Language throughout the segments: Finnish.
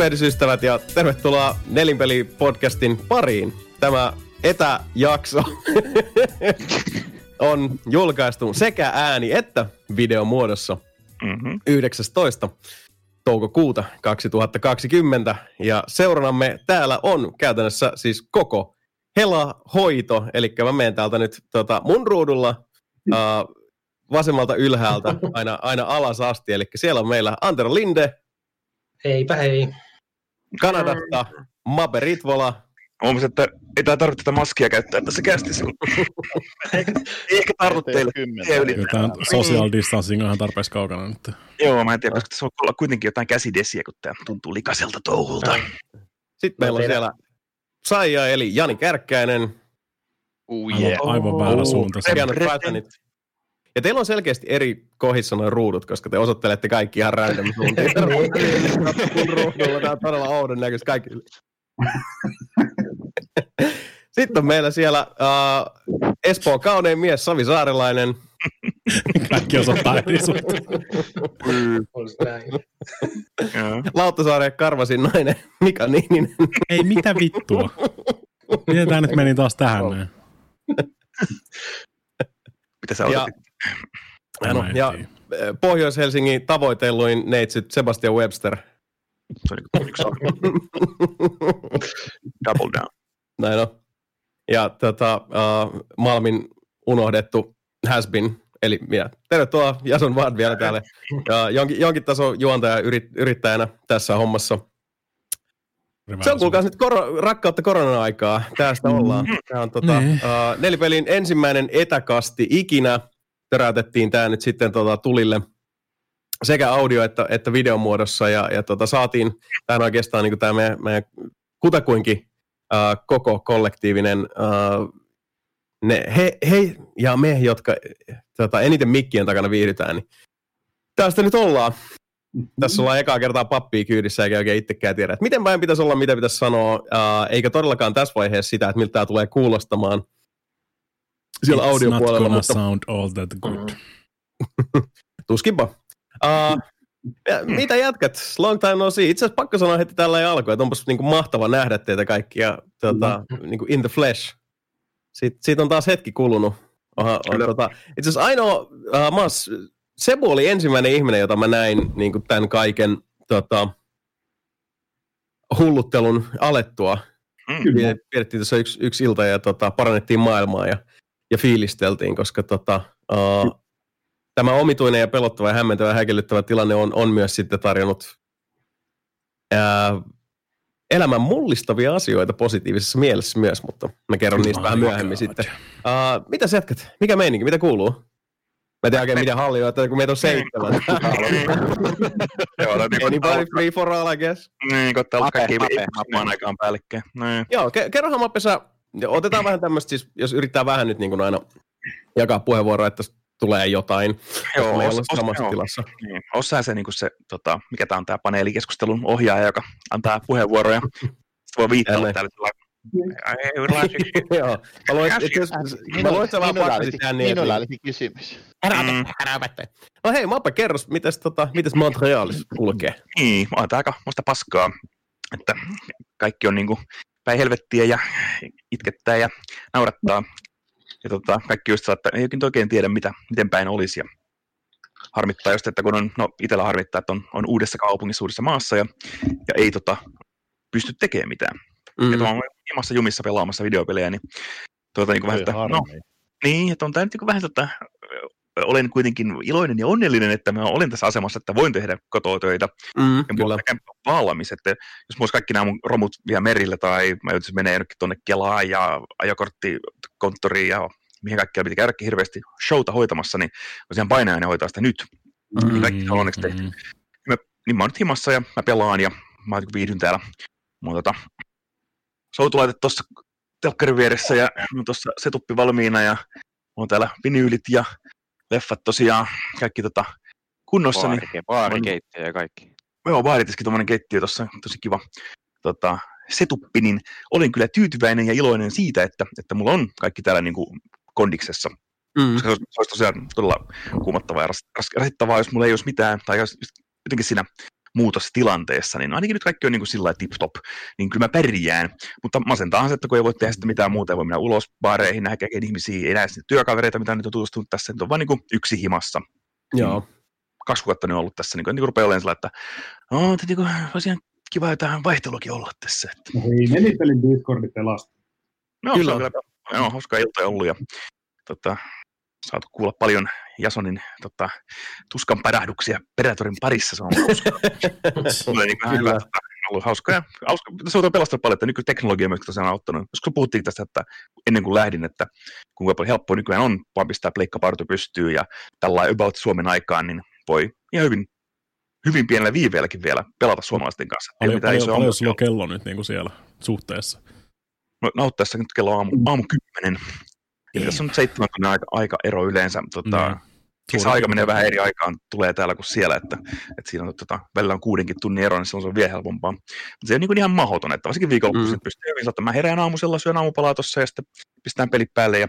tervehdysystävät ja tervetuloa Nelinpeli-podcastin pariin. Tämä etäjakso on julkaistu sekä ääni- että videomuodossa mm-hmm. 19. toukokuuta 2020. Ja seuranamme täällä on käytännössä siis koko Hela-hoito, eli mä menen täältä nyt tota, mun ruudulla uh, vasemmalta ylhäältä aina, aina alas asti. Eli siellä on meillä Antero Linde. Heipä hei. Kanadasta Mabe Ritvola. Huomasin, että ei tämä tarvitse tätä maskia käyttää tässä kästissä. ei ehkä tarvitse teille. Tämä social distancing on ihan tarpeeksi kaukana nyt. Joo, mä en tiedä, koska tässä on olla kuitenkin jotain käsidesiä, kun tämä tuntuu likaiselta touhulta. Sitten meillä on siellä Saija eli Jani Kärkkäinen. Uh, yeah. Aivan, aivan väärä suunta. Ja teillä on selkeästi eri kohdissa noin ruudut, koska te osoittelette kaikki ihan random suuntiin. Tämä on todella oudon näköistä kaikki. Sitten on meillä siellä uh, Espoon kaunein mies Savi Saarelainen. Kaikki osoittaa eri Lauttasaaren karvasin nainen Mika Niininen. Ei, mitä vittua. Miten tämä nyt meni taas tähän näin? Mitä sä odotit? No, ja Pohjois-Helsingin tavoitelluin neitsyt Sebastian Webster. Se oli yksi Double down. Näin on. Ja tota, uh, Malmin unohdettu has been, eli minä. Tervetuloa Jason Vard vielä täällä. Ja jonkin, jonkin tason juontaja yrit, yrittäjänä tässä hommassa. Se on kuulkaas nyt kor- rakkautta korona-aikaa. Tästä ollaan. Tämä on tota, uh, nelipelin ensimmäinen etäkasti ikinä töräytettiin tämä nyt sitten tota, tulille sekä audio- että, että videon muodossa ja, ja tota, saatiin tähän oikeastaan niin tämä meidän, meidän kutakuinkin uh, koko kollektiivinen uh, ne, he, he ja me, jotka tota, eniten mikkien takana viihdytään, niin tästä nyt ollaan. Tässä ollaan ekaa kertaa pappia kyydissä, eikä oikein itsekään tiedä, että miten päin pitäisi olla, mitä pitäisi sanoa, uh, eikä todellakaan tässä vaiheessa sitä, että miltä tämä tulee kuulostamaan – siellä It's audiopuolella. Not mutta... sound all that good. Tuskinpa. Uh, ja, mitä jätkät? Long time no see. Itse asiassa pakko sanoa heti tällä ei alkoi, että onpas niinku mahtava nähdä teitä kaikkia tuota, mm. niinku in the flesh. Siit, siitä on taas hetki kulunut. Aha, on, tota, itse asiassa ainoa, uh, mas, Sebu oli ensimmäinen ihminen, jota mä näin niin kuin tämän kaiken tota, hulluttelun alettua. Mm. Pidettiin tässä yksi, yksi ilta ja tota, parannettiin maailmaa ja ja fiilisteltiin, koska tota, uh, tämä omituinen ja pelottava ja hämmentävä ja häkellyttävä tilanne on, on myös sitten tarjonnut uh, elämän mullistavia asioita positiivisessa mielessä myös, mutta mä kerron niistä vähän myöhemmin sitten. Uh, mitä sä jatkat? Mikä meininki? Mitä kuuluu? Mä en tiedä oikein, mitä halli on, että kun meitä on seitsemän. Anybody free for all, I guess? Niin, kun täällä kaikki samaan aikaan päällekkäin. Joo, kerrohan Mappe sä otetaan vähän tämmöistä, siis, jos yrittää vähän nyt niin kuin aina jakaa puheenvuoroa, että tulee jotain, joo, me os, samassa joo, tilassa. Niin. Osaa se, niin kuin se tota, mikä tämä on tämä paneelikeskustelun ohjaaja, joka antaa puheenvuoroja. Sitten voi viittää täällä Joo, mä luin, sä vaan pakkasit tähän niin. Minulla olisi kysymys. Älä opettaja. No hei, Mappe, kerros, mites, tota, mites Montrealis kulkee? Niin, mä oon aika muista paskaa, että kaikki on niinku päin helvettiä ja itkettää ja naurattaa. Ja tota, kaikki just että ei oikein tiedä, mitä, miten päin olisi. Ja harmittaa just, että kun on, no itsellä harmittaa, että on, on uudessa kaupungissa, uudessa maassa ja, ja ei tota, pysty tekemään mitään. Mm. Että on ilmassa jumissa pelaamassa videopelejä, niin tuota, niin kuin vähän, että, no, niin, että on tämä nyt niin vähän tota, olen kuitenkin iloinen ja onnellinen, että mä olen tässä asemassa, että voin tehdä kototöitä. Mm, ja kyllä. valmis, että jos mulla kaikki nämä mun romut vielä merillä tai mä joutuisin menee jonnekin tuonne Kelaan ja ajokorttikonttoriin ja mihin kaikkea piti käydäkin hirveästi showta hoitamassa, niin olisi ihan painajainen hoitaa sitä nyt. Mm, kaikki on onneksi tehty. Mm. Mä, niin mä oon nyt himassa ja mä pelaan ja mä viihdyn täällä. Mun tota, soutulaite tuossa telkkarin vieressä ja mun tuossa setuppi valmiina ja on täällä vinyylit ja leffat tosiaan kaikki tota, kunnossa. Baari, niin, baarikeittiö ja kaikki. Joo, baaritiskin tuommoinen keittiö tuossa, tosi kiva tota, setuppi, niin olin kyllä tyytyväinen ja iloinen siitä, että, että mulla on kaikki täällä niin kuin kondiksessa. Mm. Koska se olisi tosiaan todella kuumottavaa ja rasittavaa, jos mulla ei olisi mitään, tai jos jotenkin siinä muutostilanteessa, niin ainakin nyt kaikki on niin kuin sillä tip-top, niin kyllä mä pärjään. Mutta masentaahan se, että kun ei voi tehdä sitä mitään muuta, ei voi mennä ulos baareihin, nähdä ihmisiä, ei näe työkavereita, mitä nyt on tutustunut tässä, nyt on vain niin kuin yksi himassa. Joo. Kaksi kuukautta on ollut tässä, niin kuin, niin kuin rupeaa olemaan sillä, että no, niin kuin, olisi kiva jotain vaihtelukin olla tässä. Että. No hei, nelipelin Discordi pelasta. No, kyllä. se on kyllä, joo, hauskaa iltaa ollut ja tota, saatu kuulla paljon Jasonin tota, tuskan pärähduksia Predatorin parissa. Se on niin kuin hyvä, tota, ollut hauska. Ja, hauska. Se on pelastunut paljon, että nykyteknologia myös tosiaan on auttanut. Koska puhuttiin tästä, että ennen kuin lähdin, että kuinka paljon helppoa nykyään on vaan pistää pleikkapartu pystyy ja tällä about Suomen aikaan, niin voi ihan hyvin hyvin pienellä viiveelläkin vielä pelata suomalaisten kanssa. Paljon, paljon, paljon sulla on kello nyt niin kuin siellä suhteessa? No, nauttaessa nyt kello aamu, aamu kymmenen. Eli tässä on nyt seitsemän tunnin aika, aika ero yleensä. Tota, mm. Kesäaika menee vähän eri aikaan, tulee täällä kuin siellä, että, että siinä on, tota, välillä on kuudenkin tunnin ero, niin silloin se on vielä helpompaa. Mutta se on niin ihan mahdoton, että varsinkin viikonloppuisin mm. pystyy hyvin että mä herään aamusella, syön aamupalaa tuossa ja sitten pistään pelit päälle ja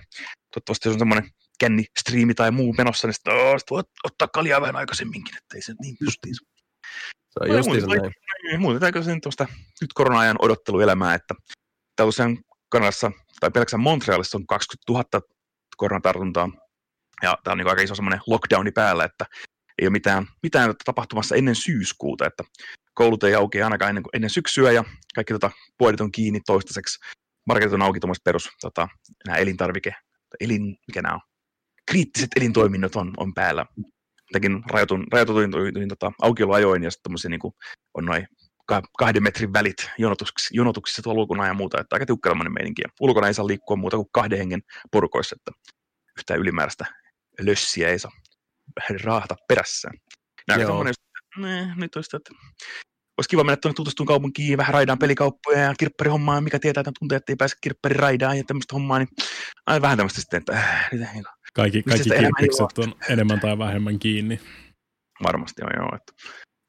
toivottavasti se on semmoinen känni, striimi tai muu menossa, niin sitten oh, sit ottaa kaljaa vähän aikaisemminkin, että ei se niin pystiin. Se on justiinsa näin. Muuten täytyy sen tuosta nyt korona-ajan odotteluelämää, että täällä Kanadassa tai pelkästään Montrealissa on 20 000 koronatartuntaa. Ja tämä on niin aika iso semmoinen lockdowni päällä, että ei ole mitään, mitään tapahtumassa ennen syyskuuta, että koulut ei auki ainakaan ennen, ennen syksyä ja kaikki tota, puolit on kiinni toistaiseksi. Marketit on auki tuommoiset perus tota, nämä elintarvike, elin, mikä nämä on, kriittiset elintoiminnot on, on päällä. Jotenkin rajoitun, rajoituin tota, aukioloajoin ja sitten niin on noin kahden metrin välit jonotuksissa, jonotuksissa tuolla ulkona ja muuta, että aika tiukkelmainen meininki. Ulkona ei saa liikkua muuta kuin kahden hengen porukoissa, että yhtään ylimääräistä lössiä ei saa raahata perässään. Nämä on nyt olisi, että olisi kiva mennä tuonne tutustuun kaupunkiin, vähän raidaan pelikauppoja ja kirpparihommaa, mikä tietää, että tuntee, että ei pääse kirppariraidaan ja tämmöistä hommaa, niin aina vähän tämmöistä sitten, että äh, niin kuin, kaikki, kaikki kirppikset on enemmän tai vähemmän kiinni. Varmasti on joo, että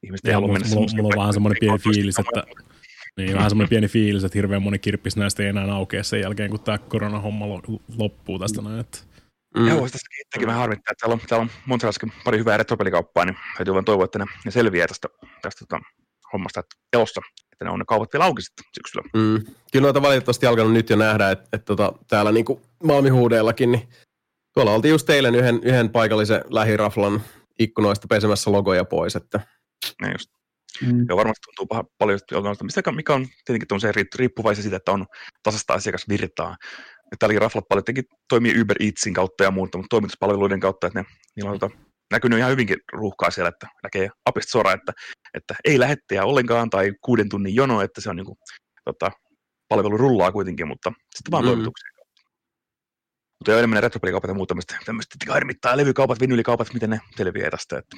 ihmiset ei halua mennä mulla, mulla on vähän semmoinen pieni fiilis, että niin, vähän semmoinen pieni fiilis, että hirveän moni kirppis näistä ei enää aukea sen jälkeen, kun tämä koronahomma loppuu tästä näin. Että... Mm. Joo, tästä itsekin vähän harmittaa, että täällä on, täällä on Montrealissakin pari hyvää retropelikauppaa, niin täytyy vaan toivoa, että ne, ne selviää tästä, tästä tota, hommasta että elossa, että ne on ne kaupat vielä auki sitten syksyllä. Mm. Kyllä noita valitettavasti alkanut nyt jo nähdä, että, että tota, täällä niin Malmihuudeellakin, niin tuolla oltiin just eilen yhden, yhden paikallisen lähiraflan ikkunoista pesemässä logoja pois, että niin just. Mm. Ja varmasti tuntuu paha, paljon, mistä, mikä on tietenkin riippuvaisia siitä, että on tasasta asiakasvirtaa. Ja täälläkin raflat paljon tietenkin toimii Uber Eatsin kautta ja muuta, mutta toimituspalveluiden kautta, että ne, niillä on tota, näkynyt ihan hyvinkin ruuhkaa siellä, että näkee apista sora, että, että ei lähettäjä ollenkaan tai kuuden tunnin jono, että se on niin kuin, tota, palvelu rullaa kuitenkin, mutta sitten vaan mm. toimituksia. Mutta jo enemmän retropelikaupat ja muuta tämmöistä, tämmöistä harmittaa levykaupat, vinylikaupat, miten ne selviää tästä. Että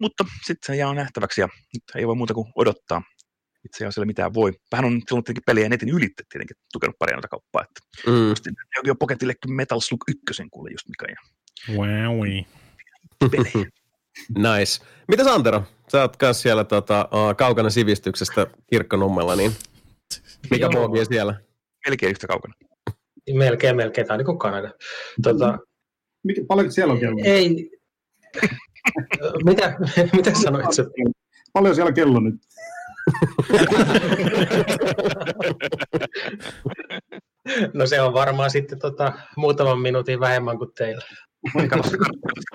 mutta sitten se jää nähtäväksi ja nyt ei voi muuta kuin odottaa. Itse ei ole mitään voi. Vähän on silloin tietenkin pelejä netin ylitte tietenkin tukenut pari noita kauppaa. Että mm. Just jo Pocketillekin Metal Slug 1 kuule just mikä. Ja... Wowi. nice. Mitä Antero? Sä oot kanssa siellä tota, uh, kaukana sivistyksestä kirkkonummella, niin mikä muovi siellä? Melkein yhtä kaukana. Melkein, melkein. Tämä on niin kuin Kanada. Tota, Mikä, paljon siellä on kello? Ei, mitä, mitä sanoit sä? Paljon siellä kello nyt? no se on varmaan sitten tota, muutaman minuutin vähemmän kuin teillä.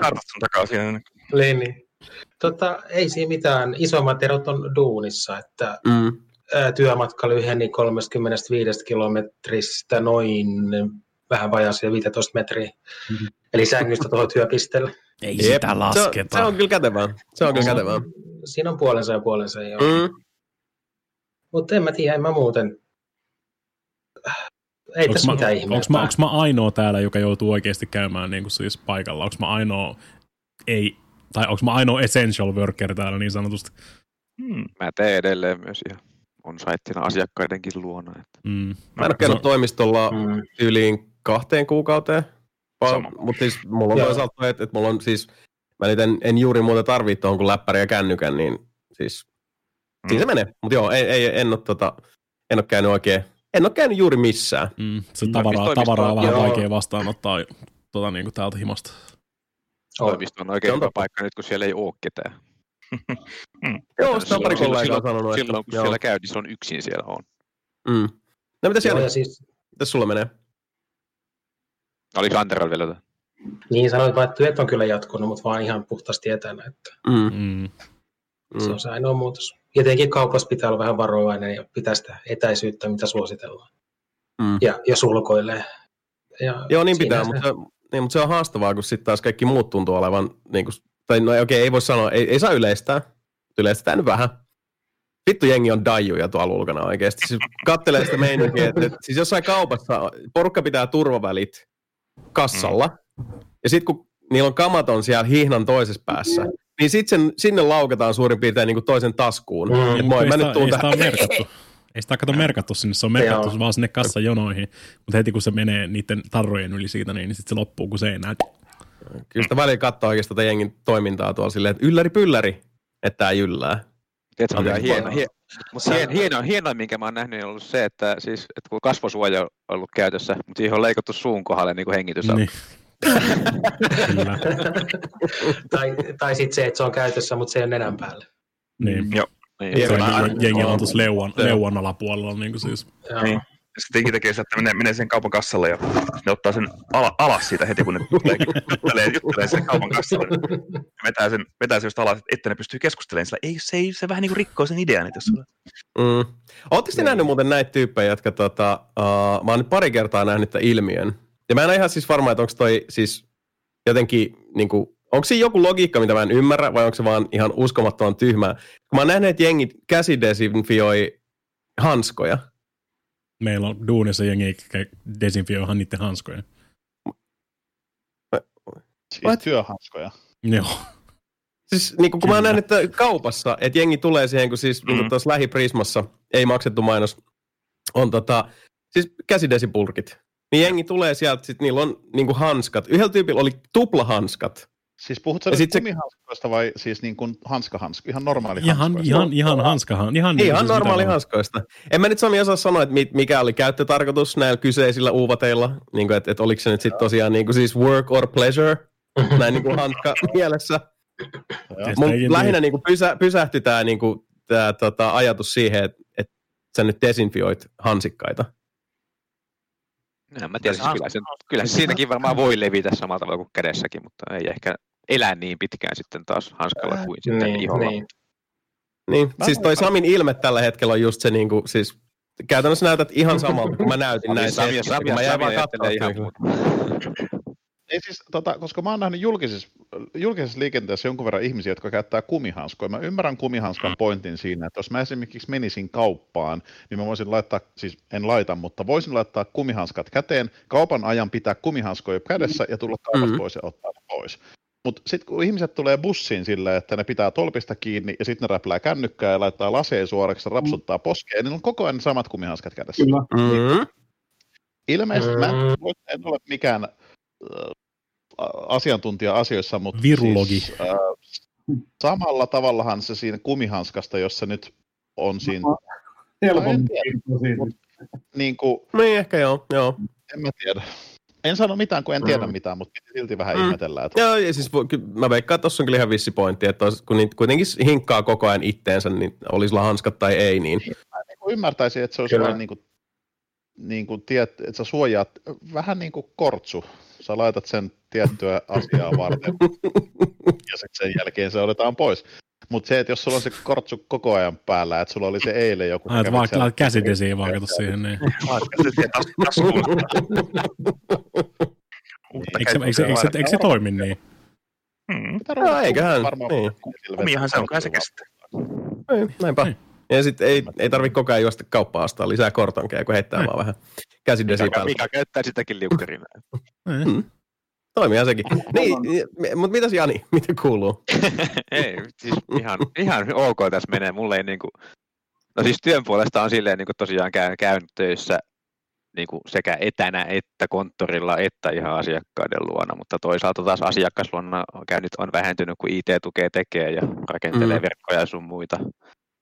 Kartatsun takaa siellä. Niin, niin. Tota, ei siinä mitään. Isommat erot on duunissa, että mm. työmatka lyheni 35 kilometristä noin vähän vajaisia 15 metriä. Mm-hmm. Eli sängystä tuohon työpisteelle. Ei Jep. sitä lasketa. Se, se on kyllä kätevää. Se on kyllä kätevää. Siinä on puolensa ja puolensa, joo. Mm. Mutta en mä tiedä, en mä muuten. Ei onks tässä mä, mitään ihmeä. Onko mä, onks mä ainoa täällä, joka joutuu oikeasti käymään niin kuin siis paikalla? Onko mä ainoa, ei, tai onko mä ainoa essential worker täällä niin sanotusti? Hmm. Mä teen edelleen myös ihan on saittina asiakkaidenkin luona. Että. Mm. Mä en ole käynyt toimistolla mm. yliin kahteen kuukauteen. Mutta siis mulla on toisaalta, että, että mulla on siis, mä nyt en, en juuri muuta tarvitse tuohon kuin läppäri ja kännykän, niin siis mm. siinä se menee. Mutta joo, ei, ei, en, ole, tota, en ole käynyt oikein, en ole käynyt juuri missään. Mm, se tavaraa, tavaraa on vähän joo. vaikea vastaanottaa tota, niin kuin täältä himasta. Toimisto on oikein hyvä paikka nyt, kun siellä ei ole ketään. Joo, sitä on pari kollegaa sanonut. Silloin kun siellä käy, niin se on yksin siellä on. Mm. No mitä siellä? Siis... Mitäs sulla menee? Oliko Anderal vielä jotain? Niin sanoit vaan, että työt on kyllä jatkunut, mutta vaan ihan puhtaasti etänä. Että Mm. Mm. Se on se ainoa muutos. Tietenkin kaupassa pitää olla vähän varovainen ja pitää sitä etäisyyttä, mitä suositellaan. Mm. Ja jos ulkoilee. Ja Joo, niin pitää, se... mutta, se, niin, mutta se on haastavaa, kun sitten taas kaikki muut tuntuu olevan, niin kuin, tai no okei, okay, ei voi sanoa, ei, ei saa yleistää, yleistetään nyt vähän. Vittu jengi on dajuja tuolla ulkona oikeasti. Siis kattelee sitä meininkiä, että, että siis jossain kaupassa porukka pitää turvavälit kassalla, mm. ja sitten kun niillä on kamaton siellä hihnan toisessa päässä, niin sitten sinne lauketaan suurin piirtein niin kuin toisen taskuun. Mm. Et moi, mä nyt tuun tähän. merkattu. Ei sitä kato merkattu sinne, se on merkattu Joo. vaan sinne kassajonoihin, mutta heti kun se menee niiden tarrojen yli siitä, niin, sitten se loppuu, kun se ei näy. Kyllä sitä välillä katsoo oikeastaan tätä jengin toimintaa tuolla silleen, että ylläri pylläri, että tämä jyllää. Tiedätkö, mikä hieno, hieno, mutta hieno, hieno, hieno, minkä mä oon nähnyt, on ollut se, että, siis, että kun kasvosuoja on ollut käytössä, mutta siihen on leikattu suun kohdalle niin kuin hengitys. Niin. tai tai sitten se, että se on käytössä, mutta se ei ole nenän päällä. Niin. Joo. Niin, se on, jengi on tuossa leuan, leuan alapuolella. Niin kuin siis. Niin. Sitten jengi tekee sitä, että menee, menee sen kaupan kassalle ja ne ottaa sen ala, alas siitä heti, kun ne juttelee, juttelee, juttelee sen kaupan kassalle. Ja vetää sen, vetää sen just alas, että ne pystyy keskustelemaan sillä. Ei, se, ei, se vähän niin kuin rikkoo sen idean. Että jos... mm. Oletteko te nähnyt muuten näitä tyyppejä, jotka tota, uh, mä oon nyt pari kertaa nähnyt tämän ilmiön. Ja mä en ole ihan siis varma, että onko toi siis jotenkin niin kuin, onko siinä joku logiikka, mitä mä en ymmärrä, vai onko se vaan ihan uskomattoman tyhmää? Kun mä oon nähnyt, että jengit käsidesinfioi hanskoja. Meillä on duunissa jengi, jotka desinfioihan niiden hanskoja. Siis What? työhanskoja. Joo. Siis niin kun mä oon nähnyt että kaupassa, että jengi tulee siihen, kun siis mm. niin tuossa lähiprismassa, ei maksettu mainos, on tota, siis käsidesipulkit. Niin jengi tulee sieltä, sit niillä on niinku hanskat. Yhdellä tyypillä oli tuplahanskat. Siis puhutko sä kumihanskoista vai siis niin kuin hanskahansko, ihan normaali ihan, hanskoista? Ihan, ihan hanskahan. Ihan, niin, ihan siis normaali hanskoista. En mä nyt Sami osaa sanoa, että mikä oli käyttötarkoitus näillä kyseisillä uuvateilla. Niin kuin, että, että oliko se nyt sitten tosiaan niin kuin siis work or pleasure, näin niin kuin hanska mielessä. Mun lähinnä niin kuin pysä, pysähtyi tämä niin kuin, tää, tota, ajatus siihen, että, että sä nyt desinfioit hansikkaita. No, mä tiedän, siis kyllä, se, kyllä se siinäkin varmaan voi levitä samalla tavalla kuin kädessäkin, mutta ei ehkä elää niin pitkään sitten taas hanskalla kuin sitten niin, iholla. Niin, niin. siis toi Samin ilme tällä hetkellä on just se, niin kuin, siis käytännössä näytät ihan samalta, kun mä näytin näin. Sami, Sami, mä jäin vaan katsomaan ihan muuta. Ei siis, tota, koska mä oon nähnyt julkisessa, julkisessa liikenteessä jonkun verran ihmisiä, jotka käyttää kumihanskoja. Mä ymmärrän kumihanskan pointin siinä, että jos mä esimerkiksi menisin kauppaan, niin mä voisin laittaa, siis en laita, mutta voisin laittaa kumihanskat käteen, kaupan ajan pitää kumihanskoja kädessä ja tulla kaupasta mm-hmm. pois ja ottaa ne pois. Mutta sitten kun ihmiset tulee bussiin silleen, että ne pitää tolpista kiinni ja sitten ne räplää kännykkää ja laittaa laseen suoraksi ja rapsuttaa poskeen, niin on koko ajan samat kumihanskat kädessä. Kyllä. Mm-hmm. Ilmeisesti mm-hmm. mä en ole mikään asiantuntija asioissa, mutta Virologi. Siis, äh, samalla tavallahan se siinä kumihanskasta, jossa nyt on siinä... Helpompi. Niin kuin, niin ehkä joo, joo. En mä tiedä. En sano mitään, kun en tiedä mm. mitään, mutta silti vähän mm. ihmetellään. Että... Joo, ja siis mä veikkaan, että tuossa on kyllä ihan vissi pointti, että kun niitä kuitenkin hinkkaa koko ajan itteensä, niin olisi sillä hanskat tai ei, niin... Mä niin ymmärtäisin, että se olisi vain niin kuin, niin kuin tiet, että sä suojaat vähän niin kuin kortsu. Sä laitat sen tiettyä asiaa varten ja sen jälkeen se otetaan pois. Mutta se, että jos sulla on se kortsu koko ajan päällä, että sulla oli se eilen joku... Ai, että vaan käsidesiin vaan kato siihen, niin. Eikö, eikö, eikö, eikö, eikö se toimi niin? Hmm. No, eiköhän. Niin. Omiahan se on, kai se kestää. Niin, näinpä. Niin. Ja sitten ei, ei tarvitse koko ajan juosta kauppaa ostaa lisää kortonkeja, kun heittää vaan vähän käsidesiä päällä. Mikä käyttää sitäkin liukterina. mm. Toimii sekin. Niin, mutta mitäs Jani, mitä kuuluu? ei, siis ihan, ihan ok tässä menee. Mulle ei niinku, no siis työn puolesta on silleen niinku tosiaan käyn, käyn töissä niinku sekä etänä että konttorilla että ihan asiakkaiden luona, mutta toisaalta taas asiakasluona käynyt on vähentynyt, kun IT-tukea tekee ja rakentelee mm. verkkoja ja sun muita.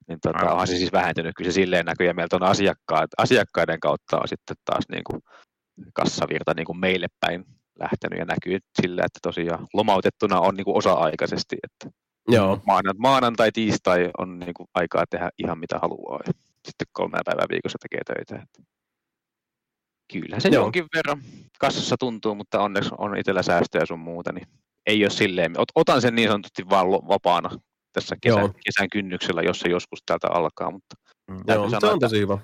Niin tota, onhan se siis vähentynyt kyllä se silleen näkyy, ja meiltä on asiakkaat, asiakkaiden kautta on sitten taas niin kuin kassavirta niin kuin meille päin lähtenyt ja näkyy sillä, että tosiaan lomautettuna on niin kuin osa-aikaisesti. Että Joo. Maanantai, tiistai on niin kuin aikaa tehdä ihan mitä haluaa. Ja sitten kolme päivää viikossa tekee töitä. Että kyllä se Joo. jonkin verran kassassa tuntuu, mutta onneksi on itsellä säästöjä sun muuta, niin ei ole silleen. Otan sen niin sanotusti vaan vapaana tässä kesän, kesän kynnyksellä, jos se joskus täältä alkaa, mutta mm. Joo, sanoa, se on tosi hyvä.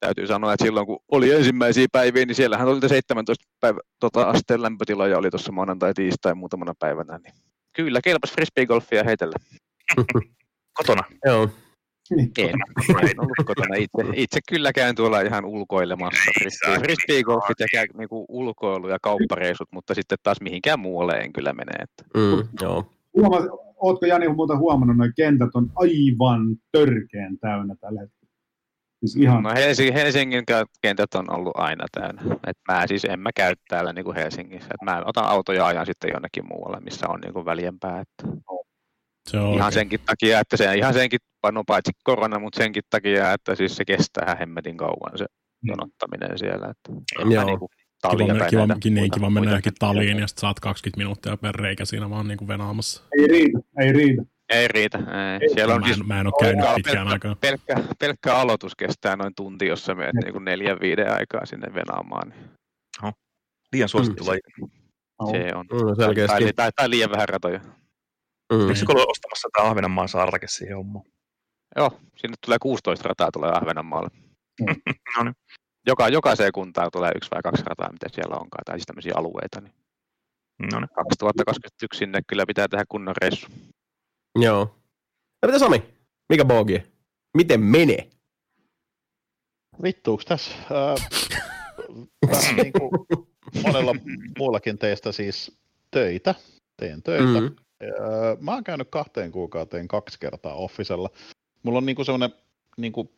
Täytyy sanoa, että silloin kun oli ensimmäisiä päiviä, niin siellähän oli 17 päivä, tota, asteen lämpötiloja oli tuossa maanantai, tiistai muutamana päivänä, niin kyllä, kelpas frisbeegolfia heitellä. kotona. Joo. Niin. En, en ollut kotona itse. Itse kyllä käyn tuolla ihan ulkoilemassa. Frisbeegolfit ja käy niinku ulkoilu ja kauppareisut, mutta sitten taas mihinkään muualle en kyllä mene. Että. Mm, joo. Huomaat, ootko Jani muuta huomannut, että kentät on aivan törkeän täynnä tällä hetkellä? Siis ihan... No Helsingin, Helsingin kentät on ollut aina täynnä. Et mä siis en mä käy täällä niin kuin Helsingissä. Et mä otan autoja ajan sitten jonnekin muualle, missä on niin kuin väljempää. Että... Se on ihan oikein. senkin takia, että se ihan senkin, no paitsi korona, mutta senkin takia, että siis se kestää hemmetin kauan se mm. jonottaminen siellä. Että en Joo. Mä niinku kiva, kiva, niin, kiva mennä johonkin taliin ja sitten saat 20 minuuttia per reikä siinä vaan niin kuin venaamassa. Ei riitä, ei riitä. Ei riitä. Ei. Siellä on mä, en, siis, mä en ole käynyt pitkään pelkkä, aikaa. Pelkkä, pelkkä aloitus kestää noin tunti, jos sä menet niin neljän viiden aikaa sinne venaamaan. Niin. Oho. Liian suosittu laji. Se on. Mm, selkeästi. Tai, tai, tai, liian vähän ratoja. Mm. Eikö ole ostamassa tämä Ahvenanmaan saarake siihen hommaan? Joo, sinne tulee 16 rataa tulee Ahvenanmaalle. Mm. no niin. Joka, jokaiseen kuntaan tulee yksi vai kaksi rataa, mitä siellä onkaan, tai siis tämmöisiä alueita. Niin. No niin. 2021 sinne kyllä pitää tehdä kunnon reissu. Joo. No mitä Sami? Mikä bogi? Miten menee? Vittuuks tässä? Äh, vähän niin kuin monella muullakin teistä siis töitä. Teen töitä. Mm-hmm. Mä oon käynyt kahteen kuukauteen kaksi kertaa offisella. Mulla on niinku semmoinen niinku,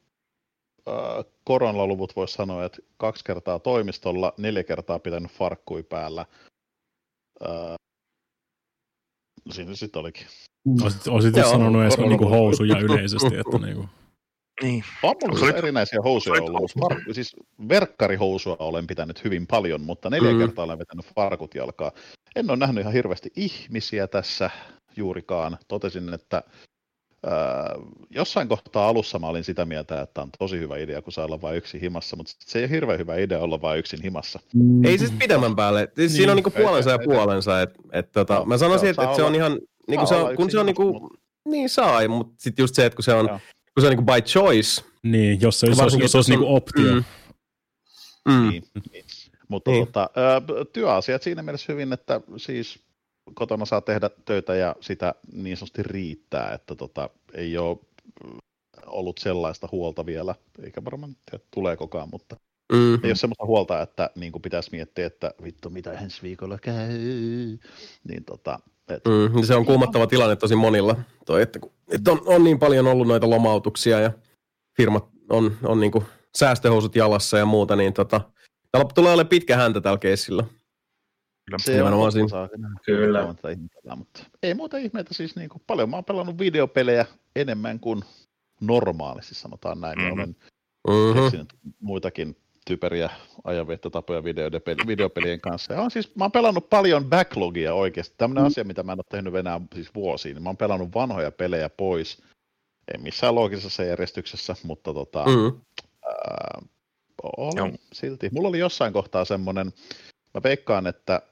äh, koronaluvut voisi sanoa, että kaksi kertaa toimistolla, neljä kertaa pitänyt farkkui päällä. Äh, siinä sitten olikin. Olisit, olisit Joo, sanonut edes niinku housuja yleisesti, että niinku. Niin. On mulla siis erinäisiä housuja ollut. Var- siis verkkarihousua olen pitänyt hyvin paljon, mutta neljä mm. kertaa olen vetänyt farkut jalkaa. En ole nähnyt ihan hirveästi ihmisiä tässä juurikaan. Totesin, että Öö, jossain kohtaa alussa mä olin sitä mieltä, että on tosi hyvä idea, kun saa olla vain yksin himassa, mutta se ei ole hirveän hyvä idea olla vain yksin himassa. Mm. Ei siis pidemmän päälle. Siis niin. Siinä on niinku puolensa ja puolensa. Et, et, tota, no, mä sanoisin, että et se on ihan, niinku se on, kun se on niinku, mutta... niin sai, mutta sitten just se, että kun se on, kun se on niinku by choice. Niin, jos se, jos, jos, jos olisi niinku optio. Mm. Mm. Niin, niin. Mutta niin. Tota, työasiat siinä mielessä hyvin, että siis kotona saa tehdä töitä ja sitä niin sanotusti riittää, että tota, ei ole ollut sellaista huolta vielä, eikä varmaan tiedä, tuleekokaan, mutta mm-hmm. ei ole sellaista huolta, että niin kuin pitäisi miettiä, että vittu mitä ensi viikolla käy, niin tota, et... Mm, se on kuumattava tilanne tosi monilla, toi, että, että on, on, niin paljon ollut noita lomautuksia ja firmat on, on niin kuin säästöhousut jalassa ja muuta, niin tota, tulee olemaan pitkä häntä tällä keissillä. Kyllä, se on siinä. Saa, Kyllä. Ihmetellä, mutta ei muuta ihmeitä siis niin kuin, paljon mä oon pelannut videopelejä enemmän kuin normaalisti sanotaan näin. Mm-hmm. Olen mm-hmm. muitakin typeriä ajanviettotapoja videopelien kanssa. Ja on siis, mä oon pelannut paljon backlogia oikeasti. Tämmöinen mm. asia, mitä mä en ole tehnyt enää siis vuosiin. Mä oon pelannut vanhoja pelejä pois. Ei missään loogisessa järjestyksessä, mutta tota, mm. ää, olen silti. Mulla oli jossain kohtaa semmoinen, mä veikkaan, että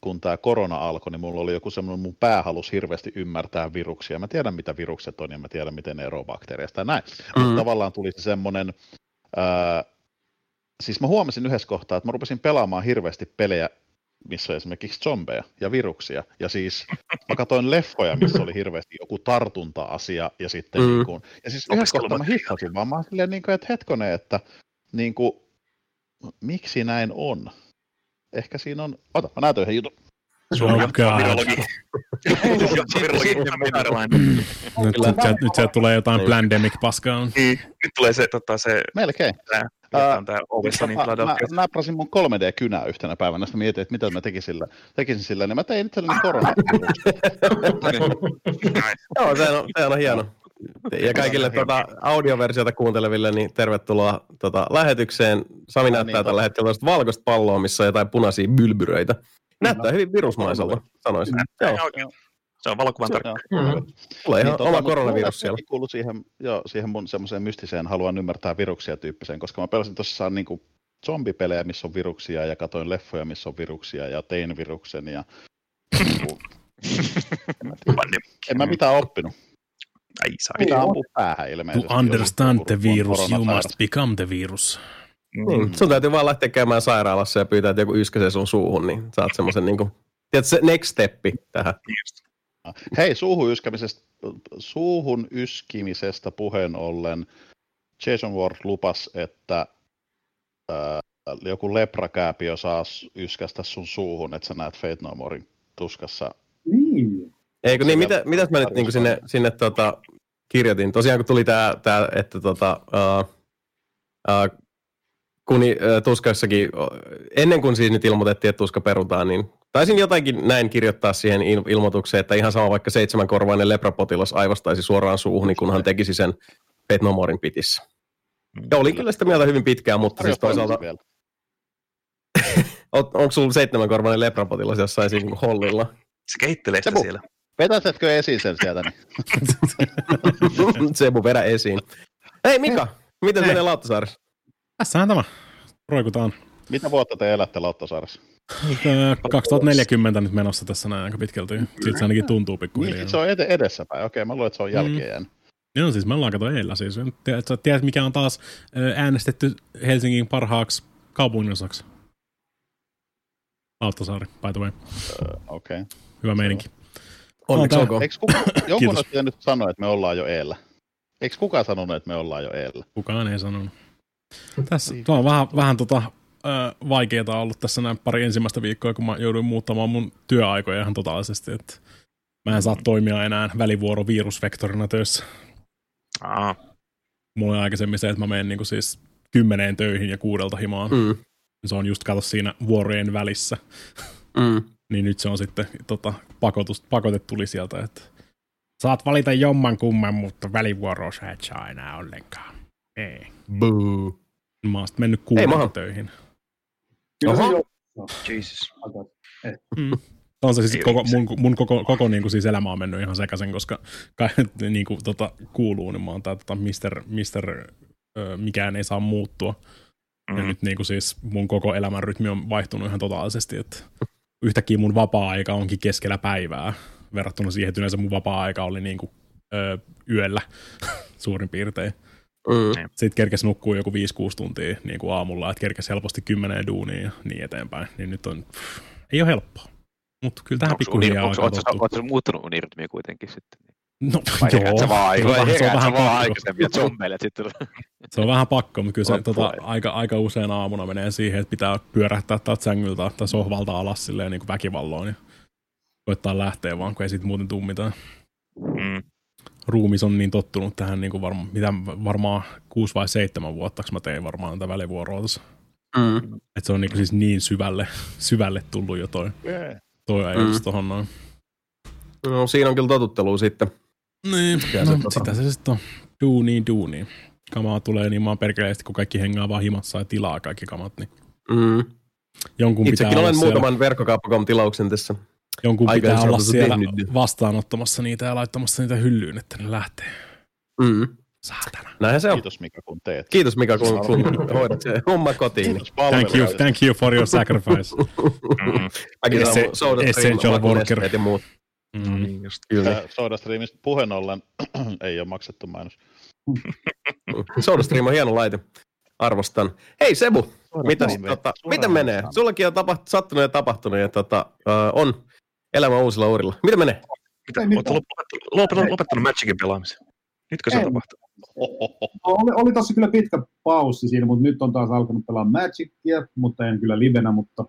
kun tämä korona alkoi, niin mulla oli joku semmoinen, mun pää halusi hirveästi ymmärtää viruksia. Mä tiedän, mitä virukset on ja mä tiedän, miten ne eroavat bakteereista ja näin. Mm-hmm. Mutta tavallaan tuli se semmoinen, ää, siis mä huomasin yhdessä kohtaa, että mä rupesin pelaamaan hirveästi pelejä, missä on esimerkiksi zombeja ja viruksia. Ja siis mä katsoin leffoja, missä oli hirveästi joku tartunta-asia. Ja sitten mm. niin kuin, ja siis yhdessä kohtaa mä hissasin vaan, mä olin silleen, niin kuin, että hetkonen, että niin kuin, miksi näin on? Ehkä siinä on, ota, mä näytän yhden jutun. Nyt, nyt, nyt sieltä tulee jotain Plandemic-paskaa. Niin, nyt tulee se, tota, se Melkein. Niin mä, naprasin mun 3D-kynää yhtenä päivänä, sitten mietin, että mitä mä tekisin sillä, tekisin sillä, niin mä tein itselleni korona. Joo, se on, se on hieno. Ja kaikille tuota audioversiota kuunteleville, niin tervetuloa tuota lähetykseen. Sami näyttää niin, tällä hetkellä valkoista palloa, missä on jotain punaisia bylbyröitä. Näyttää hyvin virusmaiselta, sanoisin. Näyttää Joo. Se on valokuvan tarkka. Mm. Tulee ihan niin, oma tota, koronavirus siellä. Kuuluu siihen, joo, siihen mun semmoiseen mystiseen haluan ymmärtää viruksia tyyppiseen, koska mä pelasin tuossa niin kuin zombipelejä, missä on viruksia, ja katoin leffoja, missä on viruksia, ja tein viruksen, ja... en mä mitään oppinut. Ai saa. Pitää ampua päähän ilmeisesti. To understand the virus, you must become the virus. Mm. Sun täytyy vaan lähteä käymään sairaalassa ja pyytää, että joku yskäsee sun suuhun, niin saat semmoisen niin kuin, tiedätkö, se next steppi tähän. Hei, suuhun yskimisestä, suuhun yskimisestä puheen ollen Jason Ward lupas, että ää, joku leprakääpiö saa yskästä sun suuhun, että sä näet Fate No Morein tuskassa. Niin. Eikö niin, mitä, mitäs mä nyt niin sinne, sinne tota, kirjoitin? Tosiaan kun tuli tämä, tää, että tota, uh, uh, kun uh, tuskassakin, ennen kuin siis nyt ilmoitettiin, että tuska perutaan, niin taisin jotakin näin kirjoittaa siihen il- ilmoitukseen, että ihan sama vaikka seitsemänkorvainen leprapotilas aivastaisi suoraan suuhun, niin kun hän tekisi sen Petnomorin pitissä. Ja oli kyllä sitä mieltä hyvin pitkään, mutta siis toisaalta... on, onko sulla seitsemänkorvainen leprapotilas jossain siinä hollilla? Se kehittelee sitä siellä. Vetäisetkö esiin sen sieltä? Niin? Sebu, vedä esiin. Hei Mika, miten menee Lauttasaaressa? Tässähän tämä. Roikutaan. Mitä vuotta te elätte Lauttasaaressa? 2040 nyt menossa tässä näin aika pitkälti. Siltä se ainakin tuntuu pikkuhiljaa. Niin, se on ed- edessäpäin. Okei, mä luulen, että se on jälkeen mm. Joo, siis me ollaan kato eellä. Siis. Tiedät, tiedät, mikä on taas äänestetty Helsingin parhaaksi kaupunginosaksi? Lauttasaari, by the way. Uh, Okei. Okay. Hyvä meininki. Onneksi olkoon. Eikö kuka, joku nyt sanoa, että me ollaan jo eellä? Eikö kukaan sanonut, että me ollaan jo eellä? Kukaan ei sanonut. Tässä tuo on vähän, vähän tota, vaikeaa ollut tässä näin pari ensimmäistä viikkoa, kun mä jouduin muuttamaan mun työaikoja ihan totaalisesti. Että mä en saa toimia enää välivuorovirusvektorina töissä. Aa. Mulla on aikaisemmin se, että mä menen niin siis kymmeneen töihin ja kuudelta himaan. Mm. Se on just kato siinä vuorojen välissä. Mm. Niin nyt se on sitten tota, pakotus, pakote tuli sieltä, että saat valita jomman kumman, mutta välivuoroa sä et saa enää ollenkaan. Ei. Boo. Mä oon mennyt kuudelta töihin. Oho. Jesus. Mm. On se siis koko, mun, mun koko, koko niin kuin siis elämä on mennyt ihan sekaisin, koska kai, niin kuin, tota, kuuluu, niin mä oon tää tota, mister, mister ö, mikään ei saa muuttua. Mm. Ja nyt niin kuin siis mun koko elämän rytmi on vaihtunut ihan totaalisesti, että yhtäkkiä mun vapaa-aika onkin keskellä päivää verrattuna siihen, että yleensä mun vapaa-aika oli niin kuin, ö, yöllä suurin piirtein. Mm. Sitten kerkesi nukkuu joku 5-6 tuntia niin kuin aamulla, että kerkesi helposti kymmeneen duuniin ja niin eteenpäin. Niin nyt on, pff, ei ole helppoa. Mutta kyllä tähän pikkuhiljaa alkaa tottua. Oletko muuttunut unirytmiä kuitenkin sitten? No Vai joo, se, vaan, se on vähän, se on vähän pakko. aikaisemmin ja zombeilet sitten. Se on vähän pakko, mutta kyllä se tota, aika, aika usein aamuna menee siihen, että pitää pyörähtää täältä sängyltä tai sohvalta alas silleen niin kuin väkivalloon ja koittaa lähteä vaan, kun ei siitä muuten tule mitään. Mm. Ruumis on niin tottunut tähän, niin kuin varma, mitä varmaan kuusi vai seitsemän vuotta, mä tein varmaan tätä välivuoroa tässä. Mm. Että se on niin kuin siis niin syvälle, syvälle tullut jo toi, toi ajatus mm. tohon noin. No, siinä on kyllä totuttelua sitten. Niin, Mikä no, se tota- sitä se sitten on. Duuni, duuni. Kamaa tulee niin maan perkeleesti, kun kaikki hengaa vaan himassa ja tilaa kaikki kamat, niin Mm. jonkun Itsekin pitää olen muutaman siellä, verkkokauppakom tilauksen tässä. jonkun aika pitää olla siellä tehnyt. vastaanottamassa niitä ja laittamassa niitä hyllyyn, että ne lähtee. Mm. Saatana. Näinhän se on. Kiitos Mika, kun teet. Kiitos Mika, kun, kun hoidat se homma kotiin. Kiitos Thank you, thank you for your sacrifice. Mm. Mäkin saan soda essential worker. ja muut. Mm. Niin just. Kyllä. Tää SodaStreamista puheen ollen ei ole maksettu mainos. SodaStream on hieno laite. Arvostan. Hei Sebu, mitäs, tota, miten menee? Sullakin on tapaht- sattunut ja tapahtunut ja tota, uh, on elämä uusilla urilla. Miten menee? Mitä? Oletko lopettanut, lopettanut, lopettanut Magicin pelaamisen? Nytkö se Ei. tapahtuu? Oli, oli tossa kyllä pitkä paussi siinä, mutta nyt on taas alkanut pelaa Magicia, mutta en kyllä livenä, mutta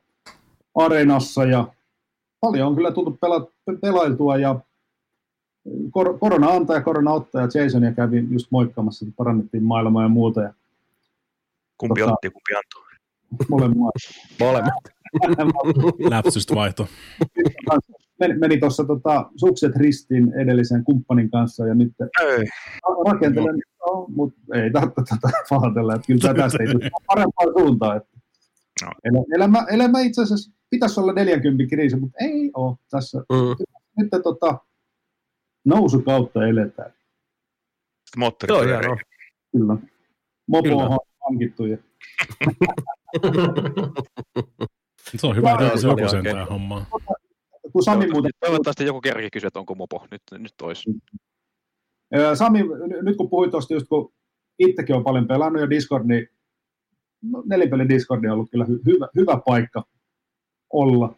areenassa ja paljon on kyllä tullut pela, pelailtua ja kor, korona antaa ja korona ottaa ja Jasonia kävi just moikkaamassa, että parannettiin maailmaa ja muuta ja Kumpi Tota- otti kumpi antoi? molemmat. Molemmat. Läpsystä vaihto. meni, meni tuossa tota, sukset ristiin edellisen kumppanin kanssa ja nyt Ei. rakentelen, no, mutta ei tarvitse tätä pahoitella, että kyllä tästä ei tule parempaan suuntaan. Että No. elä, elämä, elämä itse asiassa pitäisi olla 40 kriisi, mutta ei ole tässä. Mm. Nyt tota, nousukautta eletään. Moottori Se on hienoa. Kyllä. Mopo on hankittu ja Se on hyvä, Joo, että se joku sen tää hommaa. kun Sami muuten Toivottavasti joku kerki kysyä, että onko mopo. Nyt, nyt olisi. Sami, nyt kun puhuit tuosta just, kun itsekin on paljon pelannut ja Discord, niin no, nelipeli Discord on ollut kyllä hy- hyvä, hyvä paikka olla.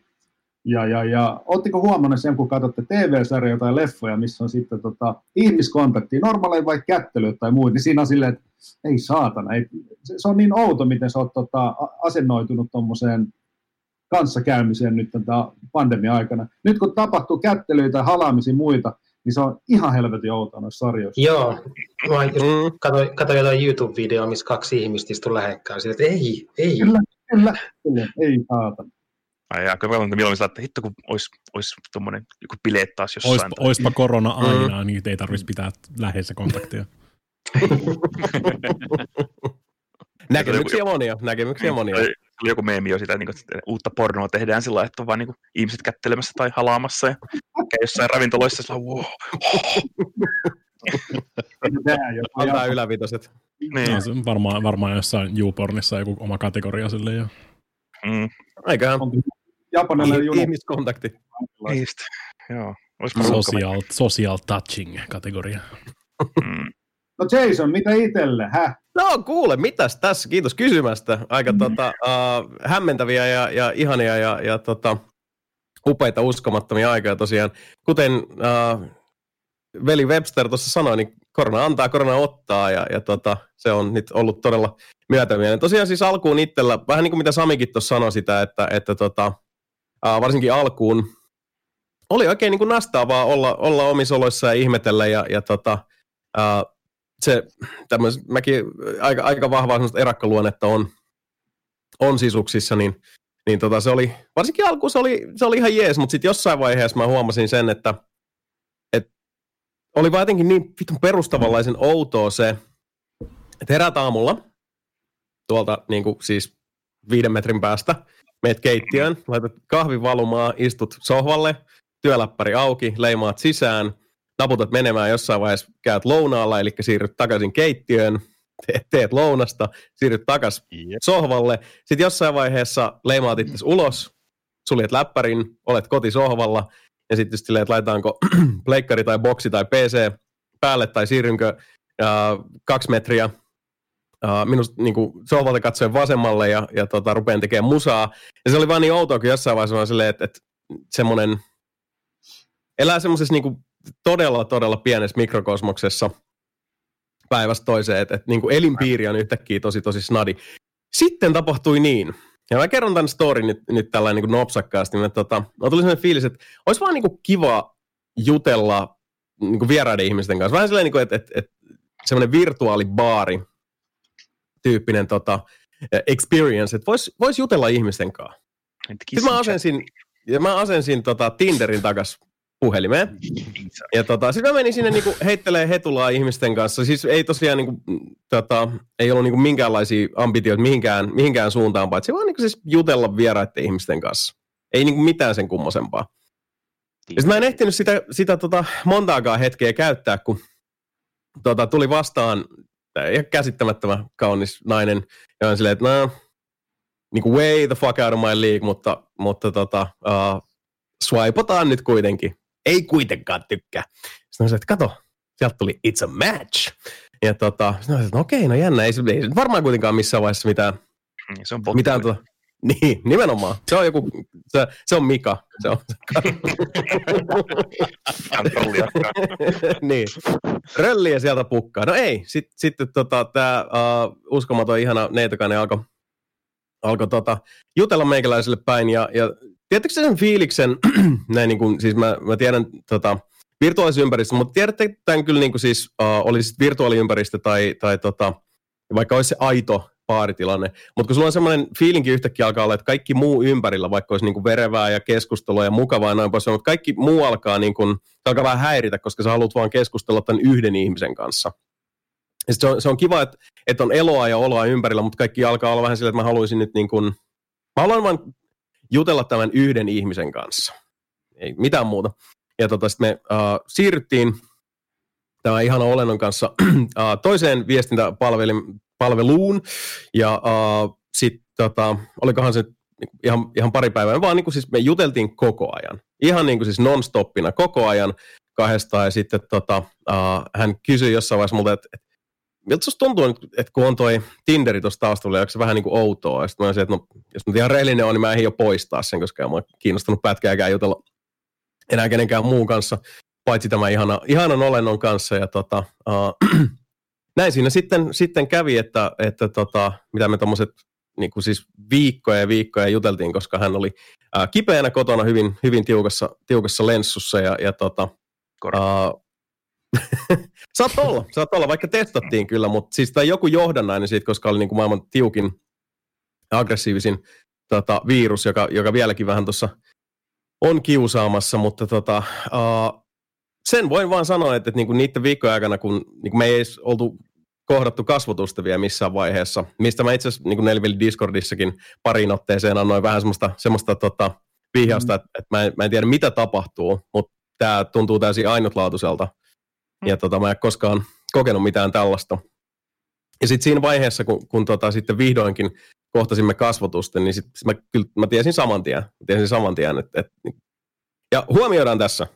Ja, ja, ja ootteko huomannut sen, kun katsotte TV-sarjoja tai leffoja, missä on sitten tota, ihmiskontakti, normaaleja vaikka kättelyt tai muut, niin siinä on silleen, että ei saatana, ei, se, se, on niin outo, miten sä oot tota, asennoitunut tuommoiseen kanssakäymiseen nyt tämän pandemia-aikana. Nyt kun tapahtuu kättelyitä ja halaamisia muita, niin se on ihan helvetin outoa noissa sarjoissa. Joo, mä just Mm. katsoin, katsoin jotain YouTube-videoa, missä kaksi ihmistä istuu lähekkäin. Että ei, ei. Kyllä, kyllä, kyllä, ei saatana. Ai jaa, kyllä mä mieluummin että hitto kun olisi, olisi tuommoinen joku bileet taas jossain. Oispa, oispa korona Mm. aina, niin ei tarvitsisi pitää läheisessä kontaktia. Näkemyksiä monia, näkemyksiä monia. Oli, joku meemi jo sitä, niin kuin, että uutta pornoa tehdään sillä lailla, että on vaan niin kuin, ihmiset kättelemässä tai halaamassa ja käy jossain ravintoloissa sillä wow. Tää jo. Antaa ylävitoset. Niin. No, se on varmaan, varmaan jossain YouPornissa joku oma kategoria sille. Ja... Mm, Eiköhän Japanilainen juna. ihmiskontakti. niistä. Joo. Social, social touching kategoria. Mm. No Jason, mitä itelle? Häh? No kuule, mitäs tässä? Kiitos kysymästä. Aika tota, uh, hämmentäviä ja, ja ihania ja, ja tota, upeita uskomattomia aikoja tosiaan. Kuten uh, veli Webster tuossa sanoi, niin korona antaa, korona ottaa ja, ja tota, se on nyt ollut todella myötämielinen. Tosiaan siis alkuun itsellä, vähän niin kuin mitä Samikin tuossa sanoi sitä, että, että tota, uh, varsinkin alkuun. Oli oikein niin kuin nastaavaa olla, olla omissa oloissa ja ihmetellä ja, ja tota, uh, se tämmöis, mäkin aika, aika vahvaa semmoista erakkaluonnetta on, on sisuksissa, niin, niin tota, se oli, varsinkin alkuun se oli, se oli ihan jees, mutta sitten jossain vaiheessa mä huomasin sen, että, että oli vaan jotenkin niin vitun perustavanlaisen outoa se, että herät aamulla tuolta niin kuin siis viiden metrin päästä, meet keittiöön, laitat kahvin valumaa, istut sohvalle, työläppäri auki, leimaat sisään, naputat menemään jossain vaiheessa, käyt lounaalla, eli siirryt takaisin keittiöön, teet, teet lounasta, siirryt takaisin Jep. sohvalle, sitten jossain vaiheessa leimaat itse ulos, suljet läppärin, olet kotisohvalla, ja sitten silleen, että laitetaanko pleikkari tai boksi tai PC päälle, tai siirrynkö äh, kaksi metriä äh, minusta niin kuin sohvalta katsoen vasemmalle ja, ja tota, rupean tekemään musaa. Ja se oli vaan niin outoa, kun jossain vaiheessa vaan silleen, että, että semmoinen, elää semmoisessa niin todella, todella pienessä mikrokosmoksessa päivästä toiseen, että, että niin kuin elinpiiri on yhtäkkiä tosi, tosi snadi. Sitten tapahtui niin, ja mä kerron tämän storin nyt, nyt tällainen niin nopsakkaasti, että tota, mä tuli sellainen fiilis, että olisi vaan niin kuin kiva jutella niin kuin vieraiden ihmisten kanssa. Vähän sellainen, niin kuin, että, että, että semmoinen virtuaalibaari tyyppinen tota, experience, että voisi vois jutella ihmisten kanssa. Sitten mä asensin, ja mä asensin tota Tinderin takas puhelimeen. Ja tota, sitten mä menin sinne niinku heittelee hetulaa ihmisten kanssa. Siis ei tosiaan niinku, mm, tota, ei ollut niinku minkäänlaisia ambitioita mihinkään, mihinkään suuntaan, paitsi vaan niinku siis jutella vieraiden ihmisten kanssa. Ei niinku mitään sen kummosempaa. Sitten mä en ehtinyt sitä, sitä tota montaakaan hetkeä käyttää, kun tota, tuli vastaan tää ihan käsittämättömän kaunis nainen, ja on silleen, että no, niin kuin way the fuck out of my league, mutta, mutta tota, uh, swipataan nyt kuitenkin. Ei kuitenkaan tykkää. Sitten mä sanoin, että kato, sieltä tuli it's a match. Ja tota, sitten mä sanoin, että no okei, no jännä, ei, se- ei se varmaan kuitenkaan missään vaiheessa mitään, Niin, Se on botti. mitään tota, niin, nimenomaan. Se on joku, se, se on Mika. Se on, niin. Rölliä sieltä pukkaa. No ei, sitten sit, tota, tämä uh, uskomaton ihana neitokainen alkoi alko, tota, jutella meikäläiselle päin. Ja, ja tiedättekö sen fiiliksen, näin niin kuin, siis mä, mä tiedän tota, virtuaalisessa ympäristössä, mutta tiedätte tämän kyllä niin kuin siis, uh, oli sitten virtuaaliympäristö tai, tai tota, vaikka olisi se aito baaritilanne. Mutta kun sulla on semmoinen fiilinki yhtäkkiä alkaa olla, että kaikki muu ympärillä, vaikka olisi niinku verevää ja keskustelua ja mukavaa ja noin pois, mutta kaikki muu alkaa, niinku, se alkaa vähän häiritä, koska sä haluat vaan keskustella tämän yhden ihmisen kanssa. Ja se, on, se on kiva, että, että on eloa ja oloa ympärillä, mutta kaikki alkaa olla vähän silleen, että mä haluaisin nyt niin kuin, mä haluan vaan jutella tämän yhden ihmisen kanssa. Ei mitään muuta. ja tota, sitten me uh, siirryttiin tämän ihana olennon kanssa uh, toiseen viestintäpalveluun, ja uh, sitten tota, olikohan se ihan, ihan pari päivää, vaan niin kuin siis me juteltiin koko ajan. Ihan niin kuin siis non-stoppina koko ajan kahdestaan, ja sitten tota, uh, hän kysyi jossain vaiheessa multa, että, että miltä susta tuntuu että kun on toi Tinderi tuossa taustalla, onko se vähän niin kuin outoa? Ja sitten mä olisin, että no, jos nyt ihan rehellinen on, niin mä en jo poistaa sen, koska mä oon kiinnostunut pätkääkään jutella enää kenenkään muun kanssa, paitsi tämä ihana, ihanan olennon kanssa. Ja tota, uh, näin siinä sitten, sitten kävi, että, että tota, mitä me tuommoiset niin kuin siis viikkoja ja viikkoja juteltiin, koska hän oli uh, kipeänä kotona hyvin, hyvin tiukassa, tiukassa lenssussa ja, ja tota, uh, saat olla, saat olla, vaikka testattiin kyllä, mutta siis tämä joku johdannainen siitä, koska oli niin kuin maailman tiukin aggressiivisin tota, virus, joka, joka vieläkin vähän tuossa on kiusaamassa, mutta tota, uh, sen voin vaan sanoa, että, että niinku niiden viikkojen aikana, kun niinku me ei edes oltu kohdattu kasvotusta vielä missään vaiheessa, mistä mä itse asiassa niin Nelville Discordissakin pariin otteeseen annoin vähän semmoista, semmoista tota, vihjausta, mm. että, että mä, en, mä en tiedä mitä tapahtuu, mutta tämä tuntuu täysin ainutlaatuiselta. Mm. Ja tota, mä en koskaan kokenut mitään tällaista. Ja sitten siinä vaiheessa, kun, kun tota, sitten vihdoinkin kohtasimme kasvotusten, niin sit mä, kyllä, mä tiesin saman tien, mä tiesin saman tien että, että, ja huomioidaan tässä,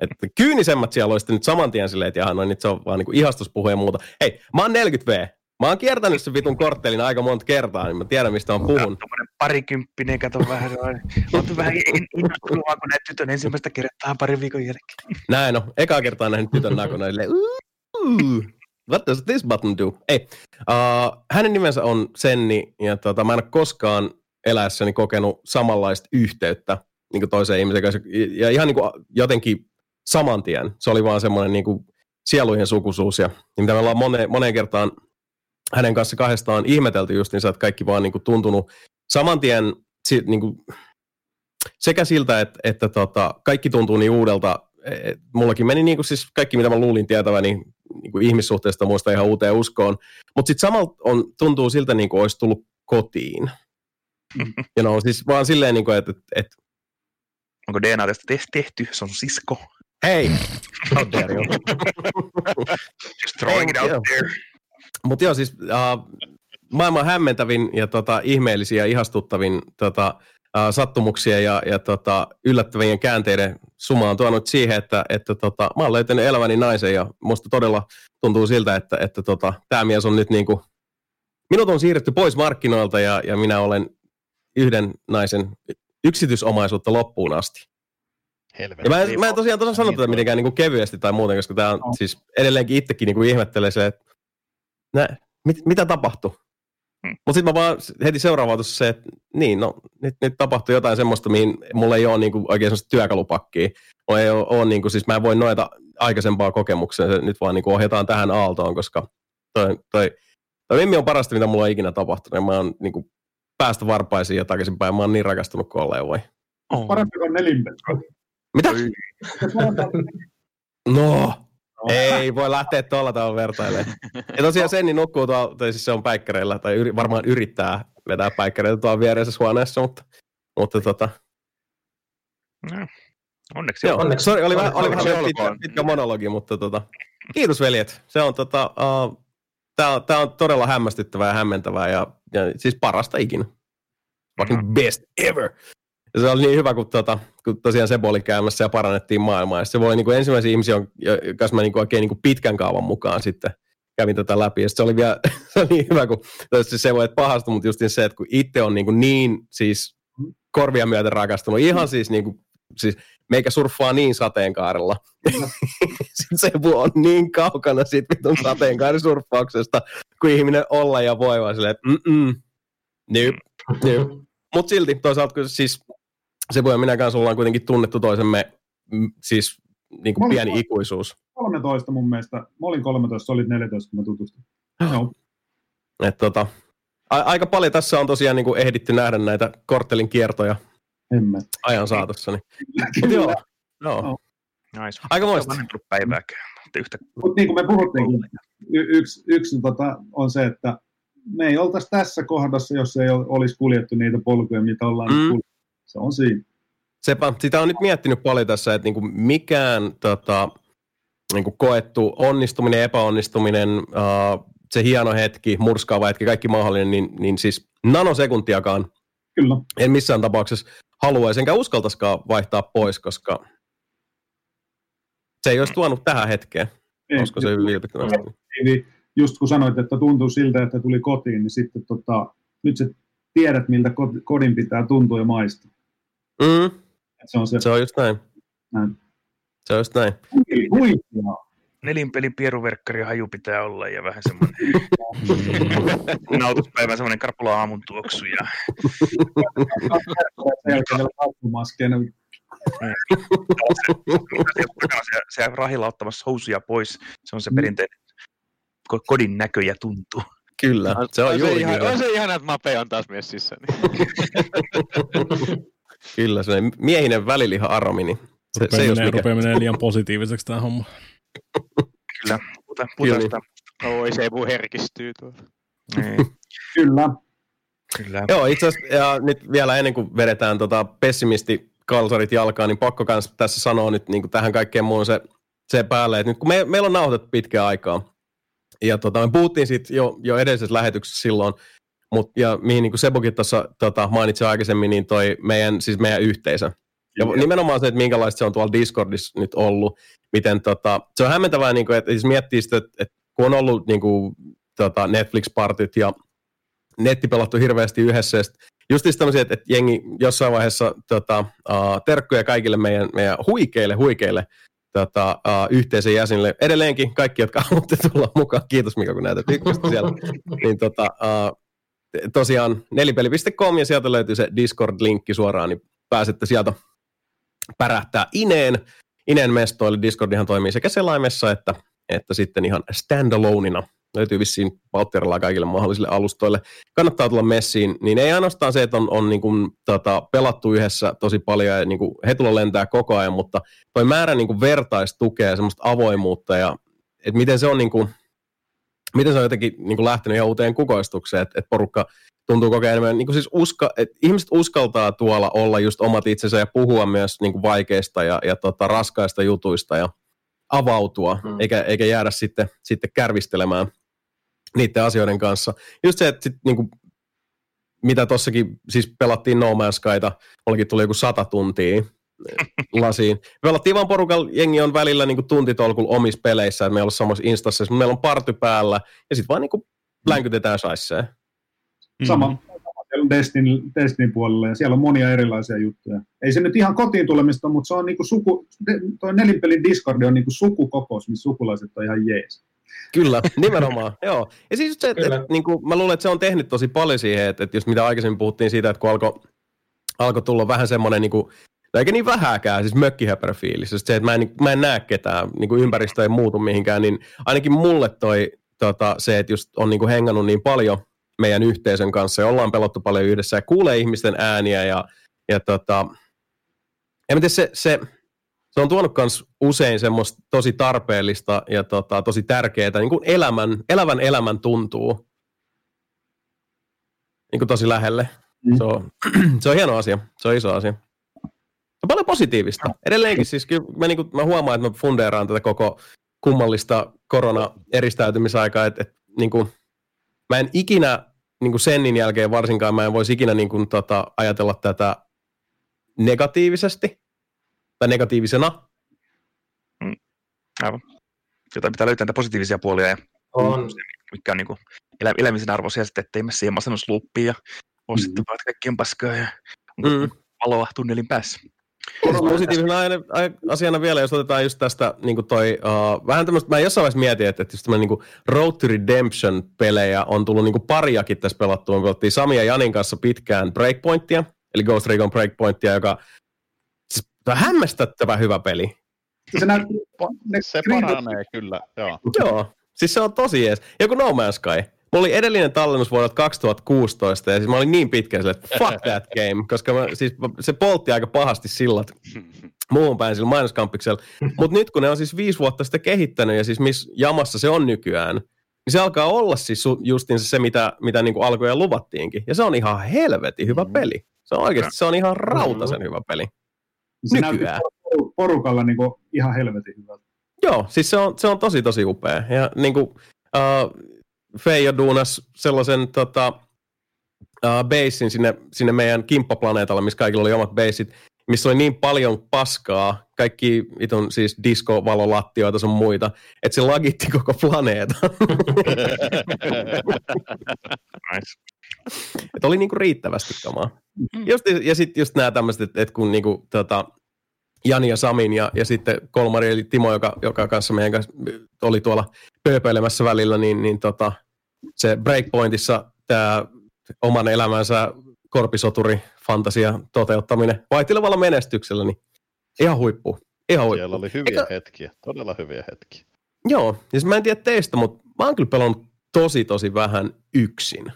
että kyynisemmät siellä olisitte nyt saman tien silleen, että jaha, no nyt se on vaan niin ihastuspuhu ja muuta. Hei, mä oon 40V. Mä oon kiertänyt sen vitun korttelin aika monta kertaa, niin mä tiedän, mistä on puhun. Tuommoinen parikymppinen, kato vähän, oot vähän innostunut, kun näet tytön ensimmäistä kertaa parin viikon jälkeen. Näin on, ekaa kertaa nähnyt tytön nakona, silleen, what does this button do? Ei, uh, hänen nimensä on Senni, ja tota, mä en ole koskaan eläessäni kokenut samanlaista yhteyttä niin kuin toiseen ihmiseen kanssa. Ja ihan niin kuin jotenkin saman tien. Se oli vaan semmoinen niin kuin sielujen sukusuus. Ja mitä me ollaan moneen, moneen kertaan hänen kanssa kahdestaan ihmetelty just niin, että kaikki vaan niin kuin tuntunut saman tien niin kuin, sekä siltä, että, että tota, kaikki tuntuu niin uudelta. Et mullakin meni niin kuin siis kaikki, mitä mä luulin tietäväni niin, kuin ihmissuhteesta muista ihan uuteen uskoon. Mutta sitten samalla on, tuntuu siltä, niin kuin olisi tullut kotiin. Ja no siis vaan silleen, niin kuin, että, että, Onko DNA tästä tehty? Se on sisko. Hei! How dare you? Just throwing it out there. Mutta joo, siis uh, maailman hämmentävin ja tota, ihmeellisiä ja ihastuttavin tota, uh, sattumuksia ja, ja tota, yllättävien käänteiden suma on tuonut siihen, että, että tota, mä oon löytänyt eläväni naisen ja musta todella tuntuu siltä, että, että tota, tämä mies on nyt niinku, minut on siirretty pois markkinoilta ja, ja minä olen yhden naisen yksityisomaisuutta loppuun asti. Helvetti. Ja mä en, mä en tosiaan tosiaan sano tätä mitenkään niin kuin kevyesti tai muuten, koska tämä on no. siis edelleenkin itsekin niin kuin ihmettelee se, että nä, mit, mitä tapahtui. Hmm. Mutta sitten mä vaan heti seuraava se, että niin, no nyt, nyt tapahtui jotain semmoista, mihin mulla ei ole niin kuin oikein semmoista työkalupakkia. Mulla ei ole, ole niin kuin, siis mä en voi noita aikaisempaa kokemuksia, se nyt vaan niin kuin ohjataan tähän aaltoon, koska toi, toi, toi Mimmi on parasta, mitä mulla on ikinä tapahtunut. Ja mä oon niin kuin, päästä varpaisiin ja takaisinpäin. Mä oon niin rakastunut kuin olleen voi. Oh. Parempi kuin nelinpeli. Mitä? no, ei voi lähteä tuolla tavalla vertailemaan. Ja tosiaan Senni nukkuu tuolla, tai siis se on päikkäreillä, tai yri, varmaan yrittää vetää päikkäreitä tuolla viereisessä huoneessa, mutta, mutta tota... No, onneksi Joo, onneksi. Sorry, oli, onneksi, oli vähän pitkä, pitkä monologi, mutta tota, kiitos veljet. Se on tota, uh, tää on, tää on todella hämmästyttävää ja hämmentävää ja, ja siis parasta ikinä. Fucking mm. best ever. Ja se oli niin hyvä, kun, tota, kun tosiaan Sebo oli käymässä ja parannettiin maailmaa. Ja se oli niin kuin ensimmäisiä ihmisiä, jonka mä niin kuin oikein niin kuin pitkän kaavan mukaan sitten kävin tätä läpi. Ja se oli vielä se oli niin hyvä, kun se voi pahasta, mutta just se, että kun itse on niin, kuin niin siis korvia myöten rakastunut, ihan siis, niin kuin, siis meikä surffaa niin sateenkaarella. Sitten se on niin kaukana siitä vitun sateenkaarisurffauksesta, kun ihminen olla ja voi vaan silleen, että mm Mutta silti toisaalta siis se voi minä kanssa ollaan kuitenkin tunnettu toisemme siis niin kuin pieni olin, ikuisuus. 13 mun mielestä. Mä olin 13, olit 14, kun mä tutustuin. No. Et, tota, a- aika paljon tässä on tosiaan niin kuin ehditty nähdä näitä korttelin kiertoja Emme. ajan saatossa. Niin. Mut joo, joo. No. Nice. Aika muista. päivääkään. Yhtä... Mutta niin kuin me puhuttiin, y- yksi, yksi tota, on se, että me ei oltaisi tässä kohdassa, jos ei olisi kuljettu niitä polkuja, mitä ollaan mm. kuljettu. Se on siinä. Sepä, sitä on nyt miettinyt paljon tässä, että niinku mikään tota, niinku koettu onnistuminen, epäonnistuminen, uh, se hieno hetki, murskaava hetki, kaikki mahdollinen, niin, niin siis nanosekuntiakaan Kyllä. en missään tapauksessa haluaisi, enkä uskaltaisikaan vaihtaa pois, koska se ei olisi tuonut tähän hetkeen. Ei, Olisiko se hyvin vilpittömästi? Niin just kun sanoit, että tuntuu siltä, että tuli kotiin, niin sitten tota, nyt sä tiedät, miltä ko- kodin pitää tuntua ja maistua. Mm, se on se. se on just näin. Näin. Se on just näin. Huikeaa. Nelinpelin pieruverkkari haju pitää olla ja vähän semmoinen nautuspäivä, semmoinen karpula aamun tuoksu ja se, se rahilla ottamassa housuja pois. Se on se perinteinen ko- kodin näkö ja tuntuu. Kyllä, se on se juuri ihan, niin. on se ihana, että Mape on taas messissä. Niin. Kyllä, se miehinen väliliha aromi, niin se, Rupeaa, se jos menee, mikä. rupeaa menee liian positiiviseksi tämä homma. Kyllä, puta, Kyllä. putasta. Oi, se puu herkistyy tuolla. Niin, Kyllä. kyllä. Joo, itse asiassa, ja nyt vielä ennen kuin vedetään tota pessimisti kalsarit jalkaan, niin pakko kans tässä sanoa nyt niin kuin tähän kaikkeen muun se, se päälle, että nyt kun me, meillä on nauhoitettu pitkää aikaa, ja tota, me puhuttiin siitä jo, jo edellisessä lähetyksessä silloin, mut, ja mihin niin kuin Sebokin tuossa tota, mainitsi aikaisemmin, niin toi meidän, siis meidän yhteisö. Ja nimenomaan se, että minkälaista se on tuolla Discordissa nyt ollut, miten tota, se on hämmentävää, niin kuin, että siis miettii sitä, että, että kun on ollut niin kuin, tota, Netflix-partit ja netti pelattu hirveästi yhdessä, ja just tämmöisiä, että, että jengi jossain vaiheessa tota, uh, terkkuja kaikille meidän, meidän huikeille, huikeille tota, uh, yhteisön jäsenille. Edelleenkin kaikki, jotka haluatte tulla mukaan, kiitos Mika, kun näytät ykköstä siellä, niin tota, uh, tosiaan nelipeli.com ja sieltä löytyy se Discord-linkki suoraan, niin pääsette sieltä pärähtää Ineen. Ineen mestoille Discordihan toimii sekä selaimessa että, että sitten ihan standaloneina. Löytyy vissiin Valtterilla kaikille mahdollisille alustoille. Kannattaa tulla messiin, niin ei ainoastaan se, että on, on niin kuin, tota, pelattu yhdessä tosi paljon ja niin kuin, hetulla lentää koko ajan, mutta toi määrä niin kuin, vertaistukea ja semmoista avoimuutta ja että miten se on niin kuin, miten se on jotenkin niin kuin lähtenyt ihan uuteen kukoistukseen, että, että porukka tuntuu koko ajan enemmän, niin kuin siis uska, että ihmiset uskaltaa tuolla olla just omat itsensä ja puhua myös niin kuin vaikeista ja, ja tota, raskaista jutuista ja avautua, mm. eikä, eikä jäädä sitten, sitten kärvistelemään niiden asioiden kanssa. Just se, että sit, niin kuin, mitä tossakin, siis pelattiin No Man's Skyta, olikin tuli joku sata tuntia lasiin. Pelattiin vaan porukalla, jengi on välillä niin kuin tuntitolkulla omissa peleissä, että meillä on samassa instassa, mutta meillä on party päällä, ja sitten vaan niin kuin länkytetään saisseen. Sama. sama on Destiny, Destiny puolella ja siellä on monia erilaisia juttuja. Ei se nyt ihan kotiin tulemista, mutta se on niinku suku, toi nelinpelin Discord on niinku sukukokous, missä sukulaiset on ihan jees. Kyllä, nimenomaan, joo. Ja siis just se, että, että niin kuin, mä luulen, että se on tehnyt tosi paljon siihen, että, että just mitä aikaisemmin puhuttiin siitä, että kun alkoi alko tulla vähän semmoinen, niin kuin, no eikä niin vähääkään, siis mökkihäpärä-fiilis, just se, että mä en, mä en näe ketään, niin kuin ympäristö ei muutu mihinkään, niin ainakin mulle toi tota, se, että just on niin kuin hengannut niin paljon meidän yhteisön kanssa ja ollaan pelottu paljon yhdessä ja kuulee ihmisten ääniä ja, ja tota, en tiedä, se, se, se on tuonut myös usein semmoista tosi tarpeellista ja tota, tosi tärkeää, niin kuin elämän, elävän elämän tuntuu niin kuin tosi lähelle. Mm. Se, on, se on hieno asia, se on iso asia. Ja paljon positiivista. Edelleenkin siis kyllä mä, niin kuin, mä huomaan, että mä fundeeraan tätä koko kummallista korona-eristäytymisaikaa, että, että niin kuin, mä en ikinä niin kuin sennin jälkeen varsinkaan, mä en voisi ikinä niin kuin, tota, ajatella tätä negatiivisesti tai negatiivisena. Mm. Aivan. Jotain pitää löytää niitä positiivisia puolia ja On. mikä on niin kuin elä, elämisen arvoisia sitten, ettei mene siihen masennusluppiin ja ole mm. sitten vaan, että kaikki on paskaa ja on Mm. valoa tunnelin päässä. Siis positiivisena asiana vielä, jos otetaan just tästä niin kuin toi, uh, vähän tämmöistä, mä jossain vaiheessa mietin, että, että just tämmöinen niin Road to Redemption-pelejä on tullut niin kuin pariakin tässä pelattua. Me pelattiin Sami ja Janin kanssa pitkään Breakpointia, eli Ghost Recon Breakpointia, joka siis, on hämmästyttävä hyvä peli. Se, näyttää, Se paranee kyllä, joo. Joo, siis se on tosi jees. Joku No Man's Sky. Mulla oli edellinen tallennus vuodelta 2016 ja siis mä olin niin pitkä sille, että fuck that game, koska mä, siis, se poltti aika pahasti sillat muun päin sillä mainoskampiksella. Mutta nyt kun ne on siis viisi vuotta sitä kehittänyt ja siis missä jamassa se on nykyään, niin se alkaa olla siis justiinsa se, mitä, mitä niin kuin luvattiinkin. Ja se on ihan helvetin hyvä peli. Se on oikeasti, se on ihan rautaisen hyvä peli. Se näytti porukalla niin kuin ihan helvetin hyvältä. Joo, siis se on, se on tosi tosi upea. Ja niin kuin, uh, Feijo duunas sellaisen tota, uh, basin sinne, sinne meidän kimppaplaneetalle, missä kaikilla oli omat basit, missä oli niin paljon paskaa, kaikki itun siis disco-valolattioita sun muita, että se lagitti koko planeetan. nice. Et oli niinku riittävästi kamaa. Mm. Just, ja sitten just nämä tämmöiset, että et kun niinku, tota, Jani ja Samin ja, ja sitten Kolmari eli Timo, joka, joka kanssa meidän kanssa oli tuolla pööpöilemässä välillä, niin, niin tota, se Breakpointissa tämä oman elämänsä korpisoturi fantasia toteuttaminen vaihtelevalla menestyksellä, niin ihan huippu. Ihan huippu. Siellä oli hyviä Eikä... hetkiä, todella hyviä hetkiä. Joo, ja mä en tiedä teistä, mutta mä oon kyllä pelannut tosi tosi vähän yksin.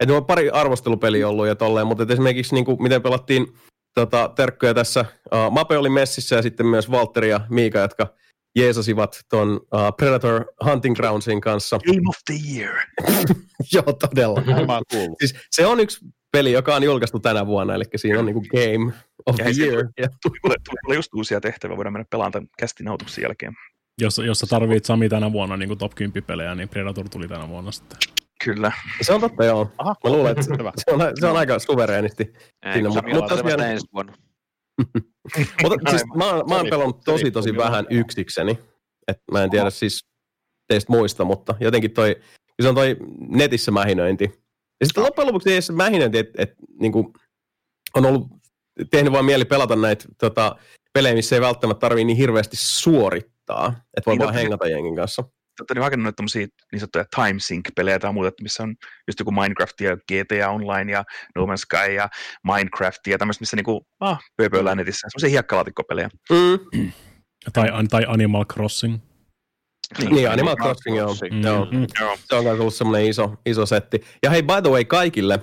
Että on pari arvostelupeliä ollut ja tolleen, mutta esimerkiksi niin kuin, miten pelattiin tota, terkkoja tässä. Uh, Mape oli messissä ja sitten myös Valtteri ja Miika, jotka jeesasivat ton uh, Predator Hunting Groundsin kanssa. Game of the Year. Joo, todella. siis se on yksi peli, joka on julkaistu tänä vuonna, eli siinä on niinku Game of ja the Year. Tulee, tulee just uusia tehtäviä, voidaan mennä pelaamaan tämän kästin jälkeen. Jos, jos sä tarvit Sami tänä vuonna niin kuin top 10 pelejä, niin Predator tuli tänä vuonna sitten. Kyllä. Se on totta, joo. Aha. Mä luulen, että se, se, on, se on aika suvereenisti. Ei, mutta, mutta tosiaan... ensi vuonna. mutta siis mä, mä oon pelannut tosi tosi vähän yksikseni. Et mä en tiedä siis teistä muista, mutta jotenkin toi, se on toi netissä mähinöinti. Ja sitten loppujen lopuksi se mähinöinti, että et, niinku, on ollut tehnyt vaan mieli pelata näitä tota, pelejä, missä ei välttämättä tarvii niin hirveästi suorittaa, että voi niin, vaan hengata jengin kanssa olette niin hakenut tämmöisiä niin sanottuja time sync-pelejä tai muuta, missä on just joku Minecraft ja GTA Online ja No Man's Sky ja Minecraft ja tämmöistä, missä niinku, ah, pööpöillään mm. netissä, semmoisia hiekkalaatikkopelejä. Mm. tai, tai Animal Crossing. Niin, niin Animal Crossing, joo. Mm. joo. Mm. Se on myös ollut semmoinen iso, iso setti. Ja hei, by the way, kaikille,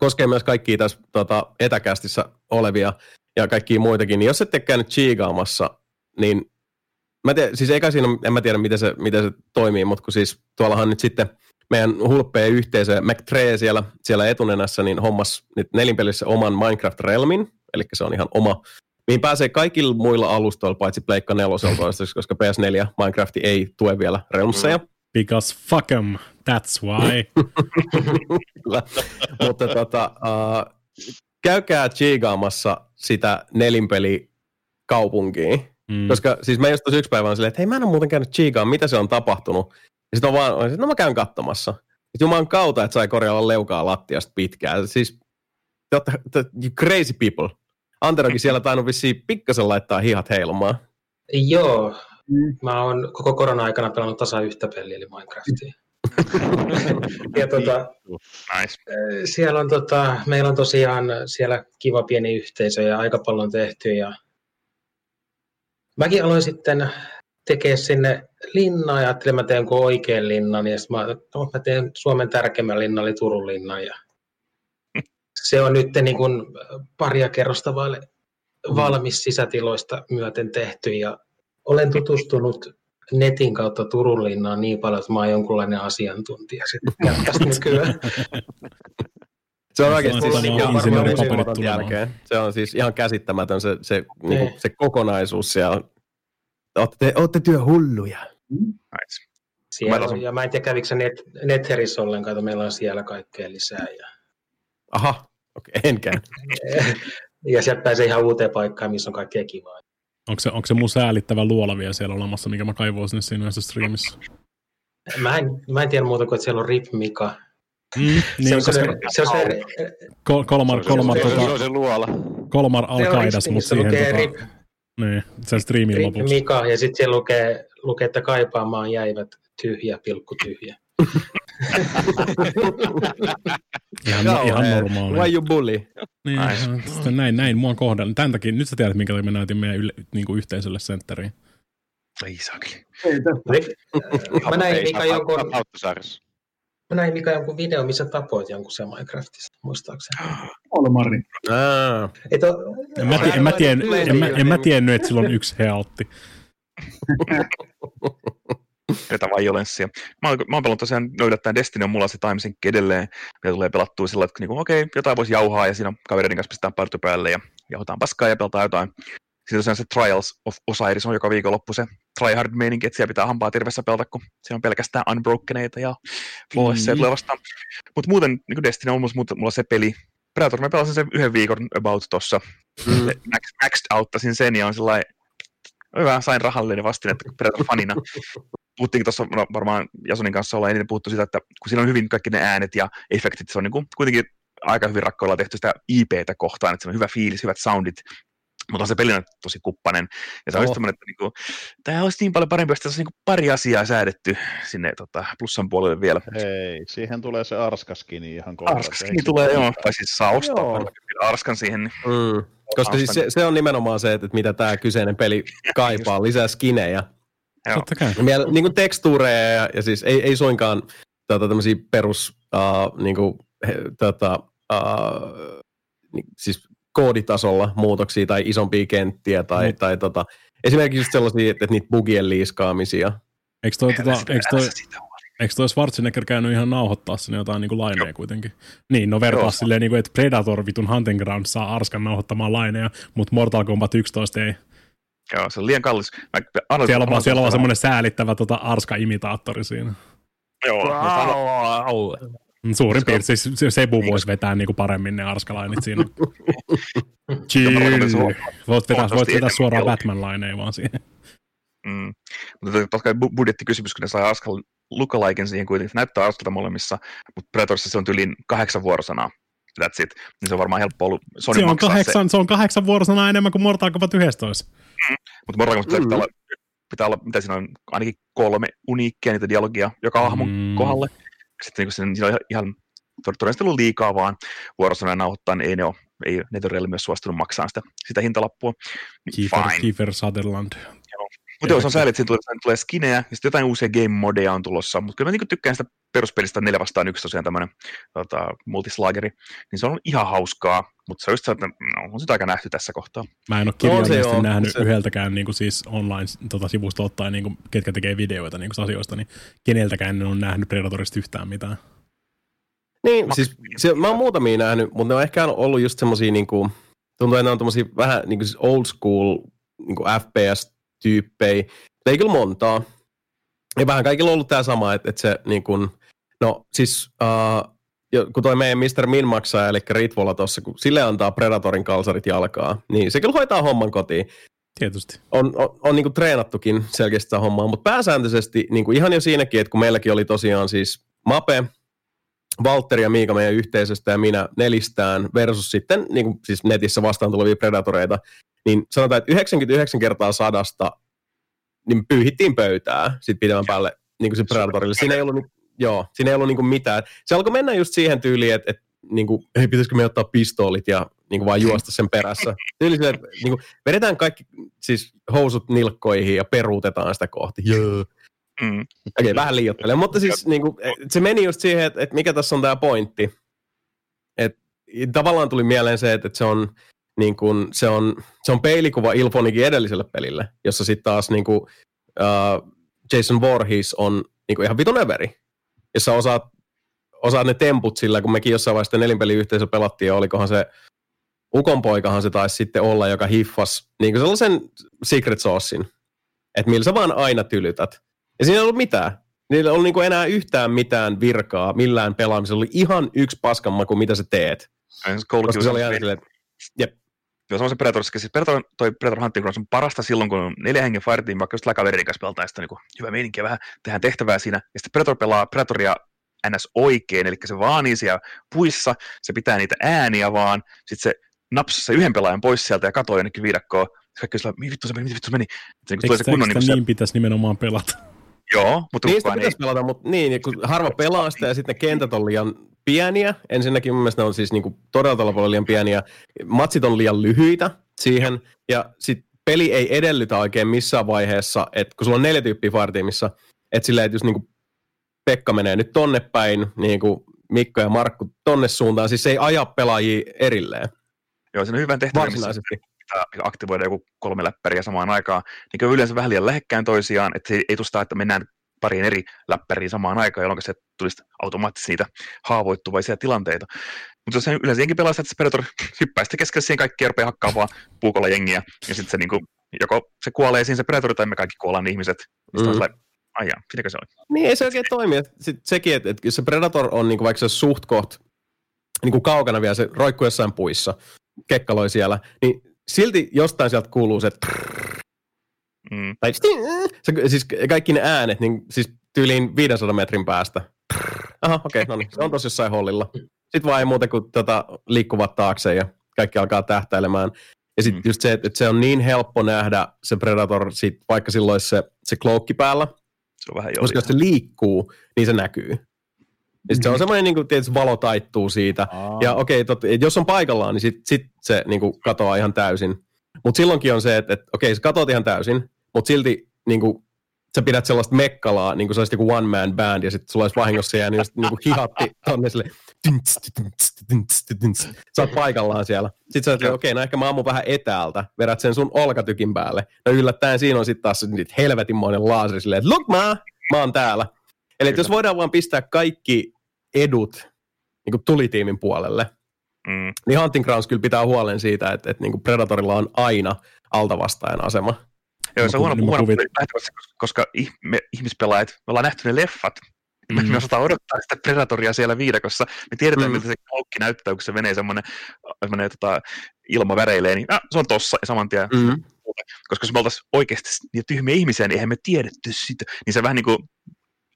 koskee myös kaikkia tässä tota, etäkästissä olevia ja kaikkia muitakin, niin jos ette käynyt chiigaamassa, niin Mä tiedän, siis eikä siinä, en mä tiedä miten se, miten se toimii, mutta kun siis tuollahan nyt sitten meidän hulppeen yhteisö McTree siellä, siellä etunenässä, niin hommas nyt nelinpelissä oman Minecraft Realmin, eli se on ihan oma, mihin pääsee kaikilla muilla alustoilla, paitsi Pleikka 4, koska PS4 Minecraft ei tue vielä Realmseja. Mm. Because fuck em, that's why. Mutta tota, uh, käykää chiigaamassa sitä nelinpeli kaupunkiin, Mm. Koska siis mä just yksi päivä on silleen, että hei mä en ole muuten käynyt chiikaan, mitä se on tapahtunut. Ja sitten on vaan, että no mä käyn katsomassa. Sitten juman kautta, että sai korjalla leukaa lattiasta pitkään. Siis te olette, te, you crazy people. Anterokin siellä tainnut vissiin pikkasen laittaa hihat heilumaan. Joo, mä oon koko korona-aikana pelannut tasa yhtä peliä, eli Minecraftia. ja tota, nice. siellä on tota, meillä on tosiaan siellä kiva pieni yhteisö ja aika paljon tehty ja mäkin aloin sitten tekee sinne linnaa ja ajattelin, että mä teen oikean linnan. Ja mä, no, mä teen Suomen tärkeimmän linnan, eli Turun linnan. Ja se on nyt niin kuin paria kerrosta vaille valmis sisätiloista myöten tehty. Ja olen tutustunut netin kautta Turun linnaan niin paljon, että mä oon jonkunlainen asiantuntija sitten nykyään. Se on oikeasti se, on ihan jälkeen. Se on siis ihan käsittämätön se, se, niin kuin, se kokonaisuus siellä. Olette, olette työhulluja. Nice. Siellä on, ja mä en tiedä kävikö se net, Netherissä ollenkaan, meillä on siellä kaikkea lisää. Ja... Aha, okei, okay, enkään. ja sieltä pääsee ihan uuteen paikkaan, missä on kaikkea kivaa. Onko se, onko se mun säälittävä luola vielä siellä olemassa, mikä mä kaivoin sinne siinä streamissa? Mä en, mä en tiedä muuta kuin, että siellä on Rip Mika, Mm, niin, se, on se, se, on se, Kol, kolmar, kolmar, se, tota, se luola. kolmar alkaidas, mutta siihen tota, rip, niin, sen striimin rip lopuksi. Mika, ja sitten siellä lukee, lukee, että kaipaamaan jäivät tyhjä, pilkku tyhjä. ihan, no, ihan normaali. Why you bully? Niin, nice. näin, näin mua kohdalla. Tämän takia, nyt sä tiedät, minkä me näytin meidän yle, niin kuin yhteisölle sentteriin. Ei saakeli. Mä näin Mika jonkun... Mä näin mikä jonkun video, missä tapoit jonkun se Minecraftissa, muistaakseni. Olmari. En mä, en, mä tiennyt, en, mä, en mä tiennyt, että sillä on yksi healtti. Tätä violenssia. Mä oon, mä oon pelannut tosiaan löydättää Destiny on mulla se timesync edelleen, mitä tulee pelattua sillä että niinku, okei, okay, jotain voisi jauhaa ja siinä kavereiden kanssa pistetään party päälle ja jahotaan paskaa ja pelataan jotain. Sitten tosiaan se Trials of Osiris on joka viikonloppu se tryhard meininki, että siellä pitää hampaa tirvessä pelata, kun se on pelkästään unbrokeneita ja flawlessia mm. tulee vastaan. Mutta muuten niin Destiny on mulla, mulla se peli. Predator, mä pelasin sen yhden viikon about tossa. Mm. Max, maxed outtasin sen ja on sellainen hyvä, sain rahallinen vastinetta Predator-fanina. Puhuttiinkin tuossa no, varmaan Jasonin kanssa ollaan eniten puhuttu sitä, että kun siinä on hyvin kaikki ne äänet ja efektit, se on niin kuin, kuitenkin aika hyvin rakkoilla tehty sitä IPtä kohtaan, että se on hyvä fiilis, hyvät soundit, mutta on se pelinä tosi kuppanen. Ja se oh. olisi tämmöinen, että niinku, tämä olisi niin paljon parempi, että olisi niinku pari asiaa säädetty sinne tota, plussan puolelle vielä. Hei, siihen tulee se Arskaskini ihan kohta. Arskaskini tulee, joo. Tai siis saa ostaa joo. Arskan siihen. Niin. Mm. Koska siis se, se, on nimenomaan se, että mitä tämä kyseinen peli kaipaa, lisää skinejä. Totta kai. Vielä niin kuin tekstuureja ja, ja siis ei, ei suinkaan tota, tämmöisiä perus, uh, niin kuin, he, tota, uh, niin, siis kooditasolla muutoksia tai isompia kenttiä tai, mm. tai tota, esimerkiksi just sellaisia, että, niitä bugien liiskaamisia. Eikö toi, tota, eikö toi, Eikö toi Schwarzenegger käynyt ihan nauhoittaa sinne jotain niin kuin laineja Joo. kuitenkin? Niin, no vertaa silleen, niin kuin, että Predator vitun Hunting Ground saa Arskan nauhoittamaan laineja, mutta Mortal Kombat 11 ei. Joo, se on liian kallis. Mä, siellä on vaan, siellä on semmoinen säälittävä tota, Arska-imitaattori siinä. Joo, wow. Suurin piirtein se Sebu voisi vetää niinku paremmin ne arskalainit siinä. Chill. Voit vetää, voit vetää suoraan Batman-laineja vaan siihen. Mm. Mutta totta kai budjettikysymys, kun ne sai Askal lookalikeen siihen kuitenkin, että näyttää Askalta molemmissa, mutta Predatorissa se on yli kahdeksan vuorosanaa. That's it. Niin se on varmaan helppo ollut Sony se on, kahdeksan, se. se on kahdeksan vuorosanaa enemmän kuin Mortal Kombat 11. Mm. Mutta Mortal Kombat mm. pitää, olla, pitää olla, mitä siinä on, ainakin kolme uniikkia niitä dialogia joka hahmon mm. kohdalle sitten niin siinä, siinä on ihan todennäköisesti ollut liikaa vaan vuorosanoja nauhoittaa, niin ei ne ole, ei NetherRealm myös suostunut maksamaan sitä, sitä hintalappua. Kiefer, Kiefer Sutherland. Mutta joo, se on sääli, että siinä tulee, tulee skinejä, ja sitten jotain uusia game-modeja on tulossa, mutta kyllä mä niin tykkään sitä peruspelistä 4 vastaan 1 tosiaan tämmöinen tota, multislageri, niin se on ihan hauskaa, mutta se on just se, että no, on sitä aika nähty tässä kohtaa. Mä en ole kirjallisesti no, nähnyt se... yhdeltäkään niin kuin siis online-sivusta tota, ottaen, niin kuin, ketkä tekee videoita niin kuin asioista, niin keneltäkään en ole nähnyt Predatorista yhtään mitään. Niin, mä, siis se, mä oon muutamia nähnyt, mutta ne on ehkä ollut just semmosia niin kuin, tuntuu, että ne on tommosia vähän niin kuin siis old school niin kuin FPS-tyyppejä. Ei kyllä montaa. Ja vähän kaikilla on ollut tämä sama, että, että se niin kuin, no siis uh, kun toi meidän Mr. Min maksaa, eli Ritvola tuossa, kun sille antaa Predatorin kalsarit jalkaa, niin se kyllä hoitaa homman kotiin. Tietysti. On, on, on niin kuin treenattukin selkeästi sitä hommaa, mutta pääsääntöisesti niin kuin ihan jo siinäkin, että kun meilläkin oli tosiaan siis Mape, Valtteri ja Miika meidän yhteisöstä ja minä nelistään versus sitten niin kuin siis netissä vastaan tulevia predatoreita, niin sanotaan, että 99 kertaa sadasta niin pyyhittiin pöytää sitten pidemmän päälle niin kuin se predatorille. Siinä ei ollut, joo, siinä ei ollut niin kuin mitään. Se alkoi mennä just siihen tyyliin, että, että niin kuin, ei pitäisikö me ottaa pistoolit ja niin kuin vaan juosta sen perässä. Tyyli sille, että niin kuin, vedetään kaikki siis housut nilkkoihin ja peruutetaan sitä kohti. Joo. Mm. Okei, okay, vähän liioittelen. Mutta siis niin kuin, se meni just siihen, että, että mikä tässä on tämä pointti. Et, tavallaan tuli mieleen se, että, että se on niin kuin, se on, se on peilikuva Ilfonikin edelliselle pelille, jossa sitten taas niin kuin, uh, Jason Voorhees on niin ihan vitun överi, jossa osaat, osaat ne temput sillä, kun mekin jossain vaiheessa nelinpeliyhteisö pelattiin, ja olikohan se ukonpoikahan se taisi sitten olla, joka hiffas niin kuin sellaisen secret saucein, että millä sä vaan aina tylytät. Ja siinä ei ollut mitään. Niillä ei ollut niin enää yhtään mitään virkaa millään pelaamisella. Oli ihan yksi paskan kuin mitä sä teet. Koska se oli aina silleen, jep, Joo, se on se Predator, siis Predator, toi Predator Hunting Grounds on parasta silloin, kun on neljä hengen fireteam, vaikka just kaverin kanssa peltaa, sitten niin hyvä meininki vähän tehdään tehtävää siinä. Ja sitten Predator pelaa Predatoria ns. oikein, eli se vaanii siellä puissa, se pitää niitä ääniä vaan, sitten se napsasi se yhden pelaajan pois sieltä ja katoi jonnekin viidakkoon. Kaikki sillä, mi vittu se meni, mi vittu se meni. Se, niin, se kunnon, niin, se... niin pitäisi nimenomaan pelata? Joo, mutta Niistä pitäisi ei... pelata, mutta niin, kun harva pelaa sitä ja sitten ne kentät on liian pieniä. Ensinnäkin mun mielestä ne on siis niinku todella paljon liian pieniä. Matsit on liian lyhyitä siihen. Ja sitten peli ei edellytä oikein missään vaiheessa, että kun sulla on neljä tyyppiä Fireteamissa, että silleen, että jos niinku Pekka menee nyt tonne päin, niin kuin Mikko ja Markku tonne suuntaan, siis se ei aja pelaajia erilleen. Joo, se on hyvän tehtävä, missä pitää aktivoida joku kolme läppäriä samaan aikaan, niin on yleensä vähän liian lähekkään toisiaan, että se ei tuosta, että mennään pariin eri läppäriin samaan aikaan, jolloin se tulisi automaattisesti niitä haavoittuvaisia tilanteita. Mutta jos yleensä jengi pelaa että se Predator hyppää sitten keskellä siihen kaikki ja rupeaa hakkaamaan puukolla jengiä, ja sitten se niinku, joko se kuolee siinä se Predator, tai me kaikki kuollaan ihmiset. Mm. on jaa, se oli? Niin, ei se oikein toimi. Sitten sekin, että, että se Predator on niinku vaikka se suht koht niinku kaukana vielä, se roikkuu jossain puissa, kekkaloi siellä, niin silti jostain sieltä kuuluu se mm. tai se, siis kaikki ne äänet, niin siis tyyliin 500 metrin päästä. Aha, okei, okay, no niin, se on tosi jossain hollilla. Sitten vaan ei muuta kuin tota, liikkuvat taakse ja kaikki alkaa tähtäilemään. Ja sitten mm. just se, että se on niin helppo nähdä se Predator, sit, vaikka silloin se, se kloukki päällä. Se on vähän Koska jos se liikkuu, niin se näkyy. Ja sit se on mm. semmoinen, niin kuin, tietysti valo taittuu siitä. Aa. Ja okei, okay, jos on paikallaan, niin sitten sit se niin kuin, katoaa ihan täysin. Mutta silloinkin on se, että, että okei, okay, sä katoat ihan täysin, mutta silti niin kuin, sä pidät sellaista mekkalaa, niin kuin se olisi joku one man band, ja sitten sulla olisi vahingossa jäänyt just niin kuin hihatti tonne sille, sä oot paikallaan siellä. Sitten sä okei, okay, no ehkä mä ammun vähän etäältä, vedät sen sun olkatykin päälle. No yllättäen siinä on sitten taas niitä helvetinmoinen laaseri silleen, että look mä, mä oon täällä. Eli jos voidaan vaan pistää kaikki edut niin kuin tulitiimin puolelle, mm. niin Hunting Grounds kyllä pitää huolen siitä, että, että niin kuin Predatorilla on aina altavastajan asema. Joo, se on huono, huono koska me ihmispelaajat, me ollaan nähty ne leffat, mm. me osataan odottaa sitä Predatoria siellä viidakossa. Me tiedetään, mm. miltä se kaukki näyttää, kun se menee semmoinen, semmoinen tota, ilma väreilee, niin ah, se on tossa ja saman tien. Mm. Koska jos me oltaisiin oikeasti niitä tyhmiä ihmisiä, niin eihän me tiedetty sitä. Niin se vähän niin kuin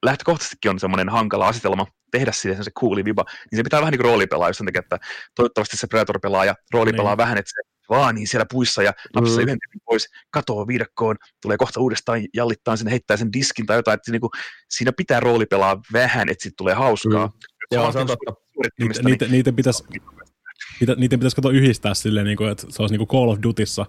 lähtökohtaisestikin on semmoinen hankala asetelma tehdä siitä se cooli viba, niin se pitää vähän niin kuin roolipelaa, jos sen takia, että toivottavasti se Predator pelaa ja roolipelaa niin. vähän, että se vaan niin siellä puissa ja napsaa mm. yhden pois, katoaa viidakkoon, tulee kohta uudestaan, jallittaa sinne, heittää sen diskin tai jotain, että niinku, siinä pitää roolipelaa vähän, että siitä tulee hauskaa. Mm. Joo, se on totta. Niitä, niitä, niitä pitäisi niitä, niitä pitäisi katsoa yhdistää silleen, niin kuin, että se olisi niin kuin Call of Dutyssa,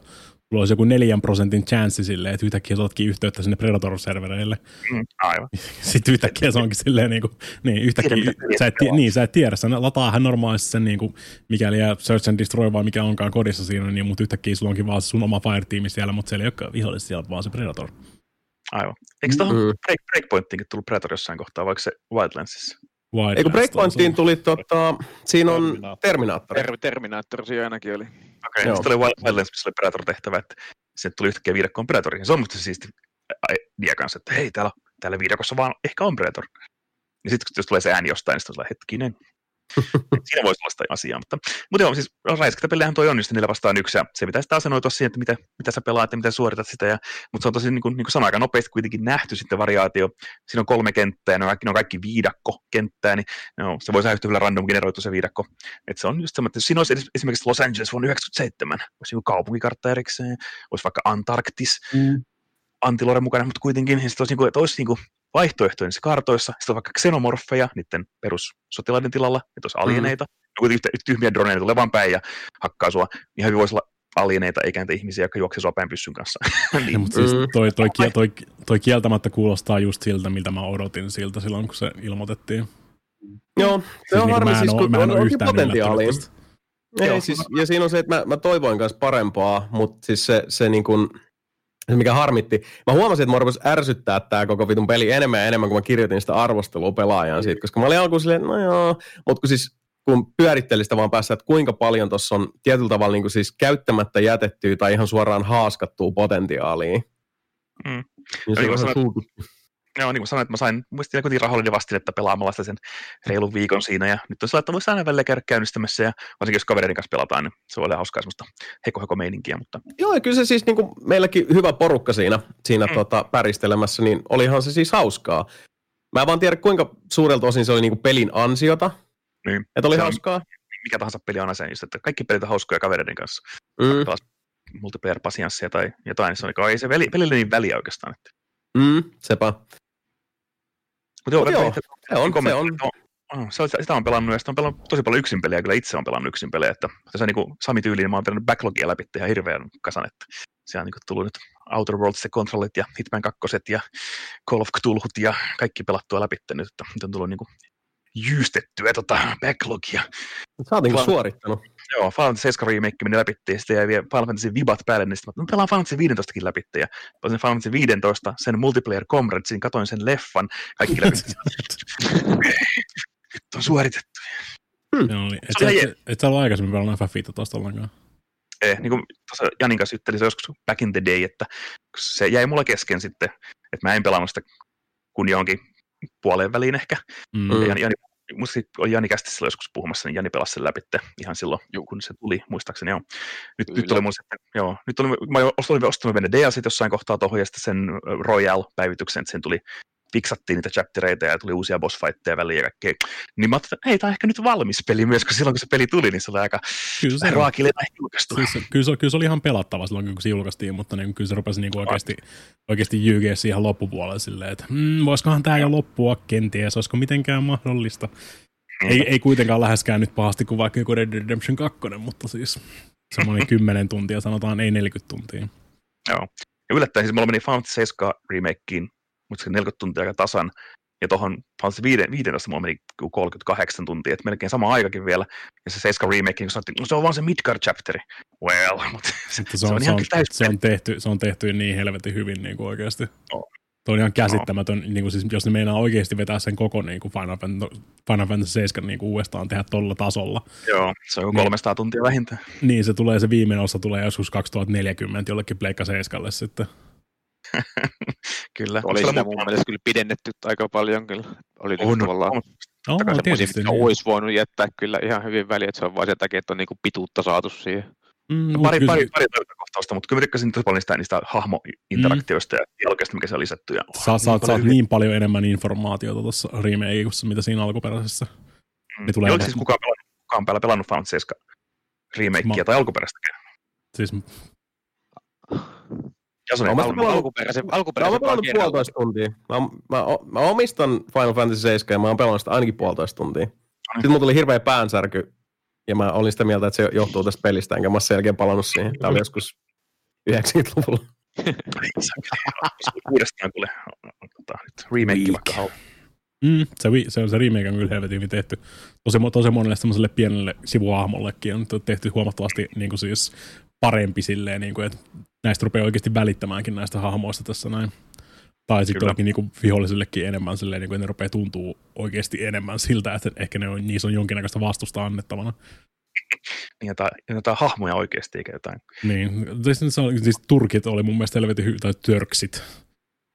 sulla olisi joku neljän prosentin chanssi silleen, että yhtäkkiä sä otatkin yhteyttä sinne Predator-servereille. Mm, aivan. Sitten yhtäkkiä se onkin silleen, niin, kuin, niin yhtäkkiä, sä et, niin, sä et tiedä, sä lataahan normaalisti sen, niin kuin, mikäli Search and Destroy vai mikä onkaan kodissa siinä, niin, mutta yhtäkkiä sulla onkin vaan sun oma Fire-tiimi siellä, mutta siellä ei olekaan vihollista siellä, vaan se Predator. Aivan. Eikö tuohon mm. break, Breakpointiinkin tullut Predator jossain kohtaa, vaikka se Wildlandsissa? Eikö Breakpointiin tuli, tota, siinä on Terminaattori. Ter- Terminaattori siinä ainakin oli. Okei, okay, sitten oli Wildlands, missä oli Predator-tehtävä, että se tuli yhtäkkiä viidakkoon Predatoriin. Se on musta siisti idea kanssa, että hei, täällä, täällä viidakossa vaan ehkä on Predator. Ja sitten jos tulee se ääni jostain, niin sitten on hetkinen, Siinä voisi olla sitä asiaa, mutta, mutta joo, siis räiskintäpelejähän toi on niillä vastaan yksi, ja se pitäisi taas asennoitua siihen, että mitä, mitä sä pelaat ja miten suoritat sitä, ja, mutta se on tosi, niin kuin, niin kuin sanoin, aika nopeasti kuitenkin nähty sitten variaatio. Siinä on kolme kenttää, ja ne on kaikki, ne on kaikki viidakko-kenttää, niin no, se voisi yhtä hyvin random generoitu se viidakko. että se on just semmoinen, että siinä olisi esimerkiksi Los Angeles vuonna 1997, olisi joku kaupunkikartta erikseen, olisi vaikka Antarktis, mm. Antilore mukana, mutta kuitenkin, niin olisi, niin kuin, että olisi niin kuin, vaihtoehtoja niissä kartoissa, sitten on vaikka xenomorfeja niiden perussotilaiden tilalla, että olisi alieneita, mm. kuitenkin tyhmiä droneja tulee vaan päin ja hakkaa sua, niin hyvin voisi olla alieneita eikä niitä ihmisiä, jotka juoksevat sua päin pyssyn kanssa. niin. Mutta siis mm. toi, toi, toi, toi, toi, kieltämättä kuulostaa just siltä, miltä mä odotin siltä silloin, kun se ilmoitettiin. Joo, se siis on niin harmi, siis kun on, onkin potentiaalia. Ei, siis, ja siinä on se, että mä, mä toivoin kanssa parempaa, mutta siis se, se niin kuin, se mikä harmitti. Mä huomasin, että mä rupesi ärsyttää tämä koko vitun peli enemmän ja enemmän, kun mä kirjoitin sitä arvostelua pelaajaan siitä, koska mä olin alkuun silleen, no joo, mutta kun siis kun pyöritteli sitä vaan päässä, että kuinka paljon tuossa on tietyllä tavalla niin kuin siis käyttämättä jätettyä tai ihan suoraan haaskattua potentiaalia. Mm. Niin se on Joo, niin kuin sanoin, että mä sain muistin kuitenkin rahallinen vastinetta pelaamalla sitä sen reilun viikon siinä, ja nyt on sellainen, että voisi aina välillä käydä käynnistämässä, ja varsinkin jos kavereiden kanssa pelataan, niin se voi olla hauskaa semmoista heko meininkiä, mutta... Joo, ja kyllä se siis niin kuin meilläkin hyvä porukka siinä, siinä mm. tota, päristelemässä, niin olihan se siis hauskaa. Mä en vaan tiedä, kuinka suurelta osin se oli niin kuin pelin ansiota, niin. että oli se hauskaa. On, mikä tahansa peli on just, että kaikki pelit on hauskoja kavereiden kanssa. Mm. multiplayer pasianssia tai jotain, niin se on, ei se peli, pelille niin väliä oikeastaan. Että. Mm, sepä. Mutta joo, joo se on, se on. Se on, sitä on pelannut, ja sitä on pelannut tosi paljon yksin pelejä, kyllä itse on pelannut yksin pelejä, että tässä niin Sami tyyliin, niin mä oon pelannut backlogia läpi ihan hirveän kasan, että siellä on niin tullut nyt Outer Worlds ja Controlit ja Hitman 2 ja Call of Cthulhut ja kaikki pelattua läpi nyt, että nyt on tullut niin jyystettyä tota backlogia. Sä oot niin suorittanut. Joo, Final Fantasy 7 remake meni läpi, ja sitten jäi vielä Final Fantasy vibat päälle, niin sitten mä pelaan Final Fantasy 15 läpi, ja pelasin Final Fantasy 15, sen multiplayer comradesin, katoin sen leffan, kaikki läpi. Nyt on suoritettu. Hmm. Oli, et, sä, et, et sä ollut aikaisemmin pelannut FF15 tuosta ollenkaan? Ei, niin kuin tuossa Janin kanssa juttelin se joskus back in the day, että se jäi mulla kesken sitten, että mä en pelannut sitä kun johonkin puoleen väliin ehkä. Mm. Ja Jani, Jani musta oli Jani Kästissä joskus puhumassa, niin Jani pelasi sen läpi ihan silloin, Juh. kun se tuli, muistaakseni joo. Nyt, nyt oli mun sitten, joo, nyt oli, mä olin ostanut vielä DLC jossain kohtaa tuohon, ja sitten sen Royal-päivityksen, että sen tuli fiksattiin niitä chaptereita ja tuli uusia boss fightteja väliin ja kaikkea. Niin mä ajattelin, että hei, tämä on ehkä nyt valmis peli myös, kun silloin kun se peli tuli, niin se oli aika kyllä se, raakille julkaistu. Siis, kyllä, se, kyllä se oli ihan pelattava silloin, kun se julkaistiin, mutta niin, kyllä se rupesi niin kuin oikeasti, oikeasti jyykeä siihen loppupuolelle silleen, että mm, voisikohan tämä jo loppua kenties, olisiko mitenkään mahdollista. Ei, ei kuitenkaan läheskään nyt pahasti kuin vaikka joku Red Redemption 2, mutta siis semmoinen 10 tuntia, sanotaan ei 40 tuntia. Joo. Ja yllättäen siis mulla meni Final 7 remakeen mutta se 40 tuntia aika tasan. Ja tuohon Fantasy 15 mulla meni 38 tuntia, että melkein sama aikakin vielä. Ja se 7 remake, kun sanottiin, no se on vaan se Midgard chapteri. Well, mutta se, se, on, se, on, se, on tehty, se on tehty niin helvetin hyvin niin kuin oikeasti. Oh. Tuo on ihan käsittämätön, no. niin kuin siis, jos ne meinaa oikeasti vetää sen koko niin kuin Final, Fantasy, Final Fantasy 7 niin kuin uudestaan tehdä tuolla tasolla. Joo, se on 300 niin, tuntia vähintään. Niin, se tulee, se viimeinen osa tulee joskus 2040 jollekin Pleikka 7 sitten. kyllä. Oli sitä mun mielestä kyllä pidennetty aika paljon kyllä. Oli on, nyt tavallaan on. No, se tietysti, niin. olisi voinut jättää kyllä ihan hyvin väliä, että se on vain sen takia, että on niinku pituutta saatu siihen. Mm, no, pari, pari, pari kohtausta, mutta kyllä mä tykkäsin tosi paljon niistä, niistä hahmointeraktioista mm. ja dialogista, mikä se on lisätty. Ja, Sa, niin saat, saat niin paljon enemmän informaatiota tuossa remakeissa, mitä siinä alkuperäisessä. Mm. Ne tulee Oliko siis kukaan pelannut, kukaan päällä pelannut Final 7 remakea mä... tai alkuperäistäkään? Siis Jason, mä alku, alkuperäisen, alkuperäisen mä oon puolitoista tuntia. Mä, mä, mä, omistan Final Fantasy 7 ja mä oon pelannut sitä ainakin puolitoista tuntia. Sitten mulla tuli hirveä päänsärky ja mä olin sitä mieltä, että se johtuu tästä pelistä, enkä mä sen jälkeen palannut siihen. Tämä oli joskus 90-luvulla. Uudestaan kuule remake vaikka Mm, se, se, se remake on kyllä helvetin hyvin tehty. Tosi, tosi monelle semmoiselle pienelle sivuahmollekin on tehty huomattavasti niin kuin siis parempi silleen, niin kuin, että näistä rupeaa oikeasti välittämäänkin näistä hahmoista tässä näin. Tai sitten onkin niin vihollisillekin enemmän silleen, niin kuin, että ne rupeaa tuntuu oikeasti enemmän siltä, että ehkä ne on, niissä on jonkinnäköistä vastusta annettavana. Niin jotain, jotain hahmoja oikeasti, eikä jotain. Niin, siis, se on, siis turkit oli mun mielestä helvetin hyvin, tai törksit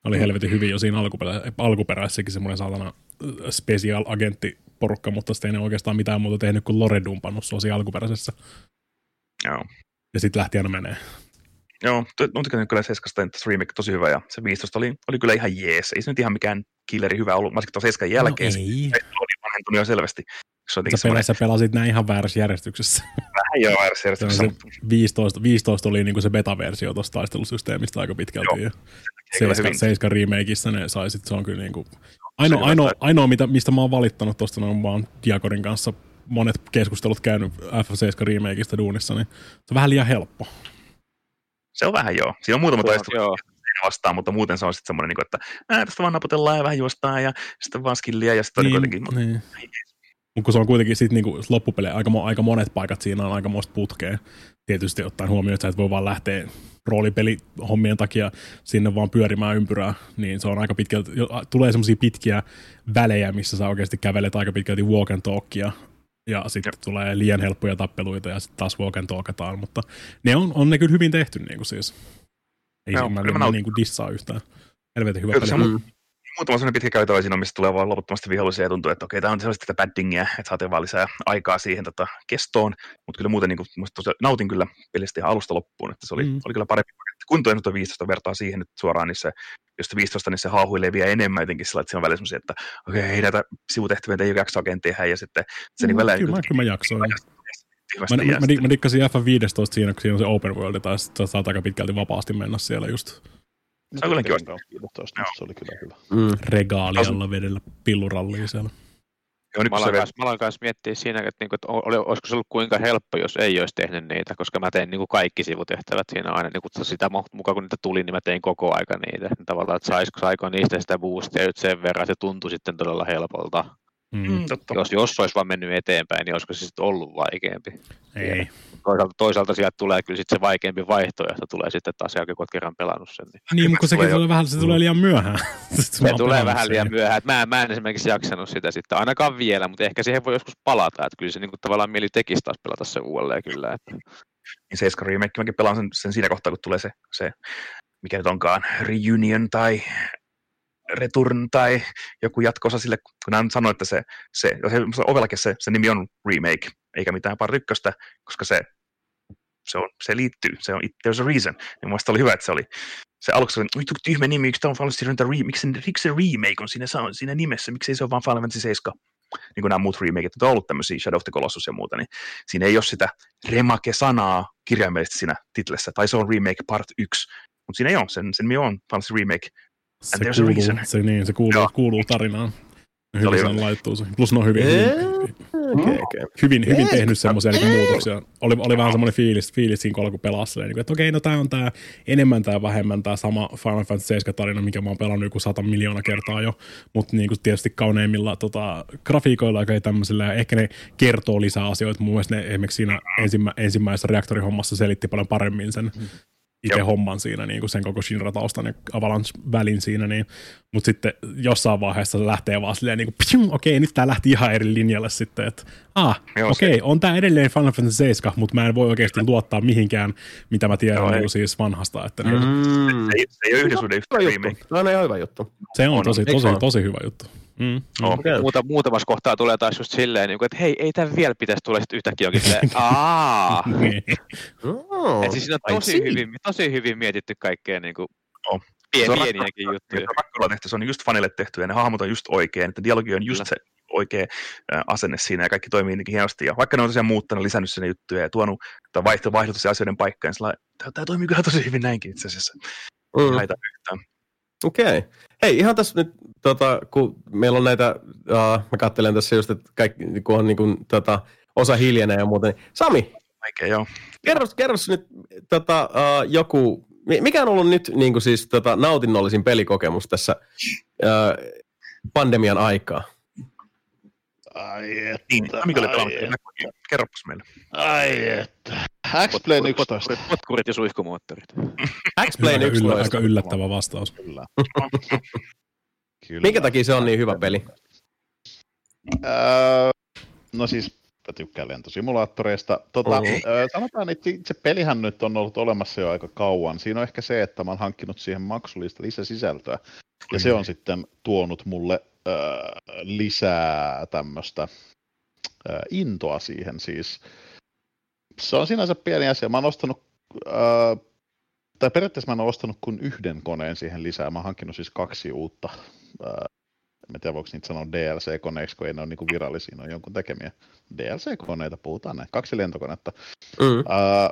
oli helvetin hyvin jo siinä alkuperä, alkuperäisessäkin semmoinen saatana äh, special agentti porukka, mutta sitten ei ne oikeastaan mitään muuta tehnyt kuin Lore dumpannut siinä alkuperäisessä. Joo. Ja sitten lähti aina menee. Joo, on tykännyt kyllä Seskasta, remake tosi hyvä ja se 15 oli, oli kyllä ihan jees. Ei se nyt ihan mikään killeri hyvä ollut, varsinkin tuon Seskan jälkeen. No ei. Se oli vanhentunut jo selvästi. Se sä, semmoinen... sä pelasit näin ihan väärässä järjestyksessä. Vähän joo, väärässä järjestyksessä. Se 15, 15 oli niinku se beta-versio tuosta taistelusysteemistä aika pitkälti. Joo. Ja 7, 7 remakeissa ne sai sit, se on kyllä niinku... Ainoa, ainoa, ainoa mitä, mistä mä oon valittanut tuosta, on vaan Diakorin kanssa monet keskustelut käynyt F7 remakeista duunissa, niin se on vähän liian helppo. Se on vähän joo. Siinä on muutama taistelu vastaan, mutta muuten se on sitten semmoinen, niin että ää, tästä vaan naputellaan ja vähän juostaan ja sitten vaan skilliä ja sitten niin, on jotenkin... Niin. Mutta kun se on kuitenkin sitten niinku loppupelejä, aika, aika monet paikat siinä on aika muista putkea. Tietysti ottaen huomioon, että sä et voi vaan lähteä roolipelihommien takia sinne vaan pyörimään ympyrää, niin se on aika pitkälti, tulee semmoisia pitkiä välejä, missä sä oikeasti kävelet aika pitkälti walk and talkia, ja sitten tulee liian helppoja tappeluita ja sitten taas walk and talkataan, mutta ne on, on ne kyllä hyvin tehty niin kuin siis. Ei Joo, mä, mä niin kuin dissaa yhtään. Helvetin hyvä peli. Mm muutama sellainen pitkä käytävä siinä, missä tulee vaan loputtomasti vihollisia ja tuntuu, että okei, tämä on sellaista tätä paddingia, että saatiin vaan lisää aikaa siihen tota, kestoon, mutta kyllä muuten niin kuin, tosi, nautin kyllä pelistä ihan alusta loppuun, että se oli, mm. oli kyllä parempi paketti. Kun tuo 15 vertaa siihen nyt suoraan, niin se, jos 15, niin se haahuilee vielä enemmän jotenkin sillä, että se on välillä semmoisia, että okei, okay, näitä sivutehtäviä ei jaksa oikein tehdä, ja sitten se niin välillä... Kyllä, niin, kyllä mä jaksoin. Mä, mä, mä, mä dikkasin F15 siinä, kun siinä on se open world, tai sitten saat aika pitkälti vapaasti mennä siellä just se on kyllä kiva. Se oli kyllä hyvä. Mm. Regaalialla vedellä pillurallia siellä. Joo, niin mä, aloin kanssa, mä aloin kanssa miettiä siinä, että, niinku, että oli, olisiko se ollut kuinka helppo, jos ei olisi tehnyt niitä, koska mä tein niinku kaikki sivutehtävät siinä aina, niin sitä mukaan kun niitä tuli, niin mä tein koko aika niitä. Tavallaan, että saisiko saiko niistä sitä boostia nyt sen verran, se tuntui sitten todella helpolta. Mm. mm. Totta. Jos, jos olisi vaan mennyt eteenpäin, niin olisiko se sitten ollut vaikeampi? Ei. Toisaalta, toisaalta sieltä tulee kyllä sitten se vaikeampi vaihtoehto, tulee sitten taas jälkeen, kun olet kerran pelannut sen. Niin, niin mutta sekin tulee, vähän, se tulee liian myöhään. se tulee vähän liian myöhään. Mä, mä en esimerkiksi jaksanut sitä sitten, ainakaan vielä, mutta ehkä siihen voi joskus palata, että kyllä se niin kuin, tavallaan mieli tekisi taas pelata se uudelleen kyllä. Että. Niin 7 remake, mäkin pelaan sen, sen siinä kohtaa, kun tulee se, se mikä nyt onkaan, reunion tai Return tai joku jatkosa sille, kun hän sanoi, että se, se, se ovellakin se, se nimi on remake, eikä mitään part ykköstä, koska se, se, on, se liittyy, se on there's a reason. Niin mielestäni oli hyvä, että se oli se aluksi oli, oi tyhmä nimi, miksi tämä on Final Fantasy re, miksi, miksi se remake on siinä, siinä nimessä, miksi se on vaan Final Fantasy 7, niin kuin nämä muut remakeit, on ollut tämmöisiä Shadow of the Colossus ja muuta, niin siinä ei ole sitä remake-sanaa kirjaimellisesti siinä titlessä, tai se on remake part 1, mutta siinä ei ole, sen, sen nimi on Fantasy Remake, se kuuluu, se, niin, se kuuluu, kuuluu tarinaan. Hyvin se laittuu se. Plus ne on hyvin, hyvin, okay, okay. hyvin, hyvin tehnyt semmoisia niin muutoksia. Oli, oli vähän semmoinen fiilis, fiilis siinä, kun alkoi pelaa niin että okei, okay, no tämä on tämä enemmän tai vähemmän tämä sama Final Fantasy 7 tarina, mikä mä oon pelannut joku sata miljoonaa kertaa jo, mutta niin kuin tietysti kauneimmilla tota, grafiikoilla ja tämmöisillä, ja ehkä ne kertoo lisää asioita. Mun mielestä ne esimerkiksi siinä ensimmä, ensimmäisessä reaktorihommassa selitti paljon paremmin sen, itse homman siinä, niin kuin sen koko Shinra-taustan ja Avalanche-välin siinä, niin, mutta sitten jossain vaiheessa se lähtee vaan silleen, niin kuin, okei, nyt tämä lähti ihan eri linjalle sitten, että ah, okei, on tämä edelleen Final Fantasy 7, mutta mä en voi oikeasti luottaa mihinkään, mitä mä tiedän niin siis vanhasta. Että, niin, mm. se, ei, se ei ole yhdessä. Se on ihan hyvä juttu. Se on, on tosi, tosi, tosi hyvä juttu. Mm. Oh. Okay. Muuta, muutamassa kohtaa tulee taas just silleen, niin kuin, että hei, ei tämä vielä pitäisi tulla sitten yhtäkkiä jokin silleen, aaa. Niin. oh, siis siinä on tosi hyvin, tosi hyvin mietitty kaikkea niin kuin, oh. Pien, pieniäkin juttuja. Se on tehty, se on just fanille tehty ja ne hahmot on just oikein, että dialogi on just Kyllä. se oikea asenne siinä ja kaikki toimii niin hienosti. Ja vaikka ne on tosiaan muuttanut, lisännyt sinne juttuja ja tuonut tai vaihtoehtoja asioiden paikkaan, niin tämä toimii kyllä tosi hyvin näinkin itse asiassa. Mm. Haita yhtään. Okei. Okay. Hei, ihan tässä nyt, tota, kun meillä on näitä, uh, mä katselen tässä just, että kaikki, kun on niin kuin, tota, osa hiljenee ja muuten. Niin Sami, Oikein, joo. Kerros, kerros nyt tota, uh, joku, mikä on ollut nyt niin kuin siis, tota, nautinnollisin pelikokemus tässä uh, pandemian aikaa? Ai että. Niin, mikä oli pelannut? Kerropas meille. Ai että. X-Plane 11. Potkurit ja suihkumoottorit. X-Plane 11. Aika yllättävä vastaus. Kyllä. Kyllä. Minkä takia se on niin hyvä peli? Öö, no siis mä tykkään lentosimulaattoreista. Tota, öö, sanotaan, että se pelihän nyt on ollut olemassa jo aika kauan. Siinä on ehkä se, että mä oon hankkinut siihen maksullista lisäsisältöä. Ja se on sitten tuonut mulle lisää tämmöistä öö, intoa siihen siis se on sinänsä pieni asia. Mä oon ostanut, äh, tai periaatteessa mä oon ostanut kuin yhden koneen siihen lisää. Mä oon hankkinut siis kaksi uutta, äh, en tiedä voiko niitä sanoa DLC-koneiksi, kun ei ne ole niinku virallisia, ne on jonkun tekemiä DLC-koneita, puhutaan näin, kaksi lentokonetta. Mm. Äh,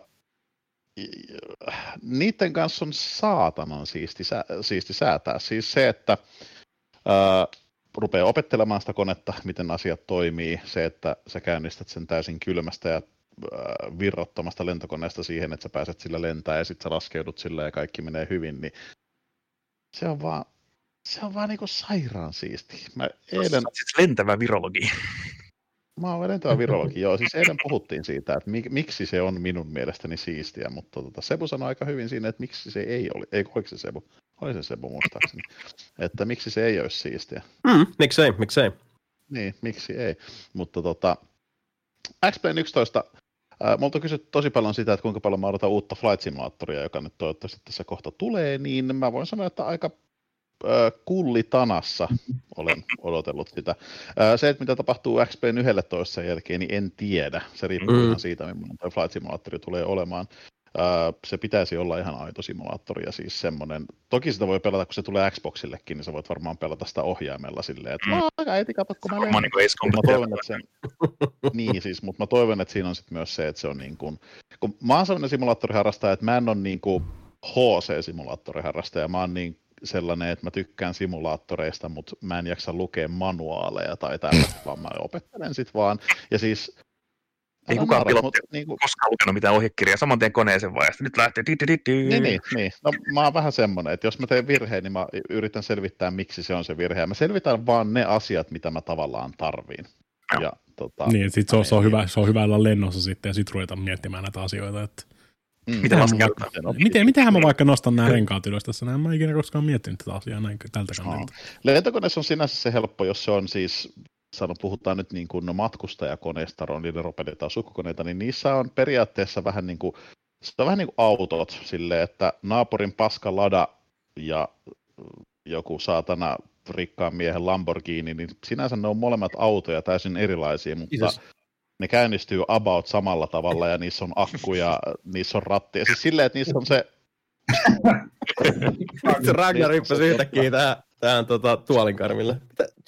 niiden kanssa on saatanan siisti, siisti säätää. Siis se, että äh, rupeaa opettelemaan sitä konetta, miten asiat toimii, se, että sä käynnistät sen täysin kylmästä ja Äh, virrottomasta lentokoneesta siihen, että sä pääset sillä lentää ja sitten sä laskeudut sillä ja kaikki menee hyvin, niin se on vaan, se on vaan niinku sairaan siisti. Mä eilen... Siis lentävä virologi. Mä oon lentävä virologi, joo. Siis eilen puhuttiin siitä, että mik, miksi se on minun mielestäni siistiä, mutta tota, Sebu sanoi aika hyvin siinä, että miksi se ei ole, ei oliko se Sebu? Oli se Sebu muistaakseni. Että miksi se ei olisi siistiä. Mm, miksei, miksei. Niin, miksi ei. Mutta tota, X-Plane 11 Multa on kysytty tosi paljon sitä, että kuinka paljon mä odotan uutta Flight Simulatoria, joka nyt toivottavasti tässä kohta tulee, niin mä voin sanoa, että aika kullitanassa olen odotellut sitä. Se, että mitä tapahtuu XPn 11 sen jälkeen, niin en tiedä. Se riippuu mm. ihan siitä, millainen tuo Flight Simulator tulee olemaan se pitäisi olla ihan aito simulaattori ja siis semmoinen, toki sitä voi pelata, kun se tulee Xboxillekin, niin sä voit varmaan pelata sitä ohjaimella silleen, että mm. äiti, kato, kun mä lennän. Niin mä toivon, että sen, niin siis, mutta mä toivon, että siinä on sitten myös se, että se on niin kuin, kun mä oon sellainen simulaattoriharrastaja, että mä en ole niin kuin HC-simulaattoriharrastaja, mä oon niin sellainen, että mä tykkään simulaattoreista, mutta mä en jaksa lukea manuaaleja tai tällaista, vaan mä opettelen sit vaan. Ja siis Ei kukaan pilotti niin kuin... koskaan lukenut mitään ohjekirjaa, saman tien koneeseen vaan, nyt lähtee. Niin, niin, niin. No, mä oon vähän semmoinen, että jos mä teen virheen, niin mä yritän selvittää, miksi se on se virhe. Ja mä selvitän vaan ne asiat, mitä mä tavallaan tarviin. Ja, tota, niin, sit se on, se, on hyvä, se on hyvä olla lennossa sitten ja sitten ruveta miettimään näitä asioita. Että... Mm, miten, mä vaikka, miten, mitenhän mä vaikka nostan nämä renkaat ylös tässä? Näin mä en ikinä koskaan miettinyt tätä asiaa näin tältä kannalta. Lentokoneessa on sinänsä se helppo, jos se on siis sano, puhutaan nyt niin kuin matkustajakoneista, niille ropelit sukkokoneita, niin niissä on periaatteessa vähän niin kuin, se on vähän niin kuin autot, silleen, että naapurin paska lada ja joku saatana rikkaan miehen Lamborghini, niin sinänsä ne on molemmat autoja täysin erilaisia, mutta Isos. ne käynnistyy about samalla tavalla ja niissä on akku ja niissä on ratti. Ja siis silleen, että niissä on se... Ragnar hyppäsi yhtäkkiä tähän, tähän tota, tuolinkarmille.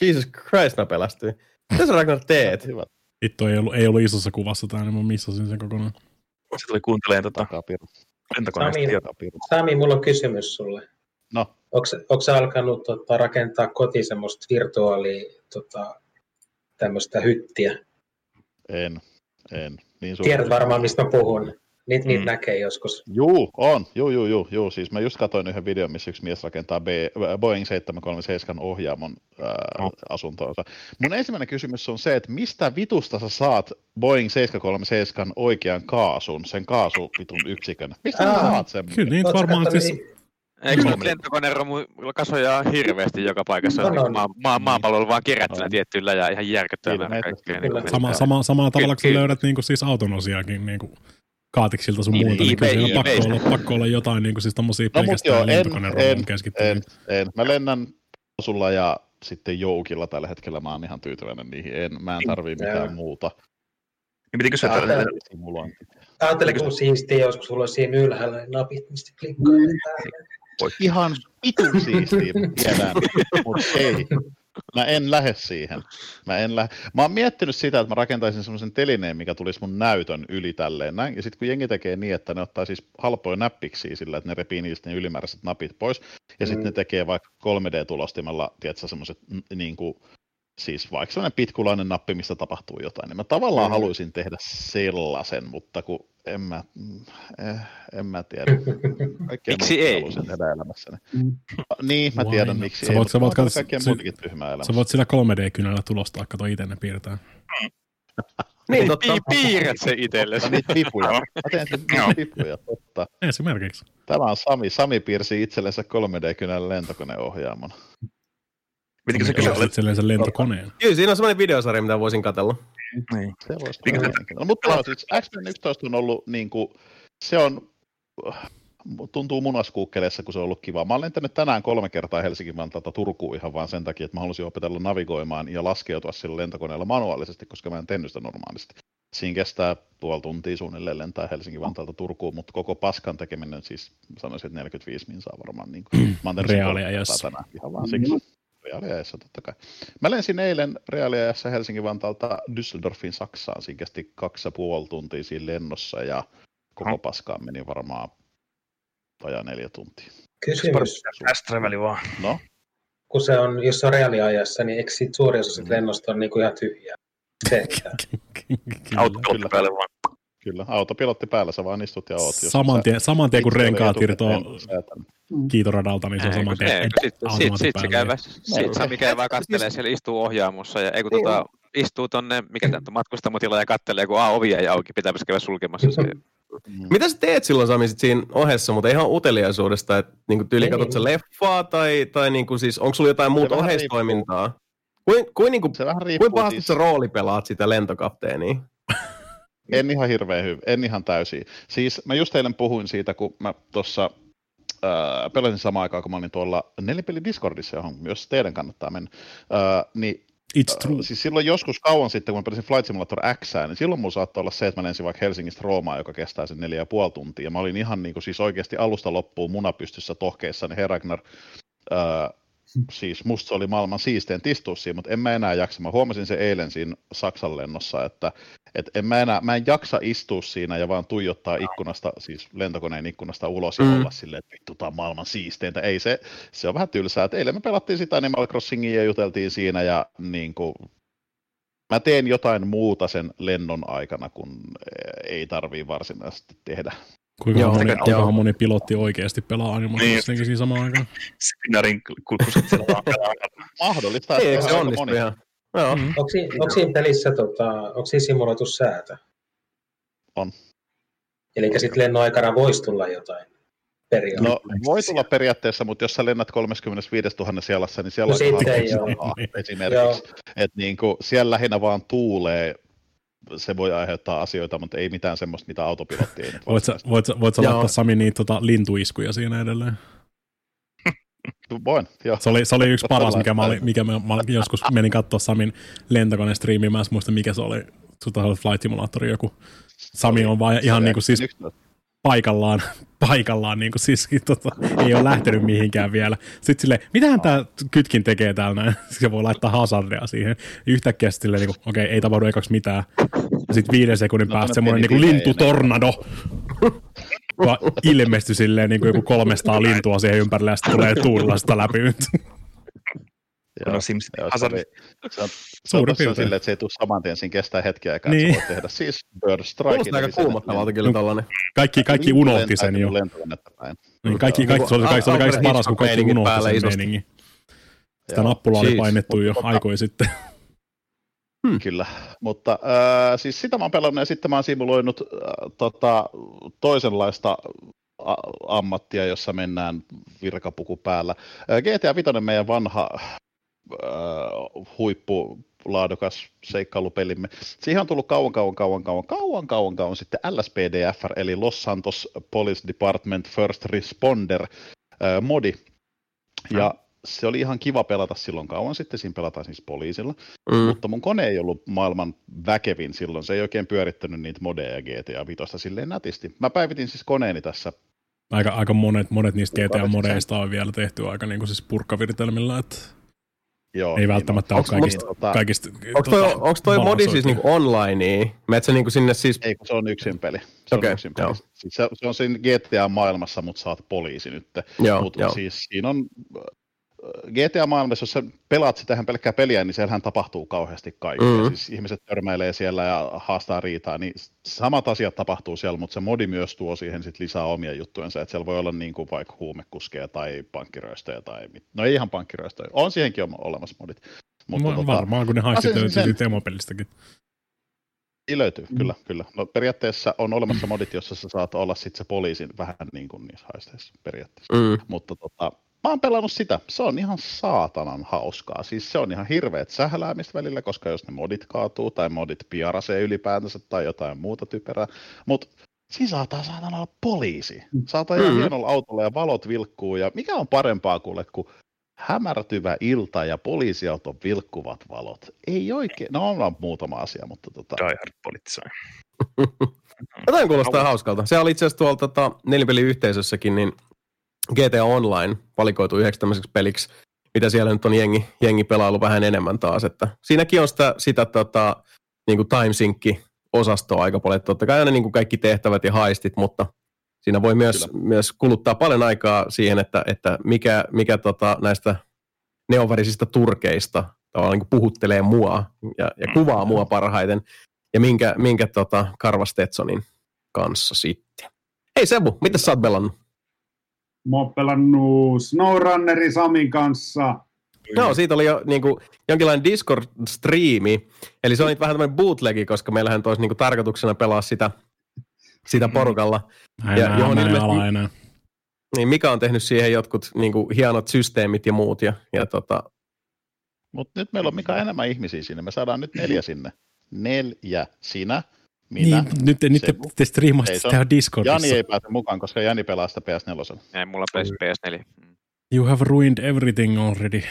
Jesus Christ, mä pelästyin. Mitä sä Ragnar teet? Hyvä. Vittu, ei ollut, ei ollut isossa kuvassa tää, niin mä missasin sen kokonaan. Se tuli kuuntelemaan tota Sami, Sami, mulla on kysymys sulle. No. Onko sä alkanut tota, rakentaa koti semmoista virtuaalia tota, tämmöistä hyttiä? En, en. Niin Tiedät varmaan, mistä mä puhun. Niitä, niitä mm. näkee joskus. Juu, on. Juu, juu, juu, juu. Siis mä just katsoin yhden videon, missä yksi mies rakentaa B, Boeing 737 ohjaamon ää, no. asuntoonsa. Mun ensimmäinen kysymys on se, että mistä vitusta sä saat Boeing 737 oikean kaasun, sen kaasuvitun yksikön? Mistä sä saat sen? Kyllä niin varmaan siis... Eikö se lentokoneromu kasoja hirveästi joka paikassa? No, no, maa, maa, maapallolla vaan kerättynä no. tiettyillä ja ihan järkyttävää kaikkea. Niin sama, sama, samalla tavalla, kun löydät niin kuin, siis autonosiakin niin kuin, kaatiksilta sun niin, muuta, niin, niin kyllä pakko, olla, pakko olla jotain niin kuin, siis tommosia no, pelkästään joo, lentokoneromuun en, en, en, Mä lennän sulla ja sitten joukilla tällä hetkellä mä oon ihan tyytyväinen niihin. En, mä en tarvii mitään ja. muuta. Niin pitikö sä Ajattele, kun siistiä joskus sulla olisi siinä ylhäällä napit, mistä klikkaa. Mm. Ihan vitun siistiä, tiedän, mutta ei. Mä en lähde siihen. Mä, en lähde. mä oon miettinyt sitä, että mä rakentaisin semmoisen telineen, mikä tulisi mun näytön yli tälleen näin. Ja sitten kun jengi tekee niin, että ne ottaa siis halpoja näppiksi sillä, että ne repii niistä ne ylimääräiset napit pois. Ja sitten mm. ne tekee vaikka 3D-tulostimella, tiedätkö, semmoiset niin kuin, siis vaikka sellainen pitkulainen nappi, missä tapahtuu jotain, niin mä tavallaan mm. haluaisin tehdä sellaisen, mutta kun en mä, eh, en mä tiedä. Kaikkea miksi ei? Haluaisin tehdä elämässäni. Mm. Niin, mä tiedän Why miksi sä voit, ei, sä voit kans, kaikkea sä, muutakin tyhmää elämässä. Sä voit sillä 3D-kynällä tulostaa, kato itse ne piirtää. niin, totta. Piirrät se itsellesi. Niitä pipuja. Mä teen niitä pipuja, totta. Esimerkiksi. Tämä on Sami. Sami piirsi itsellensä 3D-kynällä lentokoneohjaamon. Pitikö se kyllä olla itselleen lentokoneen? Kyllä, siinä on semmoinen videosarja, mitä voisin katsella. Niin. Se voisi no, mutta siis X-Men 11 on ollut niin kuin, se on, tuntuu munaskuukkeleessa, kun se on ollut kiva. Mä olen lentänyt tänään kolme kertaa Helsingin Vantaalta Turkuun ihan vaan sen takia, että mä halusin opetella navigoimaan ja laskeutua sillä lentokoneella manuaalisesti, koska mä en tehnyt sitä normaalisti. Siinä kestää puoli tuntia suunnilleen lentää Helsingin Vantaalta Turkuun, mutta koko paskan tekeminen siis sanoisin, että 45 minsaa varmaan. Niin kuin, mä oon tehnyt tänään ihan vaan siksi reaaliajassa totta kai. Mä lensin eilen reaaliajassa Helsingin Vantaalta Düsseldorfin Saksaan. Siinä kesti kaksi ja puoli tuntia siinä lennossa ja koko paskaan meni varmaan vajaa neljä tuntia. Kysymys. Fast traveli vaan. No? Kun se on, jos se on reaaliajassa, niin eikö siitä suuri osa mm. lennosta on niin kuin ihan tyhjää? Se, että... Autopilotti päälle vaan. Kyllä, autopilotti päällä, sä vaan istut ja oot. Saman tien, saman tien kun renkaat irtoaa kiitoradalta, niin se on saman tien Sitten sit, sit, se käy, sit Sami käy vaan kattelee, siellä istuu ohjaamossa ja ei kun tota, niin. istuu tonne, mikä tämä matkustamotila ja kattelee, kun a, ovi ei auki, pitää käydä sulkemassa se. Mm. Mitä sä teet silloin Sami sit siinä ohessa, mutta ihan uteliaisuudesta, että niinku tyyli katsot sä leffaa tai, tai niinku siis, onko sulla jotain muuta oheistoimintaa? Kuin, kuin, niinku, kuin pahasti siis... sä roolipelaat sitä lentokapteenia? En ihan hirveän hyvin, en ihan täysin. Siis mä just eilen puhuin siitä, kun mä tuossa äh, pelasin samaan aikaan, kun mä olin tuolla nelipeli Discordissa, johon myös teidän kannattaa mennä, äh, niin It's true. siis silloin joskus kauan sitten, kun mä pelasin Flight Simulator X, niin silloin mulla saattoi olla se, että mä lensin vaikka Helsingistä Roomaan, joka kestää sen neljä ja puoli tuntia. Ja mä olin ihan niin kuin, siis oikeasti alusta loppuun munapystyssä tohkeissa, niin Heragnar, äh, siis musta se oli maailman siistein istua siinä, mutta en mä enää jaksa. Mä huomasin se eilen siinä Saksan lennossa, että et en mä, enää, mä en jaksa istua siinä ja vaan tuijottaa ikkunasta, siis lentokoneen ikkunasta ulos ja mm. olla silleen, että vittu, tämä on maailman siisteintä. Ei se, se on vähän tylsää. Et eilen me pelattiin sitä Animal Crossingia ja juteltiin siinä ja niin kuin, mä teen jotain muuta sen lennon aikana, kun ei tarvii varsinaisesti tehdä. Kuinka joo, moni, kuinka moni pilotti oikeasti pelaa animaatiossa niin. siinä samaan aikaan? Spinnarin kulkuset Mahdollista. Ei, se onnistu ihan. Joo. Mm. Onko, siinä, onko siinä pelissä, tota, onko siinä simuloitu säätö? On. Eli sitten lennon aikana voisi tulla jotain No voi tulla periaatteessa, mutta jos sä lennät 35 000 sielassa, niin siellä no, on joo. esimerkiksi. Että niin kuin, siellä lähinnä vaan tuulee se voi aiheuttaa asioita, mutta ei mitään semmoista, mitä autopilotti ei nyt Voit sä, voit, voit sä laittaa Sami niitä tota, lintuiskuja siinä edelleen? Voin, joo. Se oli, se oli yksi paras, mikä, mä, oli, mikä mä, mä joskus menin katsoa Samin lentokone striimiin, mä en muista mikä se oli, oli Flight Simulator joku. Sami on vaan ihan niin kuin siis paikallaan, paikallaan niin kuin siis tota, ei ole lähtenyt mihinkään vielä. Sitten silleen, mitähän tämä kytkin tekee täällä näin? Se voi laittaa hazardia siihen. Yhtäkkiä sitten silleen, niin okei, okay, ei tapahdu ekaksi mitään. Ja sitten viiden sekunnin no, päästä semmoinen niin lintutornado. ilmestyi silleen niin kuin joku 300 lintua siihen ympärille ja sitten tulee tuulilla sitä läpi. Joo, no Sims joo, se, oli, se on, se on silleen, että se ei tule saman tien, siinä kestää hetki aikaa, niin. että tehdä siis Bird Strike. Kuulostaa aika kuumottavalta kyllä tällainen. Kaikki, kaikki unohti sen jo. Niin, kaikki, kaikki, se oli, kaikki, se oli kaikista paras, kun kaikki unohti sen meiningin. Sitä nappulaa oli painettu jo aikoja sitten. Hmm. Kyllä, mutta äh, siis sitä mä oon pelannut ja sitten mä oon simuloinut äh, tota, toisenlaista ammattia, jossa mennään virkapuku päällä. GTA 5 meidän vanha äh, huippulaadukas seikkailupelimme. Siihen on tullut kauan, kauan, kauan, kauan, kauan, kauan, kauan sitten LSPDFR, eli Los Santos Police Department First Responder äh, modi. Ja se oli ihan kiva pelata silloin kauan sitten, siinä pelataan siis poliisilla, mm. mutta mun kone ei ollut maailman väkevin silloin, se ei oikein pyörittänyt niitä modeja GTA 5 silleen nätisti. Mä päivitin siis koneeni tässä Aika, aika monet, monet niistä GTA-modeista on vielä tehty aika niin kuin siis purkkaviritelmillä, että Joo, ei välttämättä niin, ole kaikista. Tota, kaikista onko toi, tota, onko toi modi siis niinku online? Meet niinku sinne siis... Ei, kun se on yksin peli. Se okay, on yksin peli. Siis se, se, on siinä GTA-maailmassa, mutta oot poliisi nyt. Mutta siis siinä on GTA-maailmassa, jos sä pelaat sitä ihan pelkkää peliä, niin siellähän tapahtuu kauheasti kaikkea. Mm-hmm. Siis ihmiset törmäilee siellä ja haastaa riitaa, niin samat asiat tapahtuu siellä, mutta se modi myös tuo siihen sit lisää omia juttujensa, että siellä voi olla niin kuin vaikka huumekuskeja tai pankkiröstöjä tai, no ei ihan pankkiröstöjä, on siihenkin olemassa modit. Mutta no, tota, varmaan, kun ne haistit löytyy sen... emopelistäkin. Niin löytyy, mm. kyllä, kyllä. No periaatteessa on olemassa modit, jossa sä saat olla sitten se poliisin vähän niin kuin niissä haisteissa periaatteessa. Mm. Mutta tota, Mä oon pelannut sitä. Se on ihan saatanan hauskaa. Siis se on ihan hirveet sähläämistä välillä, koska jos ne modit kaatuu tai modit piarasee ylipäätänsä tai jotain muuta typerää. Mutta siinä saattaa saatana olla poliisi. Saattaa mm-hmm. hienolla autolla ja valot vilkkuu. Ja mikä on parempaa kuule kuin hämärtyvä ilta ja poliisiauton vilkkuvat valot. Ei oikein, no on muutama asia, mutta tota... Die Hard politisoi. Jotain kuulostaa hauskalta. Se oli itse asiassa tuolla tota, nelipeliyhteisössäkin, niin GTA Online valikoitu yhdeksi tämmöiseksi peliksi, mitä siellä nyt on jengi, jengi pelailu vähän enemmän taas. Että siinäkin on sitä, sitä tota, niin kuin timesynkki osastoa aika paljon. Totta kai aina niin kuin kaikki tehtävät ja haistit, mutta siinä voi myös, myös kuluttaa paljon aikaa siihen, että, että mikä, mikä tota, näistä neovärisistä turkeista tavallaan niin puhuttelee mua ja, ja kuvaa mua parhaiten ja minkä, minkä tota, Karva Stetsonin kanssa sitten. Hei Sebu, mitä sä oot pelannut? Mä oon pelannut SnowRunnerin Samin kanssa. No, siitä oli jo niin kuin, jonkinlainen Discord-striimi, eli se oli vähän tämmöinen bootlegi, koska meillähän olisi niin kuin, tarkoituksena pelaa sitä, sitä porukalla. Enää, ja johon ilmeisesti, enää. Niin Mika on tehnyt siihen jotkut niin kuin, hienot systeemit ja muut. Ja, ja tota... Mutta nyt meillä on Mika enemmän ihmisiä sinne, me saadaan nyt neljä sinne. Neljä, sinä, minä, niin, nyt, nyt te, te striimasitte sitä Discordissa. Jani ei pääse mukaan, koska Jani pelaa sitä PS4. Ei, mulla on PS4. You have ruined everything already.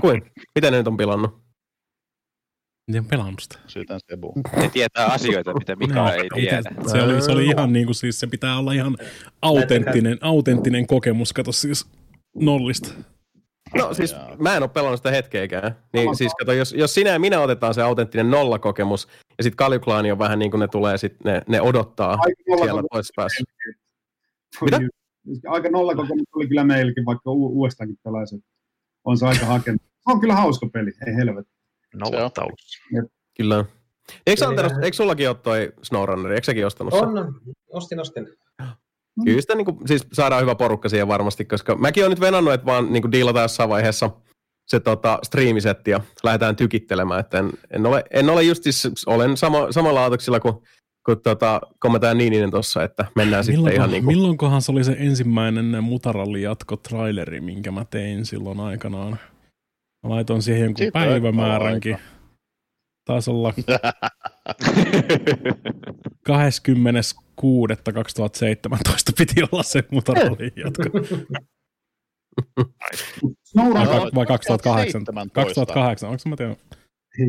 Kuin? Mitä ne nyt on pilannut? Miten on pelannut sitä? Syytän Sebu. Ne tietää asioita, mitä Mika no, ei tiedä. Se oli, se oli ihan niin kuin siis, se pitää olla ihan autenttinen, autenttinen kokemus, kato siis nollista. No siis mä en ole pelannut sitä hetkeäkään. Niin siis kato, jos, jos sinä ja minä otetaan se autenttinen nollakokemus, ja sitten Kaljuklaani on vähän niin kuin ne tulee, sit ne, ne odottaa Aika siellä toisessa päässä. Mitä? Aika nollakokemus oli kyllä meilläkin, vaikka u- uudestaankin pelaisi. On se aika hakenut. On kyllä hauska peli, ei helvetti. Nollataulussa. Kyllä. Eikö, Anteros, eikö sullakin ole toi SnowRunner? Eikö säkin ostanut sen? On, ostin, ostin. Kyllä sitä niin kuin, siis saadaan hyvä porukka siihen varmasti, koska mäkin olen nyt venannut, että vaan niin kuin diilataan jossain vaiheessa se tota, striimisetti ja lähdetään tykittelemään. Että en, en, ole, en ole just siis, olen sama, samalla aatoksilla kuin kun tota, kommentaan Niininen tuossa, että mennään Milloinko, sitten ihan niin kuin... Milloinkohan se oli se ensimmäinen Mutaralli jatko traileri, minkä mä tein silloin aikanaan? Mä laitoin siihen jonkun Siitä päivämääränkin. Taisi olla 26.2017 piti olla se Mutaralli jatko. vai 2008? 2008, onko mä tiedän?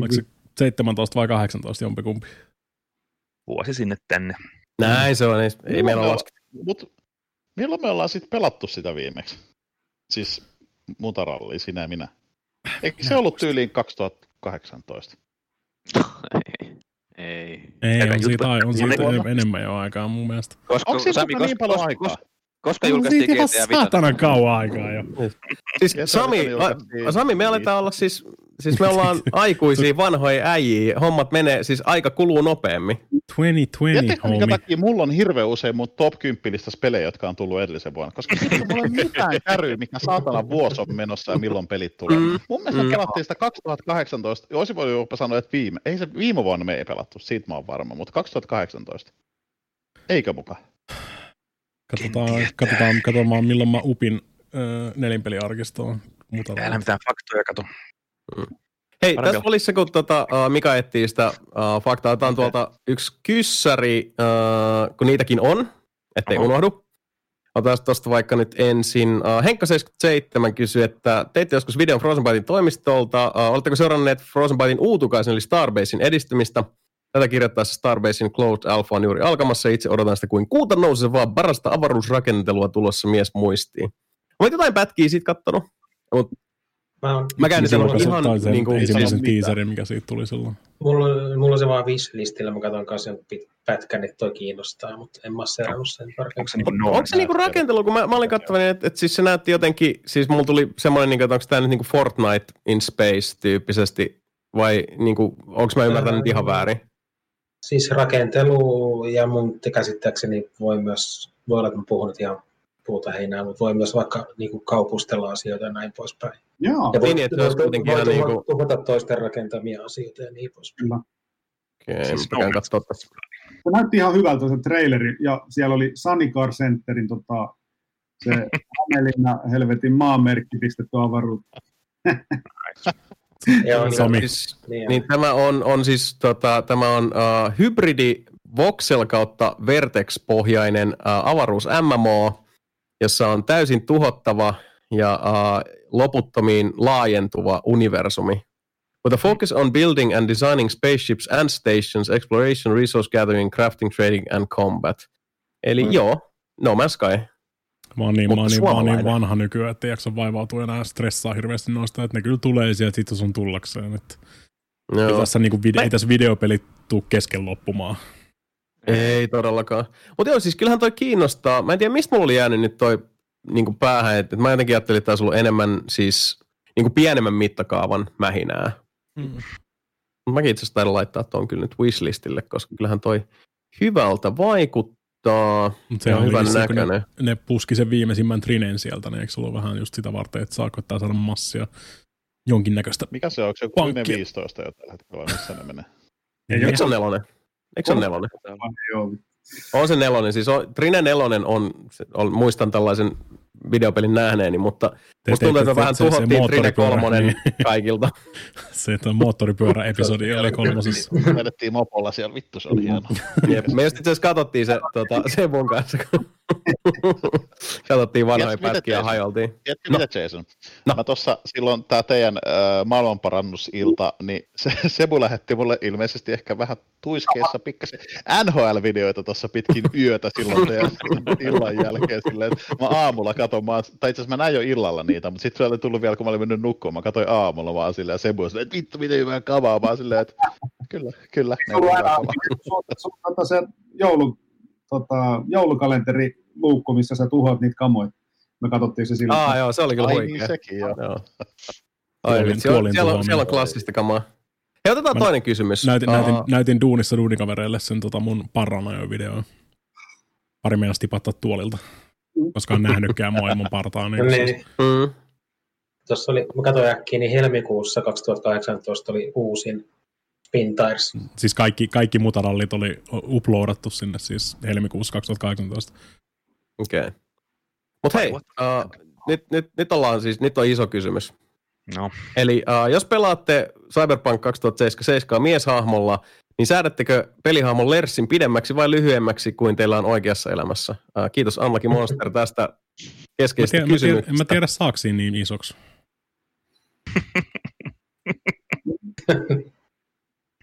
Oliko se 17 vai 18 jompikumpi? vuosi sinne tänne. Näin se on, ei, ei meillä ole Mut, milloin me ollaan sitten pelattu sitä viimeksi? Siis mutaralli, sinä ja minä. Eikö se ollut tyyliin 2018? ei. Ei, ei on siitä, on siitä enemmän jo aikaa mun mielestä. Koska, Onko siitä Sami, niin paljon aikaa? Koska, koska julkaistiin GTA 5? saatana kauan aikaa jo. Siis Sami, Sami, me aletaan olla siis Siis me ollaan aikuisia vanhoja äijiä. Hommat menee, siis aika kuluu nopeammin. 2020, Tiedättekö, minkä takia mulla on hirveän usein mun top 10 pelejä, jotka on tullut edellisen vuonna? Koska sitten mulla ei mitään käry, mikä saatana vuosi on menossa ja milloin pelit tulee. Mm, mun mielestä mm. pelattiin sitä 2018, olisi voinut jopa sanoa, että viime, ei se viime vuonna me ei pelattu, siitä mä oon varma, mutta 2018. Eikö muka? Katsotaan, katsotaan, katsotaan milloin mä upin äh, nelinpeliarkistoon. Älä mitään faktoja kato. Mm. Hei, Parempi tässä olisi se, kun tota, uh, Mika etsii sitä uh, faktaa. Otetaan okay. tuolta yksi kyssäri, uh, kun niitäkin on, ettei Oho. unohdu. Otetaan tuosta vaikka nyt ensin. Uh, Henkka77 kysyy, että teitte joskus videon Frozen Bytein toimistolta. Uh, oletteko seuranneet Frozen Bytein uutukaisen eli Starbasein edistymistä? Tätä kirjoittaessa Starbasein Closed Alpha on juuri alkamassa. Itse odotan sitä kuin kuuta vaan parasta avaruusrakentelua tulossa mies muistiin. Olet jotain pätkiä siitä kattonut, mutta Mä, on, mä käyn sen ihan sen niin kuin, ensimmäisen teaserin, mikä siitä tuli silloin. Mulla, mulla on se vaan wishlistillä, mä katson kanssa pätkän, että toi kiinnostaa, mutta en mä seurannut sen tarkemmin. Onko se, niinku onko se niinku rakentelu, kun mä, mä olin katsonut, että, että siis se näytti jotenkin, siis mulla tuli semmoinen, niin että onko tämä nyt niinku Fortnite in Space tyyppisesti, vai niin kuin, onko mä ymmärtänyt ihan väärin? Siis rakentelu ja mun käsittääkseni voi myös, voi olla, että mä puhun nyt ihan puuta heinää, mutta voi myös vaikka niin kuin kaupustella asioita ja näin poispäin. Joo. Ja niin, että olisi kuitenkin ihan niin kuin... Tuhota toisten rakentamia asioita ja niin poispäin. Kyllä. Okei, siis käyn katsoa tässä. Se näytti ihan hyvältä se traileri, ja siellä oli Sunny Car Centerin tota, se Hämeenlinna helvetin maanmerkki pistetty avaruutta. Joo, niin, siis, niin, niin, tämä on, on siis tota, tämä on uh, hybridi voxel kautta Vertex-pohjainen uh, avaruus MMO, jossa on täysin tuhottava ja uh, loputtomiin laajentuva universumi. With a focus on building and designing spaceships and stations, exploration, resource gathering, crafting, trading and combat. Eli mm. joo, No Man's Sky. Mä oon niin, mä oon niin, mä oon niin vanha nykyään, että ei jaksa vaivautua enää stressaa hirveästi noista, että ne kyllä tulee sieltä sitten sun tullakseen. Että Joo. Tässä, niin video, ei tässä videopelit tuu kesken loppumaan. Ei todellakaan. Mutta joo, siis kyllähän toi kiinnostaa. Mä en tiedä, mistä mulla oli jäänyt nyt toi niin kuin päähän, että mä jotenkin ajattelin, että olisi ollut enemmän siis niin kuin pienemmän mittakaavan mähinää. Mm. Mäkin itse asiassa laittaa tuon kyllä nyt wishlistille, koska kyllähän toi hyvältä vaikuttaa. Mut se on hyvän näköinen. Ne, ne, puski sen viimeisimmän trinen sieltä, niin eikö se ollut vähän just sitä varten, että saa koittaa saada massia jonkinnäköistä Mikä se on? Onko se pankkia? 15 jo tällä hetkellä, missä ne menee? Eikö se on nelonen? Eikö se ole nelonen? On se nelonen. Siis on, Trine nelonen on, on, muistan tällaisen videopelin nähneeni, mutta te, musta tuntuu, että vähän tuhottiin Trine kolmonen niin. kaikilta. se, että moottoripyörä-episodi oli kolmosessa. Vedettiin mopolla siellä, vittu se oli hieno. Jep, me just itse asiassa katsottiin se tota, Sebun kanssa, kun katsottiin vanhoja pätkiä ja hajoltiin. Tiedätkö no. mitä Jason? No. Mä tuossa silloin tää teidän äh, maailmanparannusilta, niin se, Sebu lähetti mulle ilmeisesti ehkä vähän tuiskeessa pikkasen NHL-videoita tuossa pitkin yötä silloin teidän illan jälkeen. Silleen, mä aamulla katon, mä, tai itse asiassa mä näin jo illalla niitä, mutta sitten se oli tullut vielä, kun mä olin mennyt nukkumaan, mä katsoin aamulla vaan silleen, ja Sebu silleen, että vittu, miten hyvää kavaa, vaan silleen, että kyllä, kyllä. Sulla on se joulu, tota, joulukalenteri luukku, missä sä tuhoat niitä kamoja. Me katsottiin se silloin. Ah, joo, se oli kyllä Ai, huikea. Niin sekin, joo. joo. Ai, siellä, siellä, on, siellä on klassista kamaa. Hei, otetaan mä toinen kysymys. Näytin, näytin, näytin duunissa duunikavereille sen tota mun paranajo-videoa. Pari meinasi tipattaa tuolilta, koska on nähnytkään maailman partaa. Niin, niin. Mm. Tuossa oli, mä katsoin äkkiä, niin helmikuussa 2018 oli uusin Spin Tires. Siis kaikki, kaikki mutarallit oli uploadattu sinne siis helmikuussa 2018. Okei. Okay. Mutta hei, uh, nyt, nyt, nyt, ollaan siis, nyt on iso kysymys. No. Eli uh, jos pelaatte Cyberpunk 2077 mieshahmolla, niin säädättekö pelihahmon Lerssin pidemmäksi vai lyhyemmäksi kuin teillä on oikeassa elämässä? Uh, kiitos Anlaki Monster tästä keskeisestä mä tiedä, kysymyksestä. Mä tiedä, en mä tiedä saako niin isoksi.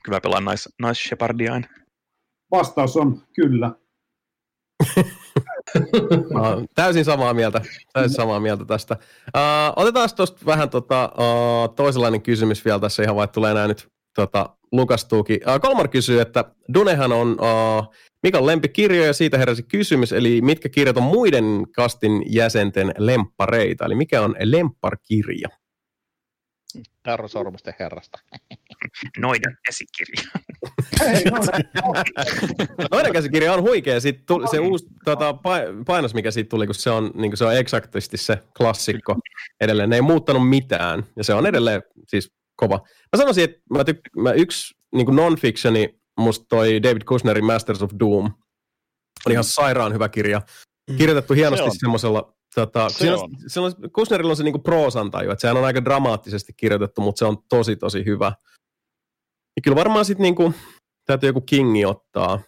Kyllä pelaa Nice, nice Shepardiain. Vastaus on kyllä. uh, täysin samaa mieltä, täysin samaa mieltä tästä. Uh, otetaan tuosta vähän tota, uh, toisenlainen kysymys vielä tässä ihan, vaikka tulee nämä nyt tota, lukastuukin. Uh, Kolmar kysyy, että Dunehan on uh, Mikan lempikirjo ja siitä heräsi kysymys, eli mitkä kirjat on muiden kastin jäsenten lemppareita, eli mikä on lempparkirja? Tarro Sormusten herrasta. Noiden käsikirja. Noiden käsikirja on huikea. Sitten tuli, se uusi tota, painos, mikä siitä tuli, kun se on, niin se on eksaktisti se klassikko edelleen. Ne ei muuttanut mitään. Ja se on edelleen siis kova. Mä sanoisin, että mä tyk- mä yksi niin non-fictioni, musta toi David Kushnerin Masters of Doom, on ihan sairaan hyvä kirja. Kirjoitettu hienosti se semmoisella Tota, se siinä, on. Siinä on, Kusnerilla on se niinku proosantaju, että sehän on aika dramaattisesti kirjoitettu, mutta se on tosi tosi hyvä. Ja kyllä varmaan sitten niinku, täytyy joku kingi ottaa.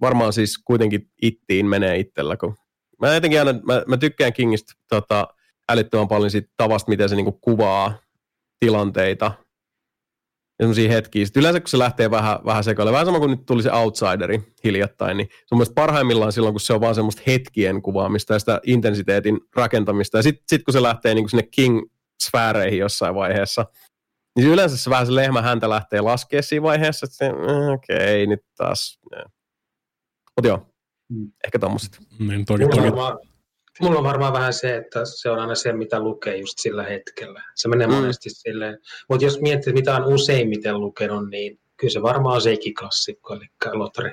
Varmaan siis kuitenkin ittiin menee itsellä, kun mä jotenkin aina, mä, mä tykkään Kingistä tota, älyttömän paljon siitä tavasta, miten se niinku kuvaa tilanteita semmoisia hetkiä. Sitten yleensä kun se lähtee vähän, vähän sekoille, vähän sama kuin nyt tuli se Outsideri hiljattain, niin se on mielestäni parhaimmillaan silloin, kun se on vaan semmoista hetkien kuvaamista ja sitä intensiteetin rakentamista. Ja sitten sit kun se lähtee niin kuin sinne King-sfääreihin jossain vaiheessa, niin yleensä se vähän se lehmä häntä lähtee laskea siinä vaiheessa, että se, mm, okei, okay, nyt taas. Mutta joo, mm. ehkä tommoset. Niin, toki, toki. Mulla on varmaan vähän se, että se on aina se, mitä lukee just sillä hetkellä. Se menee mm. monesti silleen. Mutta jos miettii, mitä on useimmiten lukenut, niin kyllä se varmaan on sekin klassikko, eli Lotri.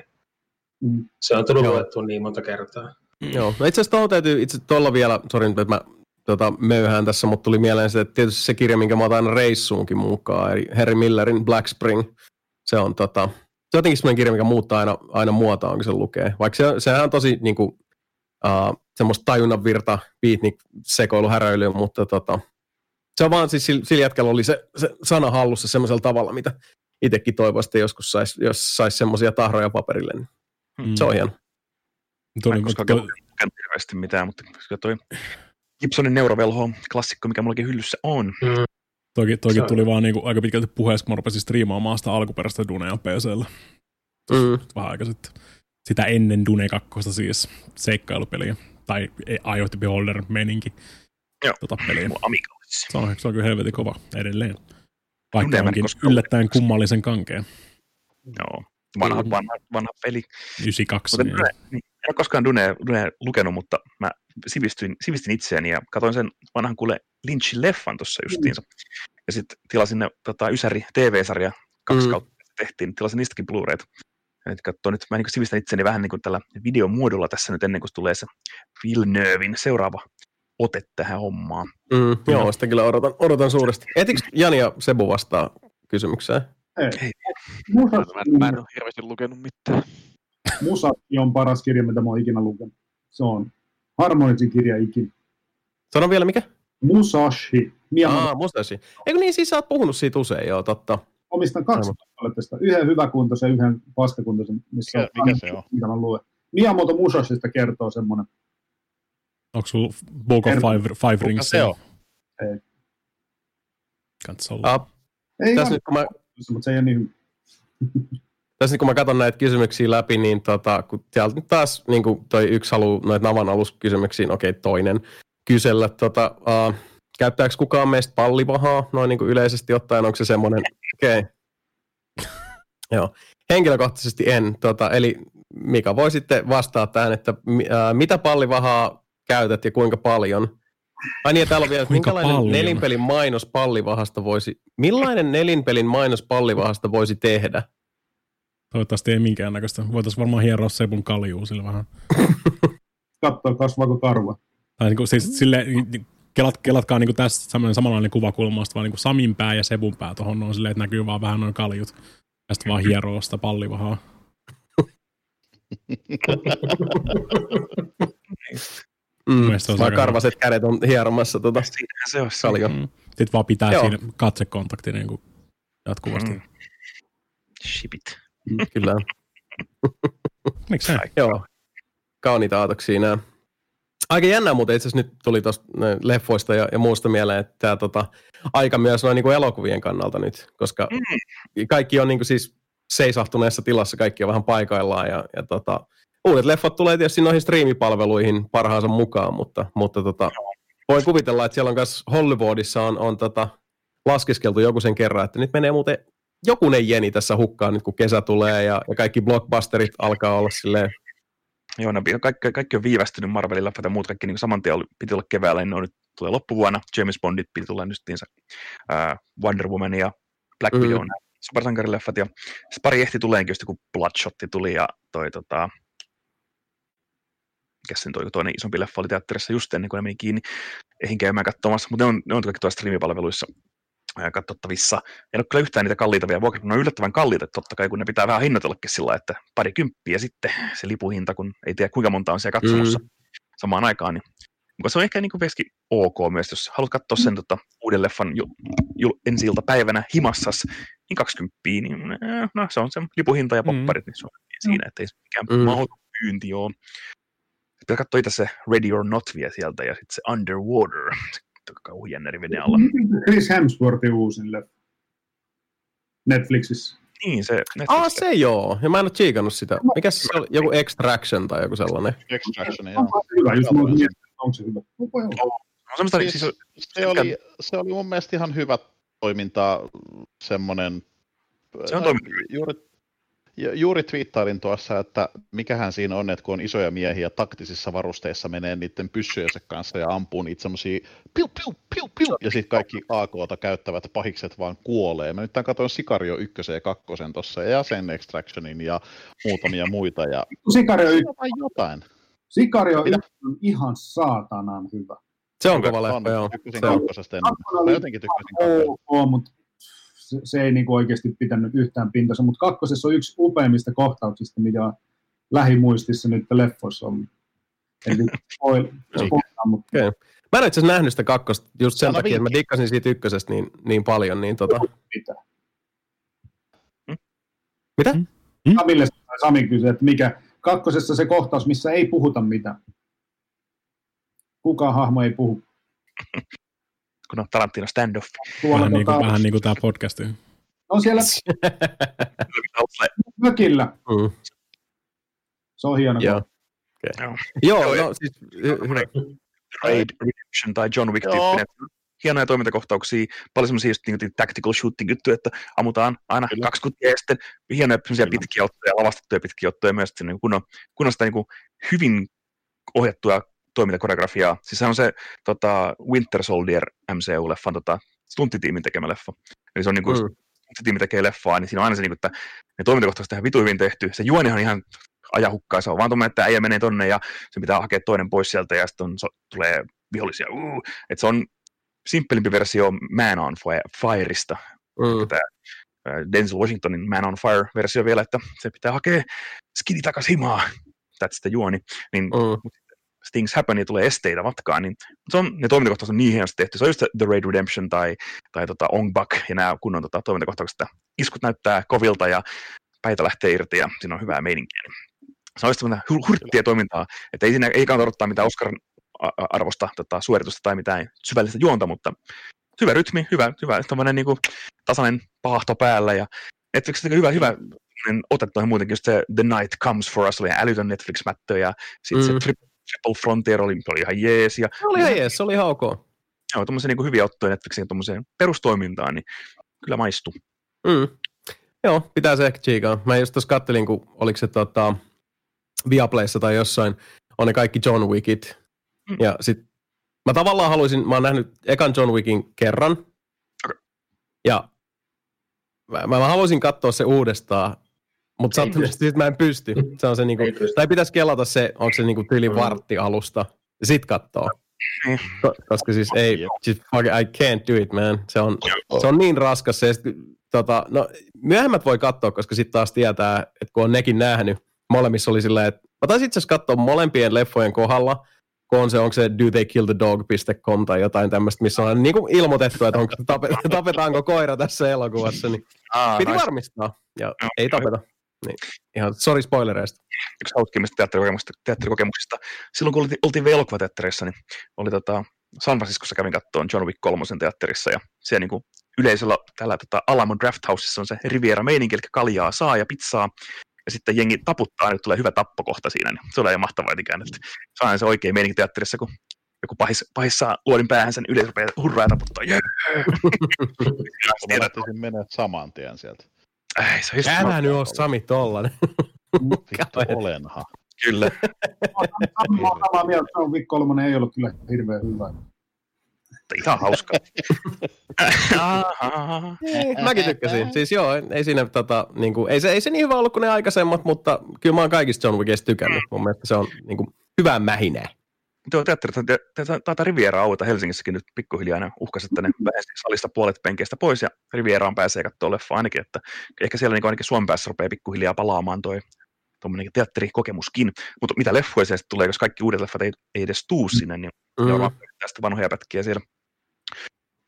Mm. Se on tullut luettu niin monta kertaa. Mm. Joo, no itse asiassa tuohon täytyy itse tuolla vielä, sori että mä tota, möyhään tässä, mutta tuli mieleen se, että tietysti se kirja, minkä mä otan aina reissuunkin mukaan, eli Harry Millerin Black Spring, se on tota, se on jotenkin sellainen kirja, mikä muuttaa aina, aina muotoa, kun se lukee. Vaikka se, sehän on tosi niin kuin, uh, semmoista tajunnan virta beatnik sekoilu häräilyä, mutta tota, se on vaan siis sillä, sillä jätkällä oli se, se sana hallussa semmoisella tavalla, mitä itsekin toivoisin, että joskus saisi jos sais semmoisia tahroja paperille, niin mm. se on hieno. Tuli, koska toi... hirveästi mitään, mutta koska toi Gibsonin neurovelho klassikko, mikä mullakin hyllyssä on. Mm. Toki, toki tuli vaan niinku aika pitkälti puheessa, kun mä rupesin striimaamaan sitä alkuperäistä Dunea PCllä. Mm. Vähän aika sitten sitä ennen Dune 2 siis seikkailupeliä. Tai Eye Beholder-meninki. Joo, tota peliä. Se on, se on kyllä helvetin kova edelleen. Vaikka Dune onkin yllättäen kummallisen kankea. Joo, vanha, vanha, vanha peli. 92. Mutta Dune, niin, en ole koskaan Dune, Dune lukenut, mutta mä sivistyin, sivistin itseäni ja katsoin sen vanhan kuule Lynchin leffan tuossa justiinsa. Mm. Ja sitten tilasin ne tota, Ysäri TV-sarja kaksi mm. kautta tehtiin, niin tilasin niistäkin Blu-rayt. Nyt katsoo, nyt mä niin sivistän itseni vähän niin kuin tällä videomuodolla tässä nyt ennen kuin tulee se Villeneuvein seuraava ote tähän hommaan. Mm, joo, sitä kyllä odotan, odotan suuresti. Etikö Jani ja Sebu vastaa kysymykseen? Ei. Ei. Musas, mä, mä en ole hirveästi lukenut mitään. Musaki on paras kirja, mitä mä oon ikinä lukenut. Se on harmonisin kirja ikinä. Sano vielä mikä? Musashi. Miyamoto. Aa, Musashi. Eikö niin, siis sä oot puhunut siitä usein, joo, totta omistan kaksi kappaletta Yhden hyväkuntoisen ja yhden paskakuntoisen, missä mikä, on, mikä se on? Mitä mä luen. Miyamoto Musashista kertoo semmoinen. Onko sulla Book of Five, five Rings? Se on. Ei. Kanssa olla. Uh, ei tässä nyt, kun mä... mutta se ei ole niin tässä kun mä katson näitä kysymyksiä läpi, niin tota, kun täältä nyt taas niin toi yksi haluaa noita navan aluskysymyksiin, okei okay, toinen kysellä, tota, uh, käyttääkö kukaan meistä pallivahaa noin niin kuin yleisesti ottaen, onko se semmoinen, okei. Okay. Joo. Henkilökohtaisesti en. Tota, eli Mika voi sitten vastaa tähän, että ää, mitä pallivahaa käytät ja kuinka paljon. Ai niin, täällä on vielä, minkälainen paljon? nelinpelin mainos pallivahasta voisi, millainen nelinpelin mainos pallivahasta voisi tehdä? Toivottavasti ei minkäännäköistä. Voitaisiin varmaan hieroa Sebun kaljuu sillä vähän. Katsoa, kasvaako karva. Tai niin kuin, siis sille, kelat, kelatkaa niin kuin tässä samanlainen kuvakulma, vaan niin kuin Samin pää ja Sebun pää tuohon on silleen, että näkyy vaan vähän noin kaljut. Ja sitten vaan hieroo sitä pallivahaa. Mm, se on vaan karvaset kädet on hieromassa tuota se on paljon. Mm. Sitten vaan pitää Joo. siinä katsekontakti niin kuin jatkuvasti. Mm. Shipit. Kyllä. Miksi se? Joo. Kauniita aatoksia nämä. Aika jännää, mutta itse asiassa nyt tuli tuosta leffoista ja, ja muusta mieleen, että tämä tota, aika myös noin niin kuin elokuvien kannalta nyt, koska mm. kaikki on niin kuin siis seisahtuneessa tilassa, kaikki on vähän paikaillaan ja, ja tota, uudet leffat tulee tietysti noihin striimipalveluihin parhaansa mukaan, mutta, mutta tota, voi kuvitella, että siellä on myös Hollywoodissa on, on tota, laskeskeltu joku sen kerran, että nyt menee muuten jokunen jeni tässä hukkaan nyt kun kesä tulee ja, ja kaikki blockbusterit alkaa olla silleen Joo, no, kaikki, kaikki on viivästynyt Marvelin leffat ja muut kaikki niin saman tien piti olla keväällä, niin ne on nyt tulee loppuvuonna. James Bondit piti tulla nyt uh, Wonder Woman ja Black Widow, mm. supersankarileffat ja pari ehti tuleenkin just kun Bloodshot tuli ja toi tota, mikä sen toi toinen isompi leffa oli teatterissa just ennen kuin ne meni kiinni, eihin käymään katsomassa, mutta ne on, ne on kaikki tuolla streamipalveluissa katsottavissa. En ole kyllä yhtään niitä kalliita vielä vuokrat, ne on yllättävän kalliita, totta kai kun ne pitää vähän hinnoitellakin sillä että pari kymppiä sitten se lipuhinta, kun ei tiedä kuinka monta on siellä katsomassa mm. samaan aikaan, niin mutta se on ehkä niin kuin ok myös, jos haluat katsoa sen tota, uuden leffan ju, ju, ensi päivänä himassas, niin 20 niin eh, no, se on se lipuhinta ja mm. popparit, mm. niin se on siinä, että ei se mikään mm. mahdoton pyynti ole. Pitää katsoa itse se Ready or Not vielä sieltä ja sitten se Underwater, kauhujänneri veden alla. Chris Hemsworthin uusin leffa. Netflixissä. Niin, se Ah, se joo. Ja mä en ole tsiikannut sitä. Mikä se oli? Joku Extraction tai joku sellainen? Extraction, joo. Hyvä, just onko se hyvä. No, siis, siis, se, oli, se oli mun mielestä ihan hyvä toiminta, semmoinen... Se on toiminut. Juuri, juuri twiittailin tuossa, että mikähän siinä on, että kun on isoja miehiä taktisissa varusteissa menee niiden pyssyjensä kanssa ja ampuu niitä semmoisia piu, piu, piu, piu, ja sitten kaikki AKta käyttävät pahikset vaan kuolee. Mä nyt katsoin Sikario 1 ja 2 tuossa ja sen Extractionin ja muutamia muita. Ja... Sikario 1. Jotain. Sikario 1 on ihan saatanan hyvä. Se on kova leffa, joo. Tykkäsin kakkosesta ennen. Mä jotenkin tykkäsin kakkosesta. mutta se, se ei niin kuin oikeasti pitänyt yhtään pintansa, mutta kakkosessa on yksi upeimmista kohtauksista, mikä on lähimuistissa nyt leffoissa on. Eli voi, kohtaa, mutta... okay. Mä en itse asiassa nähnyt sitä kakkosta just sen Sano takia, että mä dikkasin siitä ykkösestä niin, niin paljon. Niin tota... Mitä? Hmm? Mitä? Hmm? Samille Sami kysyi, että mikä kakkosessa se kohtaus, missä ei puhuta mitään. Kukaan hahmo ei puhu. Kun on Tarantino standoff. Vähän, niin kuin, vähän niin kuin tämä podcast. No siellä mökillä. Mm. Se on hieno. Joo, okay. Joo, no siis. Raid Redemption tai John Wick tyyppinen. Hienoja toimintakohtauksia, paljon semmoisia just niin tactical shooting juttuja, että ammutaan aina Kyllä. kaksi kutia ja sitten hienoja pitkiä ottoja, lavastettuja pitkiä ottoja myös, että niin kun on, kun on sitä niin hyvin ohjattua toimintakoreografiaa. Siis se on se tota, Winter Soldier MCU-leffan tota, stunttitiimin tekemä leffa. Eli se on niin kuin, mm. tiimi tekee leffaa, niin siinä on aina se, niin kuin, että ne toimintakohtaiset tehdään vitu hyvin tehty. Se juonihan on ihan ajahukkaa, se on vaan tuommoinen, että äijä menee tonne ja se pitää hakea toinen pois sieltä ja sitten so, tulee vihollisia. Uh, että se on simppelimpi versio Man on Fireista. Mm. Tämä Denzel Washingtonin Man on Fire-versio vielä, että se pitää hakea skidi takas himaa. That's the juoni. Niin, mm things happen ja tulee esteitä matkaan, niin se on, ne toimintakohtaukset on niin hienosti tehty. Se on just The Raid Redemption tai, tai tota Ong Bak ja nämä kunnon tota, toimintakohtaukset, että iskut näyttää kovilta ja päitä lähtee irti ja siinä on hyvää meininkiä. Niin se on just semmoinen hurttia toimintaa, että ei siinä ei kannata odottaa mitään Oscar arvosta tota, suoritusta tai mitään syvällistä juonta, mutta hyvä rytmi, hyvä, hyvä niin kuin tasainen pahto päällä ja Netflix on hyvä, hyvä ote muutenkin just se The Night Comes For Us oli älytön Netflix-mättö ja sitten mm. se Triple Frontier oli, oli ihan jees. Ja, se oli ihan jees, se oli ihan ok. Joo, tuommoisia niin hyviä ottoja Netflixin tuommoiseen perustoimintaan, niin kyllä maistuu. Mm. Joo, pitää se ehkä tsiikaa. Mä just tuossa kattelin, kun oliko se tota, Viaplayssa tai jossain, on ne kaikki John Wickit. Mm. Ja sit Mä tavallaan haluaisin, mä oon nähnyt ekan John Wickin kerran, okay. ja mä, mä haluaisin katsoa se uudestaan, mutta sattuneesti mä en pysty. Se on se niinku, tai pitäisi kelata se, onko se niinku tyyli mm. vartti alusta, ja sit katsoo. Mm. Koska siis ei, just, I can't do it, man. Se on, se on niin raskas se. Tota, no, myöhemmät voi katsoa, koska sitten taas tietää, että kun on nekin nähnyt, molemmissa oli silleen, että mä taisin itse asiassa katsoa molempien leffojen kohdalla, kun on se, onko se dotheykilldog.com tai jotain tämmöistä, missä on niin kuin ilmoitettu, että onko, tapetaanko koira tässä elokuvassa, niin ah, piti nice. varmistaa, ja no, ei tapeta. Niin, ihan, sorry spoilereista. Yksi hauskimmista teatterikokemuksista, teatterikokemuksista. Silloin kun oltiin, oltiin vielä elokuvateatterissa, niin oli tota, San Franciscossa kävin kattoon John Wick kolmosen teatterissa, ja siellä niin kuin yleisöllä tällä tota, Alamo Draft Houseissa on se Riviera meininki, eli kaljaa saa ja pizzaa, ja sitten jengi taputtaa, nyt tulee hyvä tappokohta siinä, niin se oli ihan mahtavaa ikään, että saa se oikein meininki teatterissa, kun joku pahis, pahis saa luodin päähän sen yleisö rupeaa hurraa taputtaa. Jee! Mä lähtisin mennä saman tien sieltä. Ei, se on Älä nyt ole Sami tollanen. Vittu olenha. Kyllä. Mä oon samaa mieltä, että Wick 3 ei ollut kyllä hirveän hyvä. Ihan hauska. Mäkin tykkäsin. Siis joo, ei siinä tota, niinku, ei, se, ei se niin hyvä ollut kuin ne aikaisemmat, mutta kyllä mä oon kaikista John Wickista tykännyt. Mun mielestä se on niinku, hyvää mähinää. Tuo teatteri, taitaa Riviera auta Helsingissäkin nyt pikkuhiljaa ne uhkasi, että ne pääsi salista puolet penkeistä pois ja Rivieraan pääsee katsoa leffa ainakin, että ehkä siellä niin ainakin Suomen päässä rupeaa pikkuhiljaa palaamaan toi tuommoinen teatterikokemuskin, mutta mitä leffoja se tulee, jos kaikki uudet leffat ei, ei edes tuu sinne, niin mm. tästä vanhoja pätkiä siellä.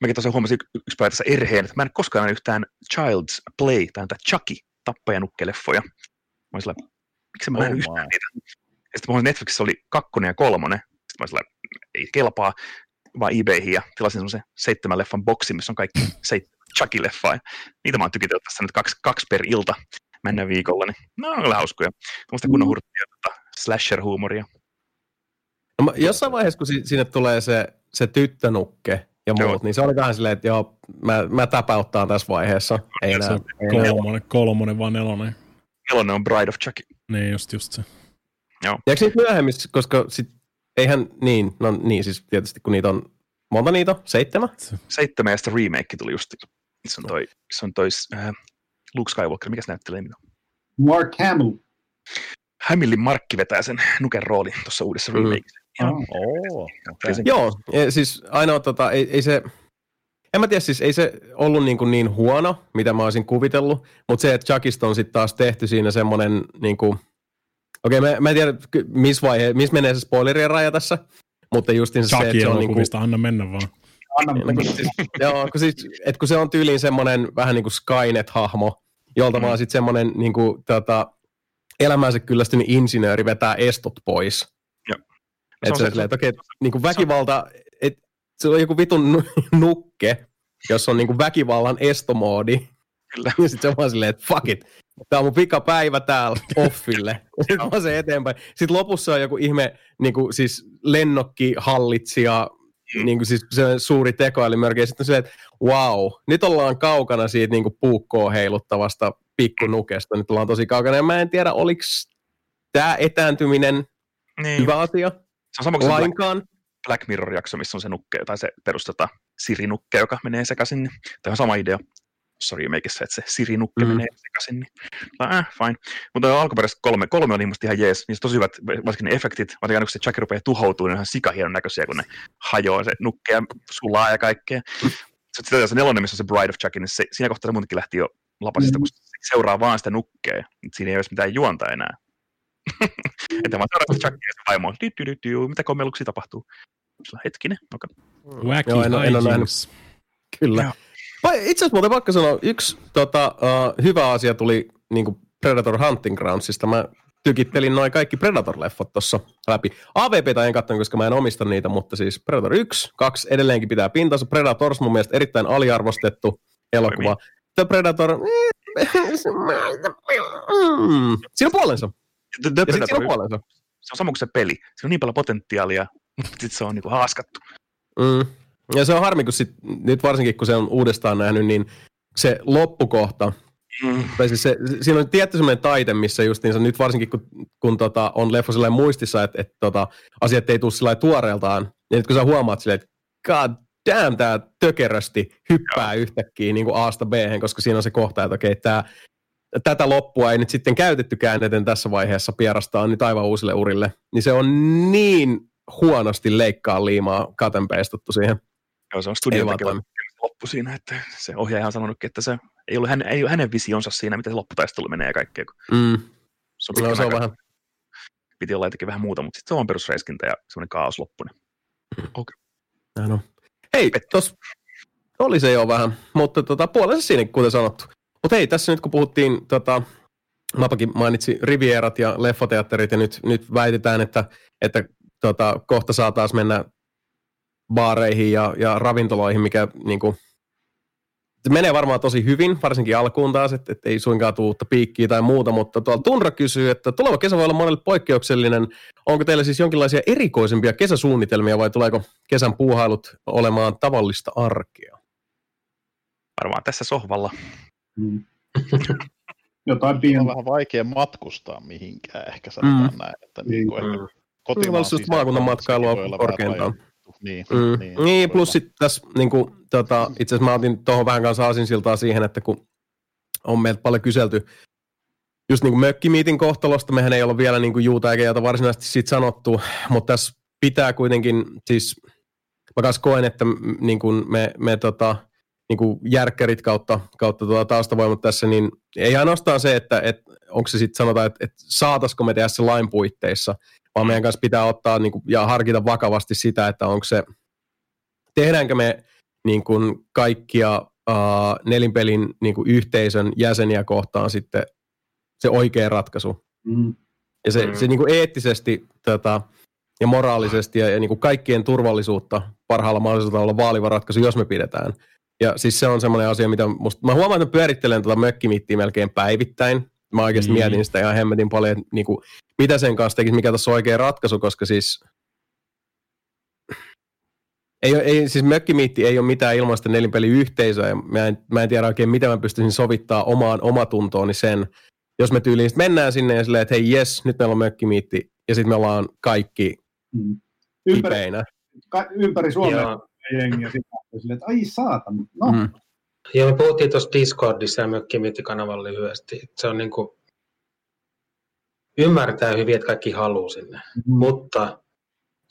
Mäkin tosiaan huomasin yksi päivä tässä erheen, että mä en koskaan näe yhtään Child's Play tai näitä Chucky tappajanukkeleffoja. Mä olin sillä, miksi mä oh näen yhtään niitä? Ja sitten Netflixissä oli kakkonen ja kolmonen, sitten mä sillä, ei kelpaa, vaan eBayhin ja tilasin semmoisen seitsemän leffan boksi, missä on kaikki seitsemän Chucky-leffaa. Ja niitä mä oon tykitellyt tässä nyt kaksi, kaksi per ilta mennä viikolla, niin ne on kyllä hauskoja. Tuommoista kunnon mm. hurttia tota, slasher-huumoria. No, jossain vaiheessa, kun sinne tulee se, se tyttönukke ja muut, joo. niin se oli vähän silleen, että joo, mä, mä täpäyttään tässä vaiheessa. Ei enää, se on kolmonen, kolmonen vaan nelonen. Nelonen on Bride of Chucky. Niin, just, just se. Joo. Ja eikö myöhemmin, koska sit, eihän, niin, no niin, siis tietysti kun niitä on, monta niitä on? Seitsemän? Seitsemän ja sitten remake tuli just. Se on toi, se on toi äh, Luke Skywalker, mikä se näyttelee minua? Mark Hamill. Hamillin Markki vetää sen nuken rooli tuossa uudessa mm. remakeissa. Oh, oh, okay. Joo, siis ainoa tota, ei, ei se, en mä tiedä, siis ei se ollut niin, kuin niin huono, mitä mä olisin kuvitellut, mutta se, että Chuckista on sitten taas tehty siinä semmoinen, niin kuin, okei, okay, mä, mä en tiedä, missä vaihe, missä menee se spoilerien raja tässä, mutta justin se, että se on niin kuin, anna mennä vaan. Anna mennä. Kun, siis, joo, kun, siis, että kun se on tyyliin semmoinen vähän niin kuin Skynet-hahmo, jolta mm. vaan sitten semmoinen niin kuin, tota, elämänsä kyllästynyt insinööri vetää estot pois. Joo. Että se, se, että okei, niin kuin väkivalta, että se on joku vitun nukke, jos on niin kuin väkivallan estomoodi. Kyllä. Ja sitten se on vaan silleen, että fuck it, tämä on mun pikapäivä täällä offille. Sitten vaan se eteenpäin. Sitten lopussa on joku ihme niin kuin, siis lennokkihallitsija, mm. niin kuin, siis se suuri tekoälymörkki. Ja sitten se, että wow, nyt ollaan kaukana siitä niin kuin puukkoa heiluttavasta pikkunukesta. Nyt ollaan tosi kaukana. Ja mä en tiedä, oliko tämä etääntyminen niin. hyvä asia se on sama kuin lainkaan. Black, Black Mirror-jakso, missä on se nukke, tai se perusteta Siri-nukke, joka menee sekaisin. Tämä on sama idea tuossa remakeissa, että se Siri-nukke mm. menee sekaisin. Niin, äh, fine. Mutta alkuperäisesti kolme, kolme oli musta ihan jees. Niissä tosi hyvät, varsinkin ne efektit, varsinkin kun se Jackie rupeaa tuhoutumaan, niin on ihan sikahienon näköisiä, kun ne hajoaa se nukke ja sulaa ja kaikkea. Mm. Sitten se nelonen, missä on se Bride of Jackie, niin se, siinä kohtaa se muutenkin lähti jo lapasista, mm. kun se seuraa vaan sitä nukkea. Siinä ei olisi mitään juonta enää. että vaan seuraavaksi Chuckia ja vaimo on, mitä kommelluksia tapahtuu. Sillä hetkinen, okei. Okay. Wacky Joo, en, en ole nähnyt. Kyllä. Joo. Itse asiassa muuten vaikka sanoa, yksi tota, uh, hyvä asia tuli niin kuin Predator Hunting Groundsista. Mä tykittelin noin kaikki Predator-leffot tuossa läpi. AVPtä en katsonut, koska mä en omista niitä, mutta siis Predator 1, 2 edelleenkin pitää pintansa. Predators mun mielestä erittäin aliarvostettu elokuva. The Predator, mm, siinä on puolensa. The, The Predator, se, se on sama kuin se peli. Se on niin paljon potentiaalia, mutta sitten se on niinku haaskattu. Mm. Ja se on harmi, kun sit, nyt varsinkin kun se on uudestaan nähnyt, niin se loppukohta, mm. tai siis se, siinä on tietty sellainen taite, missä justiinsa nyt varsinkin kun, kun tota, on leffa muistissa, että, että tota, asiat ei tule sillä tuoreeltaan Ja nyt kun sä huomaat silleen, että god damn, tämä tökerösti hyppää Joo. yhtäkkiä niin kuin A-sta b koska siinä on se kohta, että okei, tämä tätä loppua ei nyt sitten käytettykään, joten tässä vaiheessa pierastaa nyt aivan uusille urille, niin se on niin huonosti leikkaa liimaa katenpeistuttu siihen. Joo, se on studion loppu siinä, että se ohjaaja on sanonutkin, että se ei ole, hänen, ei ole hänen visionsa siinä, miten se lopputaistelu menee ja kaikkea. Mm. Se on, no, se on vähän... Piti olla jotenkin vähän muuta, mutta sitten se on perusreiskintä ja semmoinen kaos loppu. Niin. Mm. Okay. No. Hei, tos oli se jo vähän, mutta tota, puolensa siinä, kuten sanottu. Mutta hei, tässä nyt kun puhuttiin, tota, Mapakin mainitsi Rivierat ja leffateatterit ja nyt, nyt väitetään, että, että tota, kohta saa taas mennä baareihin ja, ja ravintoloihin, mikä niin kuin, se menee varmaan tosi hyvin, varsinkin alkuun taas, että, että ei suinkaan tule uutta piikkiä tai muuta, mutta tuolla Tunra kysyy, että tuleva kesä voi olla monelle poikkeuksellinen. Onko teillä siis jonkinlaisia erikoisempia kesäsuunnitelmia vai tuleeko kesän puuhailut olemaan tavallista arkea? Varmaan tässä sohvalla. Mm. Jotain pientä. On vähän vaikea matkustaa mihinkään, ehkä sanotaan mm. näin. Että niin kuin mm. kotimaan just maakunnan matkailua korkeintaan. Niin, mm. niin, niin plus sitten tässä niin kuin, tota, itse asiassa mä otin tuohon vähän kanssa aasinsiltaa siihen, että kun on meiltä paljon kyselty just niin kuin mökkimiitin kohtalosta, mehän ei ole vielä niin kuin juuta eikä jota varsinaisesti siitä sanottu, mutta tässä pitää kuitenkin, siis mä kanssa koen, että niin kuin me, me tota, niin kuin järkkärit kautta, kautta tuota taustavoimat tässä, niin ei ainoastaan se, että, että onko se sitten sanotaan, että, että saataisiko me tehdä se lain puitteissa, vaan meidän kanssa pitää ottaa niin kuin, ja harkita vakavasti sitä, että onko se, tehdäänkö me niin kuin kaikkia uh, nelinpelin niin kuin yhteisön jäseniä kohtaan sitten se oikea ratkaisu. Mm. Ja se, mm. se niin kuin eettisesti tota, ja moraalisesti ja, ja niin kuin kaikkien turvallisuutta parhaalla mahdollisella olla vaaliva ratkaisu, jos me pidetään. Ja siis se on semmoinen asia, mitä musta, mä huomaan, että pyörittelen tuota mökkimittiä melkein päivittäin. Mä oikeasti mm. mietin sitä ihan hemmetin paljon, että niin kuin, mitä sen kanssa tekisi, mikä tässä on oikea ratkaisu, koska siis ei, ei, siis mökkimiitti ei ole mitään ilmaista nelinpeliyhteisöä, ja mä en, mä en tiedä oikein, miten mä pystyisin sovittaa omaan omatuntooni sen, jos me tyyliin mennään sinne ja silleen, että hei jes, nyt meillä on mökkimiitti, ja sitten me ollaan kaikki mm. ympäri, ka, ympäri Suomea jengi ja sitten että ai saatan, no. Mm. Joo, me puhuttiin tuossa Discordissa ja Mökkimitti-kanavalla lyhyesti. Se on niin kuin, ymmärtää hyvin, että kaikki haluaa sinne. Mm. Mutta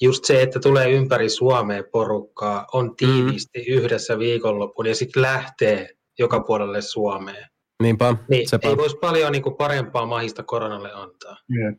just se, että tulee ympäri Suomea porukkaa, on mm. tiiviisti mm. yhdessä viikonloppuun ja sitten lähtee joka puolelle Suomeen. Niinpä. Niin sepä. ei voisi paljon niin kuin parempaa mahista koronalle antaa. Yeah.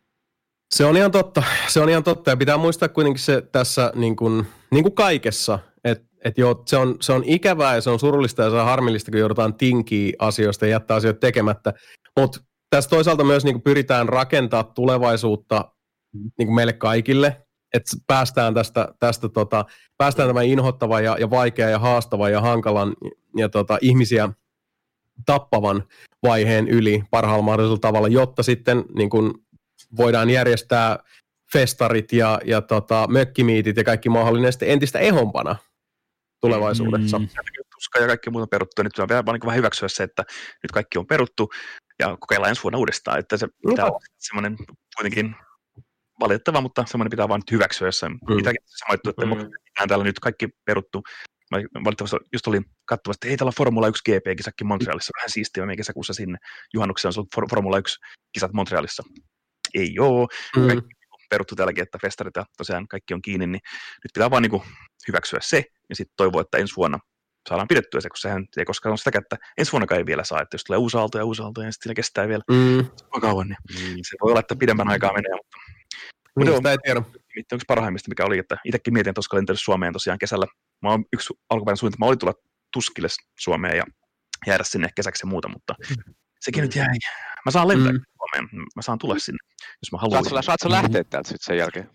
Se on ihan totta. Se on ihan totta. Ja pitää muistaa kuitenkin se tässä niin kuin, niin kuin kaikessa, että et joo, se on, se on ikävää ja se on surullista ja se on harmillista, kun joudutaan tinkiä asioista ja jättää asioita tekemättä. Mutta tässä toisaalta myös niin kuin pyritään rakentaa tulevaisuutta niin kuin meille kaikille, että päästään tästä, tästä tota, päästään tämän inhottavan ja, ja vaikean ja haastavan ja hankalan ja tota, ihmisiä tappavan vaiheen yli parhaalla mahdollisella tavalla, jotta sitten niin kuin voidaan järjestää festarit ja, ja tota, mökkimiitit ja kaikki mahdollinen entistä ehompana tulevaisuudessa. Mm. Tuska ja kaikki muuta peruttu. Nyt on vielä vaan niin vähän hyväksyä se, että nyt kaikki on peruttu ja kokeillaan ensi vuonna uudestaan. Että se pitää olla semmoinen kuitenkin valitettava, mutta semmoinen pitää vaan nyt hyväksyä, jos mm. sanoittu, että mm. täällä nyt kaikki peruttu. Mä valitettavasti just olin katsomassa, että ei täällä Formula 1 GP-kisakki Montrealissa, vähän siistiä, me kesäkuussa sinne juhannuksen on ollut Formula 1 kisat Montrealissa. Ei oo, mm. kaikki peruttu täälläkin, että festarit ja tosiaan kaikki on kiinni, niin nyt pitää vaan niin hyväksyä se ja sitten toivoa, että ensi vuonna saadaan pidettyä se, kun sehän ei koskaan ole sitä, että ensi vuonna ei vielä saa, että jos tulee uusi aalto ja uusi aalto ja sitten kestää vielä mm. kauan, niin mm. se voi olla, että pidemmän aikaa menee, mutta mutta niin, sitä ei tiedä. Yksi parhaimmista, mikä oli, että itsekin mietin, että olisiko lentänyt Suomeen tosiaan kesällä. Mä oon yksi alkupäivän suunnitelma oli tulla tuskille Suomeen ja jäädä sinne kesäksi ja muuta, mutta sekin nyt jäi. Mä saan lentää mm. Suomeen, mä saan tulla sinne, jos mä haluan. Saat, saat sä lähteä täältä sitten sen jälkeen?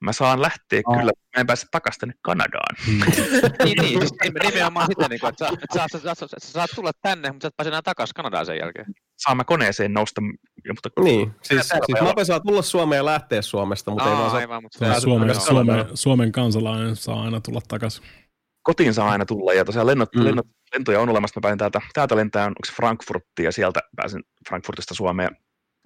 Mä saan lähteä oh. kyllä, mä en pääse takaisin tänne Kanadaan. Mm. niin, niin, siis nimenomaan sitä, niin kuin, että sä, sä, sä, sä, sä, saat tulla tänne, mutta sä et pääse enää takaisin Kanadaan sen jälkeen. Saan mä koneeseen nousta. Mutta... Niin, siis, siis Mape saa tulla Suomeen ja lähteä Suomesta, mutta Aa, ei vaan saa... Aivan, mutta Suomen, Suomen, Suomen kansalainen saa aina tulla takaisin. Kotiin saa aina tulla, ja tosiaan lennot, mm. lennot, lentoja on olemassa. Mä pääsin täältä, täältä lentää, onko se Frankfurtti, ja sieltä pääsin Frankfurtista Suomeen.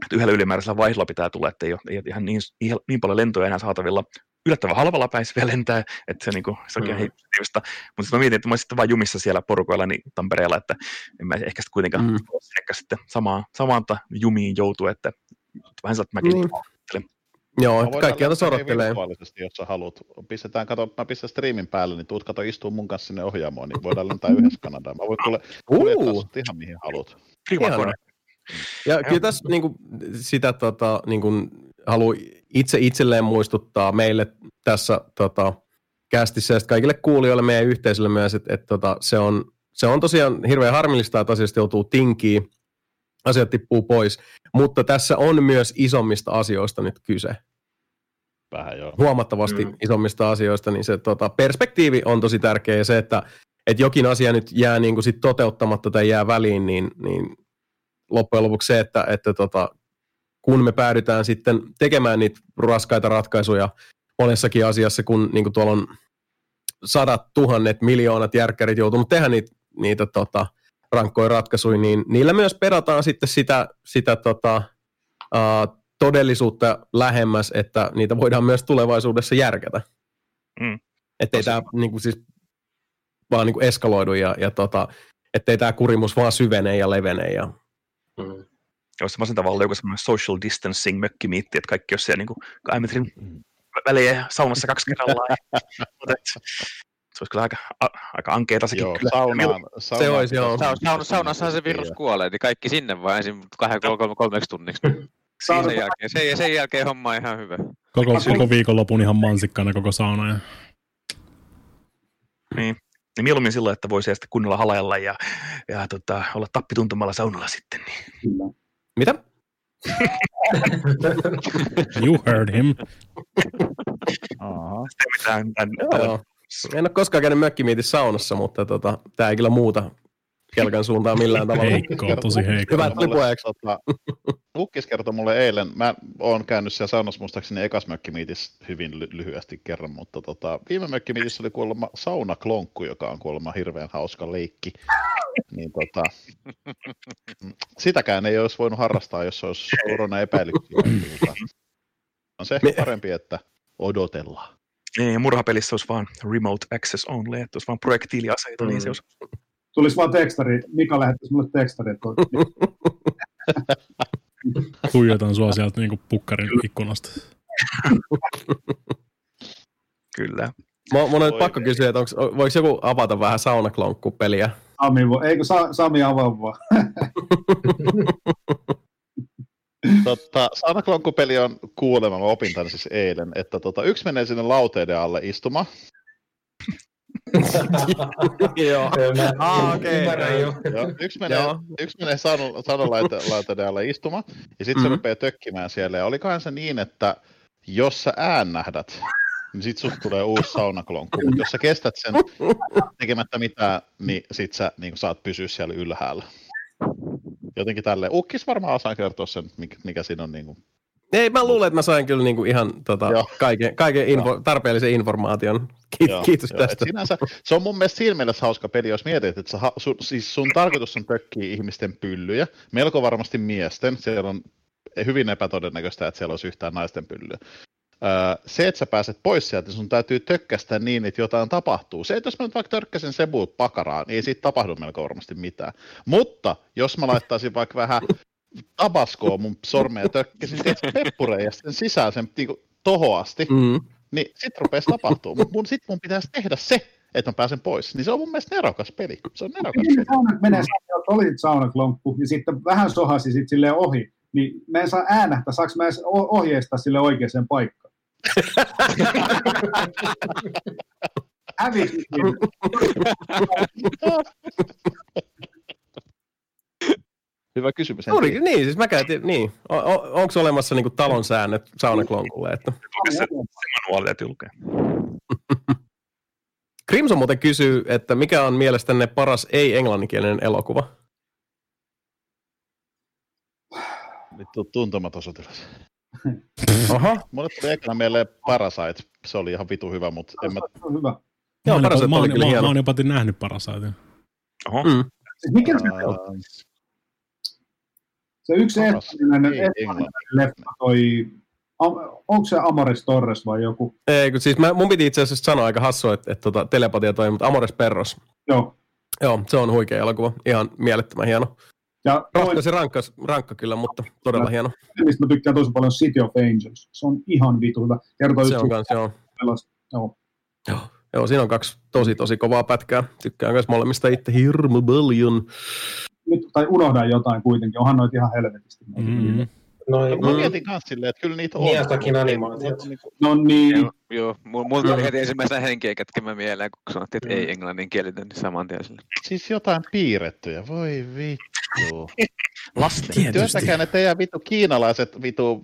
Että yhdellä ylimääräisellä vaihdolla pitää tulla, että ei ole, ei ole ihan niin, niin paljon lentoja enää saatavilla yllättävän halvalla pääsi vielä lentää, että se, niinku, se oikein mm. mutta sitten mä mietin, että mä olisin vaan jumissa siellä porukoilla niin Tampereella, että en mä ehkä sitten kuitenkaan mm. ehkä sitten samaan, samaan jumiin joutu, että vähän sellaista mäkin niin. Joo, että kaikki tässä odottelee. jos sä haluat. Pistetään, kato, mä pistän streamin päälle, niin tuut kato istuu mun kanssa sinne ohjaamoon, niin voidaan lentää yhdessä Kanadaan. Mä voin kuule, uh. ihan mihin haluat. Ja kyllä tässä niin kuin, sitä tota, niin kuin, haluan itse itselleen muistuttaa meille tässä tota, kästissä ja kaikille kuulijoille meidän yhteisölle myös, että, että tota, se, on, se on tosiaan hirveän harmillista, että asiasta joutuu tinkiin, asiat tippuu pois, mutta tässä on myös isommista asioista nyt kyse. Vähän joo. Huomattavasti mm. isommista asioista, niin se tota, perspektiivi on tosi tärkeä ja se, että, että jokin asia nyt jää niin kuin sit toteuttamatta tai jää väliin, niin, niin loppujen lopuksi se, että, että tota, kun me päädytään sitten tekemään niitä raskaita ratkaisuja monessakin asiassa, kun niin kuin tuolla on sadat, tuhannet, miljoonat järkkärit joutunut tehdä niitä, niitä tota, rankkoja ratkaisuja, niin niillä myös perataan sitten sitä, sitä tota, uh, todellisuutta lähemmäs, että niitä voidaan myös tulevaisuudessa järkätä. Mm. Että ei tämä niin kuin siis vaan niin kuin eskaloidu ja, ja tota, ettei tämä kurimus vaan syvene ja levene. Ja... Mm. Olisi masentavaa joku semmoinen social distancing mökkimiitti, että kaikki olisi siellä niin kuin kahden metrin väliä saunassa kaksi kerrallaan. se olisi kyllä aika, a, aika ankeeta sekin joo, kyllä. Saunaan, saunaan, se olisi, joo. Saun, saunassahan se virus kuolee, niin kaikki sinne vaan ensin kahden, kolme, kolmeksi tunniksi. sen, jälkeen, sen, sen jälkeen homma on ihan hyvä. Koko, koko viikonlopun ihan mansikkana koko sauna. Ja... Niin. Niin mieluummin silloin, että voisi sitten kunnolla halailla ja, ja tota, olla tappituntumalla saunalla sitten. Niin. Mitä? you heard him. Aha. Mitään, mitään, en ole koskaan käynyt mökkimiitissä saunassa, mutta tota, tämä ei kyllä muuta kelkan suuntaan millään tavalla. Heikko, tosi heikko. Hyvät lipuajaksi. Tota, Ukkis kertoi mulle eilen, mä oon käynyt siellä saunassa muistaakseni ekas mökkimiitissä hyvin ly- lyhyesti kerran, mutta tota, viime mökkimiitissä oli kuulemma saunaklonkku, joka on kuulemma hirveän hauska leikki. Niin tota, sitäkään ei olisi voinut harrastaa, jos olisi korona epäilyksiä. On se ehkä parempi, että odotellaan. Niin, murhapelissä olisi vaan remote access only, että olisi vaan projektiiliaseita, mm. niin se mm. olisi... Tulisi vaan tekstari, Mika lähettäisi mulle tekstari. Tuijotan sua sieltä niin pukkarin ikkunasta. Kyllä. Mä, mun on pakko kysyä, että onks, voiko joku avata vähän saunaklonkku-peliä? Sami, eikö Sa, Sami avaa vaan? Totta, Sanaklonku-peli on kuulemma, mä opin tämän siis eilen, että tota, yksi menee sinne lauteiden alle istumaan. Joo. ah, okei. Yksi menee, yksi menee alle istumaan, ja sitten mm-hmm. se rupeaa tökkimään siellä. Ja olikohan se niin, että jos sä äännähdät, niin sit susta tulee uusi saunaklonku. Mutta jos sä kestät sen tekemättä mitään, niin sit sä niin saat pysyä siellä ylhäällä jotenkin tälle. Ukkis varmaan osaa kertoa sen, mikä, mikä siinä on. Niin kuin... Ei, mä luulen, että mä sain kyllä niin kuin ihan tota, kaiken, kaiken info, tarpeellisen informaation. Kiit, joo, kiitos joo, tästä. Sinänsä, se on mun mielestä siinä mielessä hauska peli, jos mietit, että sä, sun, siis sun tarkoitus on tökkiä ihmisten pyllyjä, melko varmasti miesten, siellä on hyvin epätodennäköistä, että siellä olisi yhtään naisten pyllyä se, että sä pääset pois sieltä, sun täytyy tökkästä niin, että jotain tapahtuu. Se, että jos mä nyt vaikka törkkäsin Sebuut pakaraan, niin ei siitä tapahdu melko varmasti mitään. Mutta jos mä laittaisin vaikka vähän tabaskoa mun sormea ja tökkäsin peppureja sen sisään sen niin tohoasti, mm. niin sit rupesi tapahtuu. Mutta mun, sit mun pitäisi tehdä se, että mä pääsen pois. Niin se on mun mielestä nerokas peli. Se on nerokas niin, peli. Saunat menee, sä olit saunaklonkku, ja sitten vähän sohasi sit silleen ohi. Niin mä en saa äänähtää, saanko mä edes ohjeistaa sille oikeaan paikkaan? Hyvä kysymys. Oli, niin, siis mä käytin, niin. On, onko olemassa niinku talon säännöt saunaklonkulle? Että... Se, manuaalia tilkee. Crimson muuten kysyy, että mikä on mielestänne paras ei-englanninkielinen elokuva? Vittu tuntematon sotilas. Oho. Mulle tuli ekana mieleen Parasite. Se oli ihan vitu hyvä, mutta en mä... Se on hyvä. Joo, Parasite mä, oli kyllä hieno. Mä oon jopa nähnyt Parasite. Oho. Mm. Siis mikä se on? Se yksi ensimmäinen leffa toi onko se Amores Torres vai joku? Ei, kun siis mä, mun piti itse asiassa sanoa aika hassua, että, että tota, telepatia toimii, mutta Amores Perros. Joo. Joo, se on huikea elokuva. Ihan mielettömän hieno. Ja Raska se rankka, rankka kyllä, mutta todella ja, hieno. Mistä mä tykkään tosi paljon City of Angels. Se on ihan vitu hyvä. Kertoo se on kans, joo. joo. Joo. Joo, siinä on kaksi tosi tosi kovaa pätkää. Tykkään myös molemmista itse hirmu paljon. Nyt, tai unohdan jotain kuitenkin, onhan noita ihan helvetisti. Mm. Noin, no, mä mietin myös silleen, että kyllä niitä on. Niiltäkin animaatiot. No niin. Joo, joo. mulla tuli heti ensimmäisenä henkeä kätkemään mieleen, kun sanottiin, että ei englanninkielinen, niin saman tien sille. Siis jotain piirrettyjä, voi vittu. Lasten. Työstäkää ne teidän vittu kiinalaiset vittu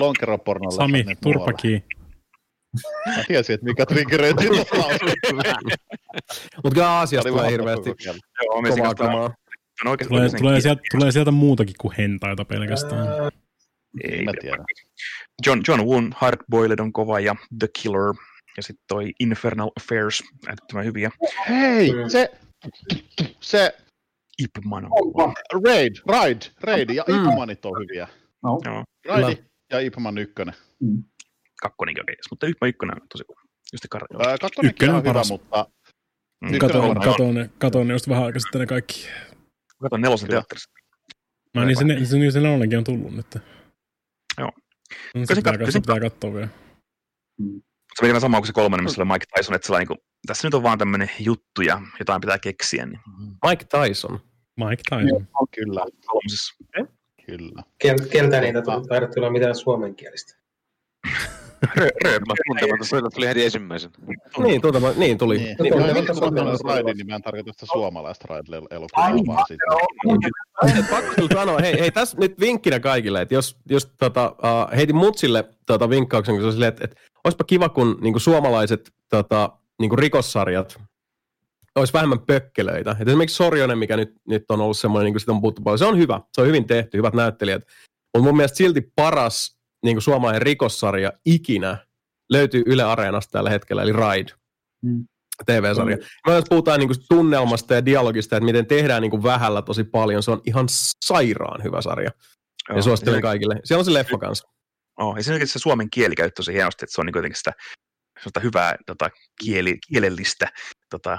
lonkeropornolla. Sami, turpakii. Mä tiesin, että mikä triggeröitiin Mutta kyllä Aasiasta tulee hirveästi kovaa kamaa. Tulee, tulee, sieltä, tulee sieltä muutakin kuin hentaita pelkästään. Ei, mä tiedä. John, John Woon, Hardboiled on kova ja The Killer ja sitten toi Infernal Affairs, älyttömän hyviä. Hei, se, se Ipman on kova. Raid, Raid, Raid ja mm. Ipmanit on hyviä. No. Joo. Raid ja Ipman ykkönen. Mm. Kakkonenkin on mutta Ipman ykkönen on tosi kova. Just Kar- Ää, kakkonenkin on, on hyvä, mutta... Mm. Katoin, katoin, katoin just vähän aikaa sitten ne kaikki. Katoin nelosen teatterissa. No niin, se, se, se nelonenkin on tullut nyt. Joo. No, se pitää, kat- se pitää katsoa vielä. Se meni vähän sama kuin se kolmannen, missä oli Mike Tyson, että niin kuin, tässä nyt on vaan tämmöinen juttu ja jotain pitää keksiä. Niin. Mike Tyson? Mike Tyson. Joo, kyllä. Kolmosessa. Okay. Kyllä. Kel, keltä niitä tuli tulla mitään suomenkielistä? Rööpä tuntematon, tuli heti ensimmäisen. Niin, tuntema, niin tuli. Niin, niin, niin, niin, niin, mä en tarkoita sitä suomalaista Raid-elokuvaa, vaan sitä. Pakko kyllä sanoa, hei, hei, tässä nyt vinkkinä kaikille, että jos, jos tota, uh, heitin mutsille tota, vinkkauksen, kun se on silleen, että, että olisipa kiva, kun niin kuin suomalaiset tota, niin kuin rikossarjat olisi vähemmän pökkelöitä. Et esimerkiksi Sorjonen, mikä nyt, nyt on ollut semmoinen, niin kuin sitä on puhuttu paljon, se on hyvä, se on hyvin tehty, hyvät näyttelijät. Mutta mun mielestä silti paras niin kuin suomalainen rikossarja ikinä löytyy Yle Areenasta tällä hetkellä, eli Ride. Mm. TV-sarja. Mm. jos puhutaan niin kuin tunnelmasta ja dialogista, että miten tehdään niin kuin vähällä tosi paljon, se on ihan sairaan hyvä sarja. Joo, ja suosittelen kaikille. Siellä on se leffa kanssa. Oh, ja siinä se suomen kieli käyttö tosi hienosti, että se on niin jotenkin sitä, sitä hyvää tota, kieli, kielellistä tota,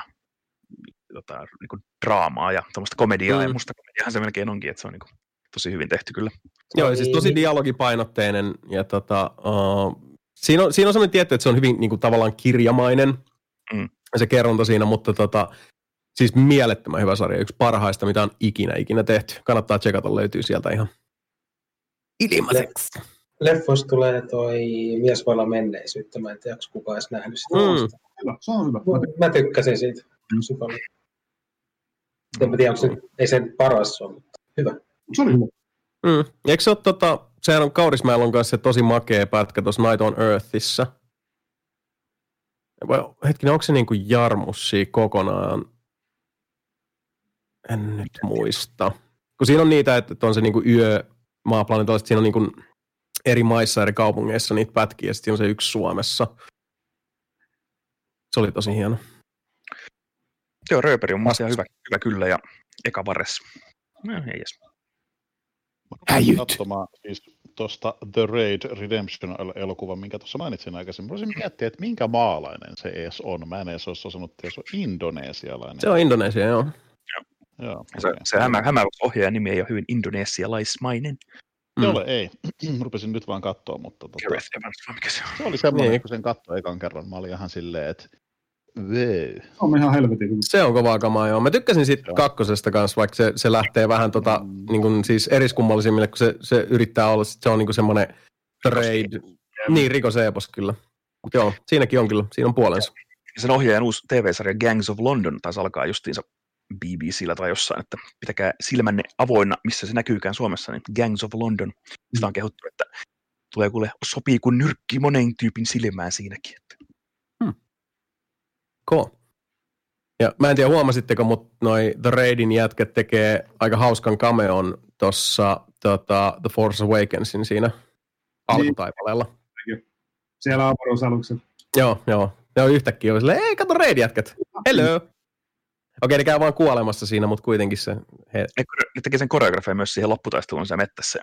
tota, niin kuin draamaa ja tuommoista komediaa, mm. ja musta komediahan se melkein onkin, että se on niin kuin, tosi hyvin tehty kyllä. Joo, siis tosi dialogipainotteinen ja tota, uh, siinä, on, siinä on sellainen tietty, että se on hyvin niin kuin, tavallaan kirjamainen mm. se kerronta siinä, mutta tota, siis mielettömän hyvä sarja, yksi parhaista, mitä on ikinä ikinä tehty. Kannattaa tsekata, löytyy sieltä ihan ilmaiseksi. Leffos tulee toi Mies voi olla menneisyyttä, mä en tiedä, onko kukaan edes nähnyt sitä. Mm. Hyvä, se on hyvä. Mä, mä tykkäsin siitä paljon. En tiedä, onko se, ei sen paras ole, mutta hyvä. Se oli hyvä. Mm. Eikö se ole tota, sehän on Kaurismäelon kanssa se tosi makea pätkä tuossa Night on Earthissa. Vai, hetkinen, onko se niin kuin Jarmussi kokonaan? En nyt muista. Kun siinä on niitä, että on se niin kuin yö maaplaneetalla, siinä on niin kuin eri maissa, eri kaupungeissa niitä pätkiä, ja sitten on se yksi Suomessa. Se oli tosi hieno. Joo, Rööperi on asia hyvä, hyvä kyllä, ja eka varres. No, ei edes. Häjyt. katsomaan siis tuosta The Raid Redemption-elokuvan, minkä tuossa mainitsin aikaisemmin. Voisin miettiä, että minkä maalainen se edes on. Mä en edes olisi osannut, että se on indonesialainen. Se on Indonesia, joo. Joo, okay. se, se hämä, hämä ohjaajan nimi ei ole hyvin indonesialaismainen. Mm. Jolle ei. Rupesin nyt vaan katsoa, mutta tota, mikä se, on? se oli semmoinen, niin. kun sen katsoi ekan kerran. Mä olin ihan silleen, että Vee. Se on ihan helvetin hyvä. Se on kovaa kamaa, joo. Mä tykkäsin siitä kakkosesta kanssa, vaikka se, se lähtee vähän tota, mm. niin kuin, siis eriskummallisimmille, kun se, se yrittää olla, se on niin semmoinen trade. Niin, rikosepos kyllä. Mut joo, siinäkin on kyllä, siinä on puolensa. Ja sen ohjaajan uusi TV-sarja Gangs of London taisi alkaa justiinsa BBCllä tai jossain, että pitäkää silmänne avoinna, missä se näkyykään Suomessa, niin Gangs of London. Sitä on kehuttu, että tulee kuule, sopii kuin nyrkki monen tyypin silmään siinäkin. Että Cool. Ja mä en tiedä huomasitteko, mutta noi The Raidin jätket tekee aika hauskan cameon tuossa tota, The Force Awakensin siinä alkutaipaleella. Niin. Siellä avaruusaluksella. Joo, joo. Ne on yhtäkkiä oli silleen, ei kato Raid jätket. Hello. Okei, ne käy vaan kuolemassa siinä, mutta kuitenkin se... He... Ne, ne teki sen koreografia myös siihen lopputaisteluun se mettässä.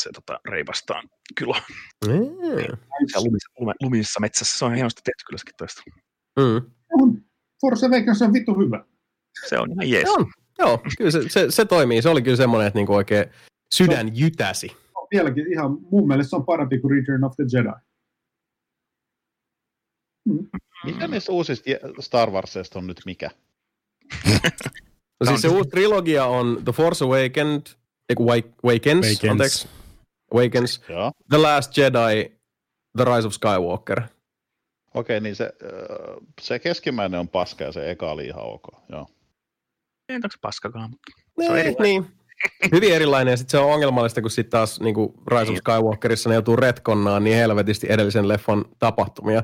se tota, reipastaan kyllä. Mm. Lumisessa, lumisessa metsässä, se on hienosti tehty kyllä sekin toista. Mm. Force Awakens on vittu hyvä. Se on ihan jees. Se on. Joo, kyllä se, se, se, toimii. Se oli kyllä semmoinen, että niinku oikein sydän no, jytäsi. On vieläkin ihan, mun mielestä se on parempi kuin Return of the Jedi. Mm. Mikä niistä uusista Star Warsista on nyt mikä? no siis se uusi trilogia on The Force Awakened, eiku Awakens, Awakens. anteeksi. Awakens, Joo. The Last Jedi, The Rise of Skywalker. Okei, niin se, se keskimmäinen on paska ja se eka oli ihan ok. Joo. Ei onko paskakaan, mutta se on niin, niin. Hyvin erilainen ja sitten se on ongelmallista, kun sitten taas niin kuin Rise of niin. Skywalkerissa ne joutuu retkonnaan niin helvetisti edellisen leffan tapahtumia.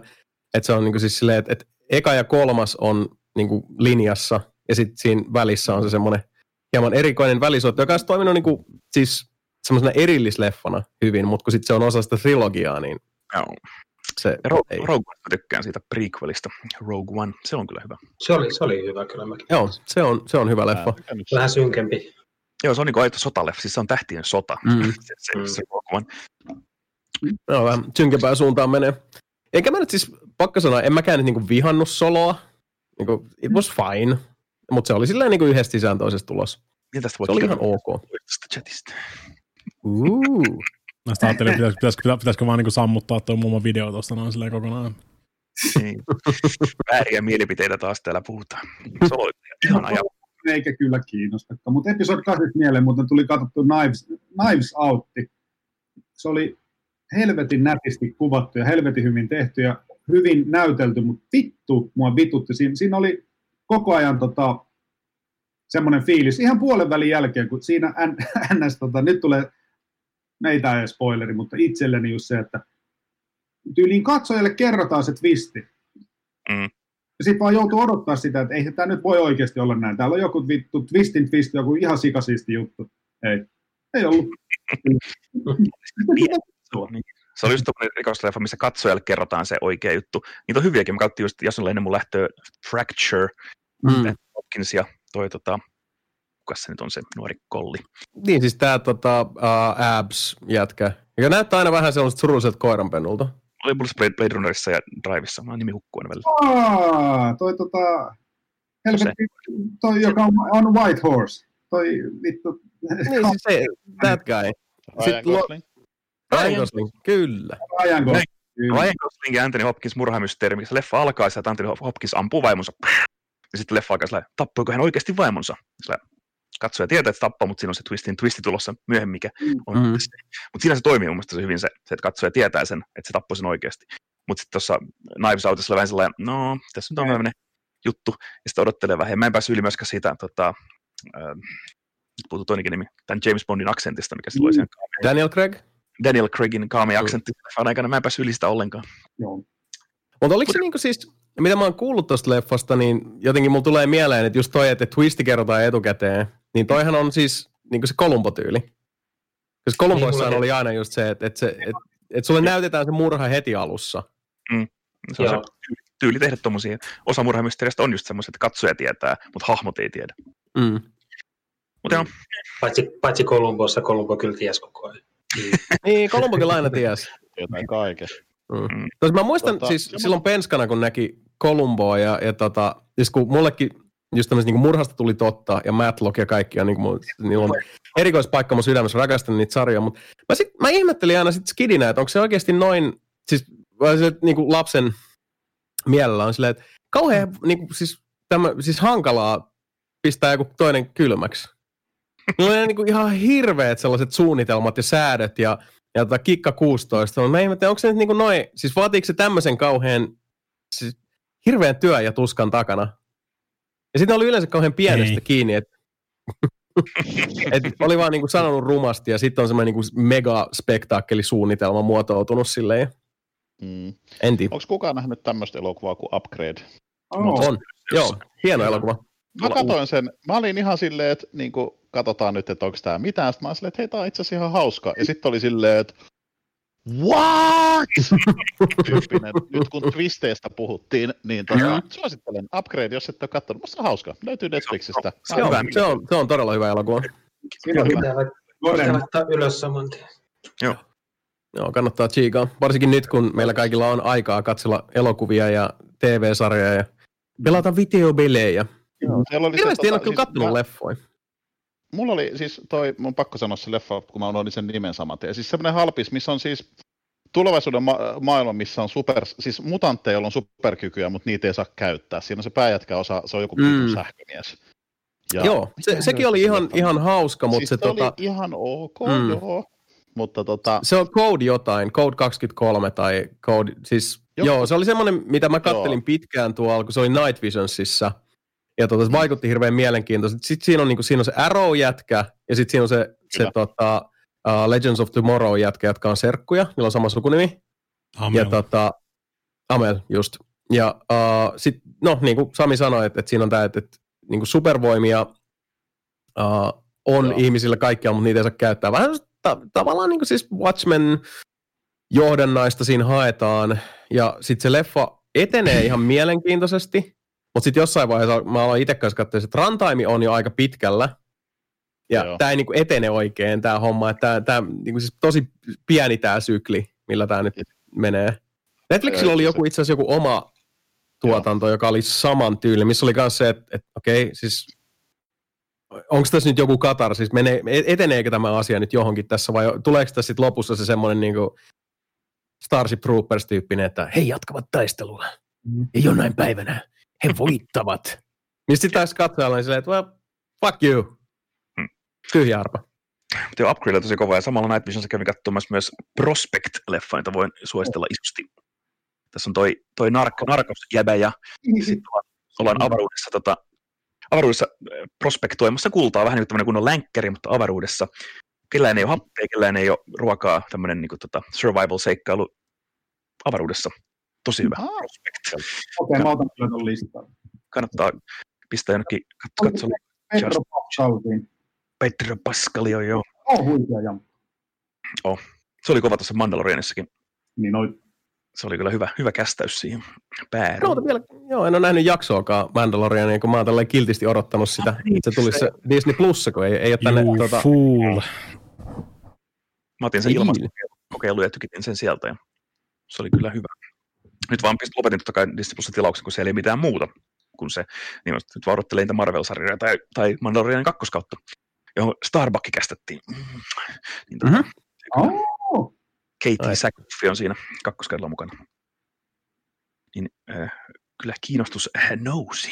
Että se on niin kuin siis silleen, että, että eka ja kolmas on niin kuin linjassa ja sitten siinä välissä on se semmoinen hieman erikoinen välisuotta, joka olisi toiminut niin kuin, siis semmoisena erillisleffana hyvin, mutta kun sitten se on osa sitä trilogiaa, niin Joo. Se Ro- ei. Rogue One, mä tykkään siitä prequelista. Rogue One, se on kyllä hyvä. Se oli, se oli hyvä kyllä mäkin. Joo, se on, se on hyvä leffa. Vähän synkempi. Joo, se on niin aito sotaleffa, siis se on tähtien sota. Mm. se, se, mm. se Rogue One. Joo, vähän synkempään suuntaan menee. Eikä mä nyt siis, pakko sanoa, en mäkään nyt niinku vihannut soloa. Niinku, it was fine. Mutta se oli silleen niinku yhdestä sisään toisesta tulos. Tästä se oli ihan ok. Chatista. Uh. Mä sitä ajattelin, pitäis, pitäisikö, pitäisikö vaan niin sammuttaa tuo muun video tuosta noin silleen kokonaan. Niin. Vääriä mielipiteitä taas täällä puhutaan. Se oli ihan ajan. Eikä kyllä kiinnosta. Mutta episodi 8 mieleen, mutta tuli katsottu Knives, Knives Out. Se oli helvetin nätisti kuvattu ja helvetin hyvin tehty ja hyvin näytelty, mutta vittu mua vitutti. Siinä, siinä oli koko ajan tota, semmoinen fiilis ihan puolen välin jälkeen, kun siinä ns, tota, nyt tulee, meitä ei spoileri, mutta itselleni just se, että tyyliin katsojalle kerrotaan se twisti. Mm. Ja sitten vaan joutuu odottaa sitä, että ei tämä nyt voi oikeasti olla näin. Täällä on joku vittu twistin twist, joku ihan sikasiisti juttu. Ei, ei ollut. Se oli just tämmöinen rikosleffa, missä katsojalle kerrotaan se oikea juttu. Niitä on hyviäkin. Mä katsoin just Jason ennen mun lähtöä Fracture, mm. Hopkins ja toi tota, kuka se nyt on se nuori kolli. Niin, siis tää tota, uh, Abs-jätkä, joka näyttää aina vähän sellaiset surulliselta koiranpennulta. Oli mulla Blade, Blade Runnerissa ja Drivessa, mä nimi hukkuu aina välillä. Aa, toi tota, helvetti, toi joka on, on White Horse, toi vittu. Niin, siis se, that guy. Ryan Gosling. Ryan Gosling, kyllä. Ryan Gosling. Ryan Gosling ja Anthony Hopkins murhamysteeri, missä leffa alkaa, että Anthony Hopkins ampuu vaimonsa. Ja sitten leffa alkaa sillä, tappoiko hän oikeasti vaimonsa? Sillä, katsoja tietää, että tappaa, mutta siinä on se twistin twisti tulossa myöhemmin, mikä on. Mm-hmm. Mutta siinä se toimii mun mielestä se hyvin se, se, että katsoja tietää sen, että se tappoi sen oikeasti. Mutta sitten tuossa Knives Outissa oli vähän sellainen, no, tässä nyt on tämmöinen juttu, ja sitten odottelee vähän. Mä en päässyt yli myöskään siitä, tota, äh, puhuttu toinenkin nimi, tämän James Bondin aksentista, mikä silloin mm. Daniel Craig? Daniel Craigin kaami aksentti mm. aikana, mä en päässyt yli sitä ollenkaan. Joo. Mutta oliko se niinku siis, mitä mä oon kuullut tuosta leffasta, niin jotenkin mulla tulee mieleen, että just toi, että twisti kerrotaan etukäteen, niin toihan on siis niin kuin se Kolumbo-tyyli. Koska Kolumboissa niin, oli aina just se, että, että, se, että, että sulle näytetään se murha heti alussa. Mm. Se on Joo. se tyyli tehdä tuommoisia. Osa murhamysteeristä on just semmoisia, että katsoja tietää, mutta hahmot ei tiedä. Mm. Mutta joo. Paitsi, paitsi Kolumbossa, Kolumbo kyllä ties koko ajan. niin, Kolumbo kyllä aina ties. Jotain kaiken. Mm. Mm. mä muistan tota, siis silloin penskana, kun näki Kolumboa ja, ja tota, siis kun mullekin just tämmöistä niin murhasta tuli totta ja Matlock ja kaikki on, niin kuin, niillä on erikoispaikka mun sydämessä, rakastan niitä sarjoja, mutta mä, sit, mä ihmettelin aina sitten skidinä, että onko se oikeasti noin, siis se, niin kuin lapsen mielellä on silleen, että kauhean niin kuin, siis, tämä, siis hankalaa pistää joku toinen kylmäksi. Niillä on niin kuin ihan hirveät sellaiset suunnitelmat ja säädöt ja, ja tota kikka 16. Mä ihmettelin, onko se nyt niin kuin noin, siis vaatiiko se tämmöisen kauhean, siis hirveän työn ja tuskan takana? Ja sitten oli yleensä kauhean pienestä Ei. kiinni, että et oli vaan niinku sanonut rumasti ja sitten on semmoinen niinku mega spektaakkelisuunnitelma muotoutunut silleen. Mm. En tiedä. Onko kukaan nähnyt tämmöistä elokuvaa kuin Upgrade? Oh. On, joo, hieno elokuva. Mä katsoin sen, mä olin ihan silleen, että niin katsotaan nyt, että onko tämä mitään. Sitten mä olin silleen, että hei, tämä on itse asiassa ihan hauska. Ja sitten oli silleen, että What? Tyyppinen. Nyt kun twisteistä puhuttiin, niin tota, suosittelen Upgrade, jos et ole katsonut. Musta on hauska. Löytyy Netflixistä. Se on, se on, se on todella hyvä elokuva. Siinä hyvä. Voidaan laittaa ylös saman tien. Joo. Joo, kannattaa chiikaa. Varsinkin nyt, kun meillä kaikilla on aikaa katsella elokuvia ja TV-sarjoja ja pelata videobelejä. Joo. Ilmeisesti en ole tota kyllä siis kattonut mä... leffoja. Mulla oli siis toi, mun pakko sanoa se leffa, kun mä unohdin sen nimen saman tien. Siis semmoinen halpis, missä on siis tulevaisuuden ma- maailma, missä on super, siis mutantteja, joilla on superkykyjä, mutta niitä ei saa käyttää. Siinä on se pääjätkä osa, se on joku mm. sähkömies. Ja, joo, se, sekin oli ihan, ihan hauska, mutta siis se, se tota... oli ihan ok, mm. joo. Mutta tota... Se on Code jotain, Code 23 tai Code, siis Joku. joo, se oli semmoinen, mitä mä kattelin joo. pitkään tuolla, kun se oli Night Visionsissa. Ja tota, se vaikutti hirveän mielenkiintoisesti. Sitten siinä on, niin kuin, siinä on se Arrow-jätkä, ja sitten siinä on se, se tota, uh, Legends of Tomorrow-jätkä, jotka on serkkuja, niillä on sama sukunimi. Amel. Ja tota, Amel, just. Ja uh, sitten, no niin kuin Sami sanoi, että, että siinä on tämä, että, että niin kuin supervoimia uh, on Joo. ihmisillä kaikkia, mutta niitä ei saa käyttää. Vähän ta- tavallaan niin kuin siis Watchmen johdannaista siinä haetaan, ja sitten se leffa etenee ihan mielenkiintoisesti, mutta sitten jossain vaiheessa mä aloin itse kanssa katsoa, että runtime on jo aika pitkällä, ja tämä ei niinku etene oikein tämä homma, että tämä niinku siis tosi pieni tämä sykli, millä tämä nyt menee. Netflixillä oli joku itse asiassa joku oma tuotanto, Joo. joka oli saman tyyli, missä oli myös se, että, että okei, okay, siis onko tässä nyt joku katar, siis menee, eteneekö tämä asia nyt johonkin tässä vai tuleeko tässä sitten lopussa se semmoinen niin Starship Troopers-tyyppinen, että he jatkavat taistelua. Mm. Ja jonain päivänä he voittavat. niin sitten taas katsojalla niin silleen, että well, fuck you. Hmm. Tyhjä arpa. Tuo upgrade on tosi kova ja samalla Night Visionsa kävin katsomassa myös Prospect-leffa, jota voin suositella isosti. Tässä on toi, toi nark- narkos-jäbä ja sitten ollaan avaruudessa, tota, avaruudessa prospektoimassa kultaa, vähän niin kuin tämmöinen kunnon länkkäri, mutta avaruudessa kellään ei ole happea, kellään ei ole ruokaa, tämmöinen niin kuin, tota, survival-seikkailu avaruudessa. Tosi hyvä. Okei, okay, mä otan kyllä tuon listan. Kannattaa pistää jonnekin katsoa. Pedro Pascalin. Pedro Pascal, joo joo. Oh, huikea jamma. Oh. Se oli kova tuossa Mandalorianissakin. Niin oli. Se oli kyllä hyvä, hyvä kästäys siihen päähän. No, vielä, joo, en ole nähnyt jaksoakaan Mandaloriania, kun mä oon kiltisti odottanut sitä. Ah, niin, se tuli se Disney Plus, kun ei, ei ole tänne... You tuota... fool. Mä otin sen ilmastokokeilu ja tykitin sen sieltä ja se oli kyllä hyvä. Nyt vaan lopetin totta kai Disney Plusin tilauksen, kun siellä ei mitään muuta kuin se. Niin mä nyt vaan niitä Marvel-sarjoja tai, tai Mandalorianin kakkoskautta, johon Starbucki kästettiin. Niin, tota, mm-hmm. oh. Katie Sackhoff on siinä kakkoskaudella mukana. Niin äh, kyllä kiinnostus äh, nousi.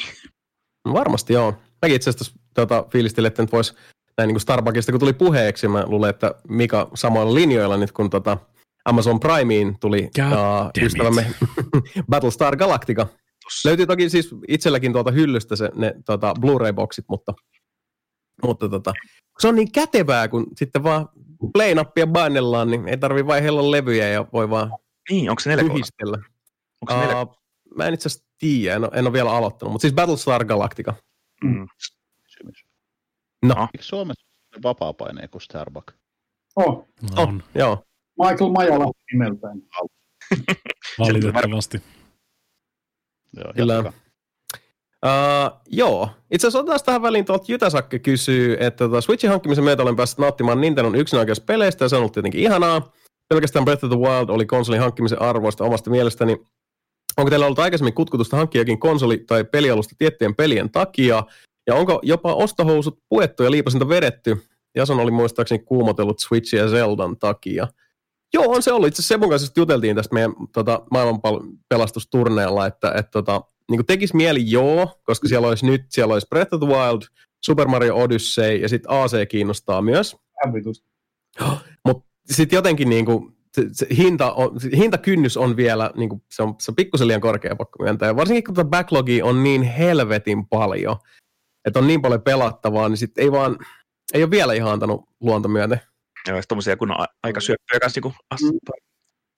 Varmasti joo. Mäkin itse asiassa tuota, fiilistelin, että nyt voisi näin niin kuin Starbuckista, kun tuli puheeksi, mä luulen, että Mika samoilla linjoilla nyt, kun tota Amazon Primeen tuli uh, ystävämme Battlestar Galactica. Tossa. Löytyy toki siis itselläkin tuolta hyllystä se, ne tota, Blu-ray-boksit, mutta, mutta tota, se on niin kätevää, kun sitten vaan play-nappia painellaan, niin ei tarvi vaihella levyjä ja voi vaan niin, onko se yhdistellä. Onko se uh, mä en itse asiassa tiedä, en ole, en ole vielä aloittanut, mutta siis Battlestar Galactica. Mm. No. Suomessa vapaa-paineen kuin Starbuck? Oh. No, on. Joo. Michael Majala nimeltään. Valitettavasti. Joo, Kyllä. Uh, joo, itse asiassa otetaan tähän väliin tuolta Jytäsakke kysyy, että tota Switchin hankkimisen myötä olen päässyt nauttimaan Nintendon peleistä ja se on ollut tietenkin ihanaa. Pelkästään Breath of the Wild oli konsolin hankkimisen arvoista omasta mielestäni. Onko teillä ollut aikaisemmin kutkutusta hankkia jokin konsoli- tai pelialusta tiettyjen pelien takia? Ja onko jopa ostohousut puettu ja liipasinta vedetty? Jason oli muistaakseni kuumotellut Switchia ja Zeldan takia. Joo, on se ollut. Itse asiassa Sebun kanssa juteltiin tästä meidän tota, maailmanpelastusturneella, että et, tota, niin tekisi mieli joo, koska siellä olisi nyt, siellä olisi Breath of the Wild, Super Mario Odyssey ja sitten AC kiinnostaa myös. Mutta sitten jotenkin niin kuin, se, se hinta on, se hintakynnys on vielä, niin kuin, se, on, se on pikkusen liian korkea pakko myöntää. Varsinkin kun backlogia on niin helvetin paljon, että on niin paljon pelattavaa, niin sitten ei vaan, ei ole vielä ihan antanut luonto myöten. Joo, tommosia kun on aika syöppöjä kanssa, niin kuin mm.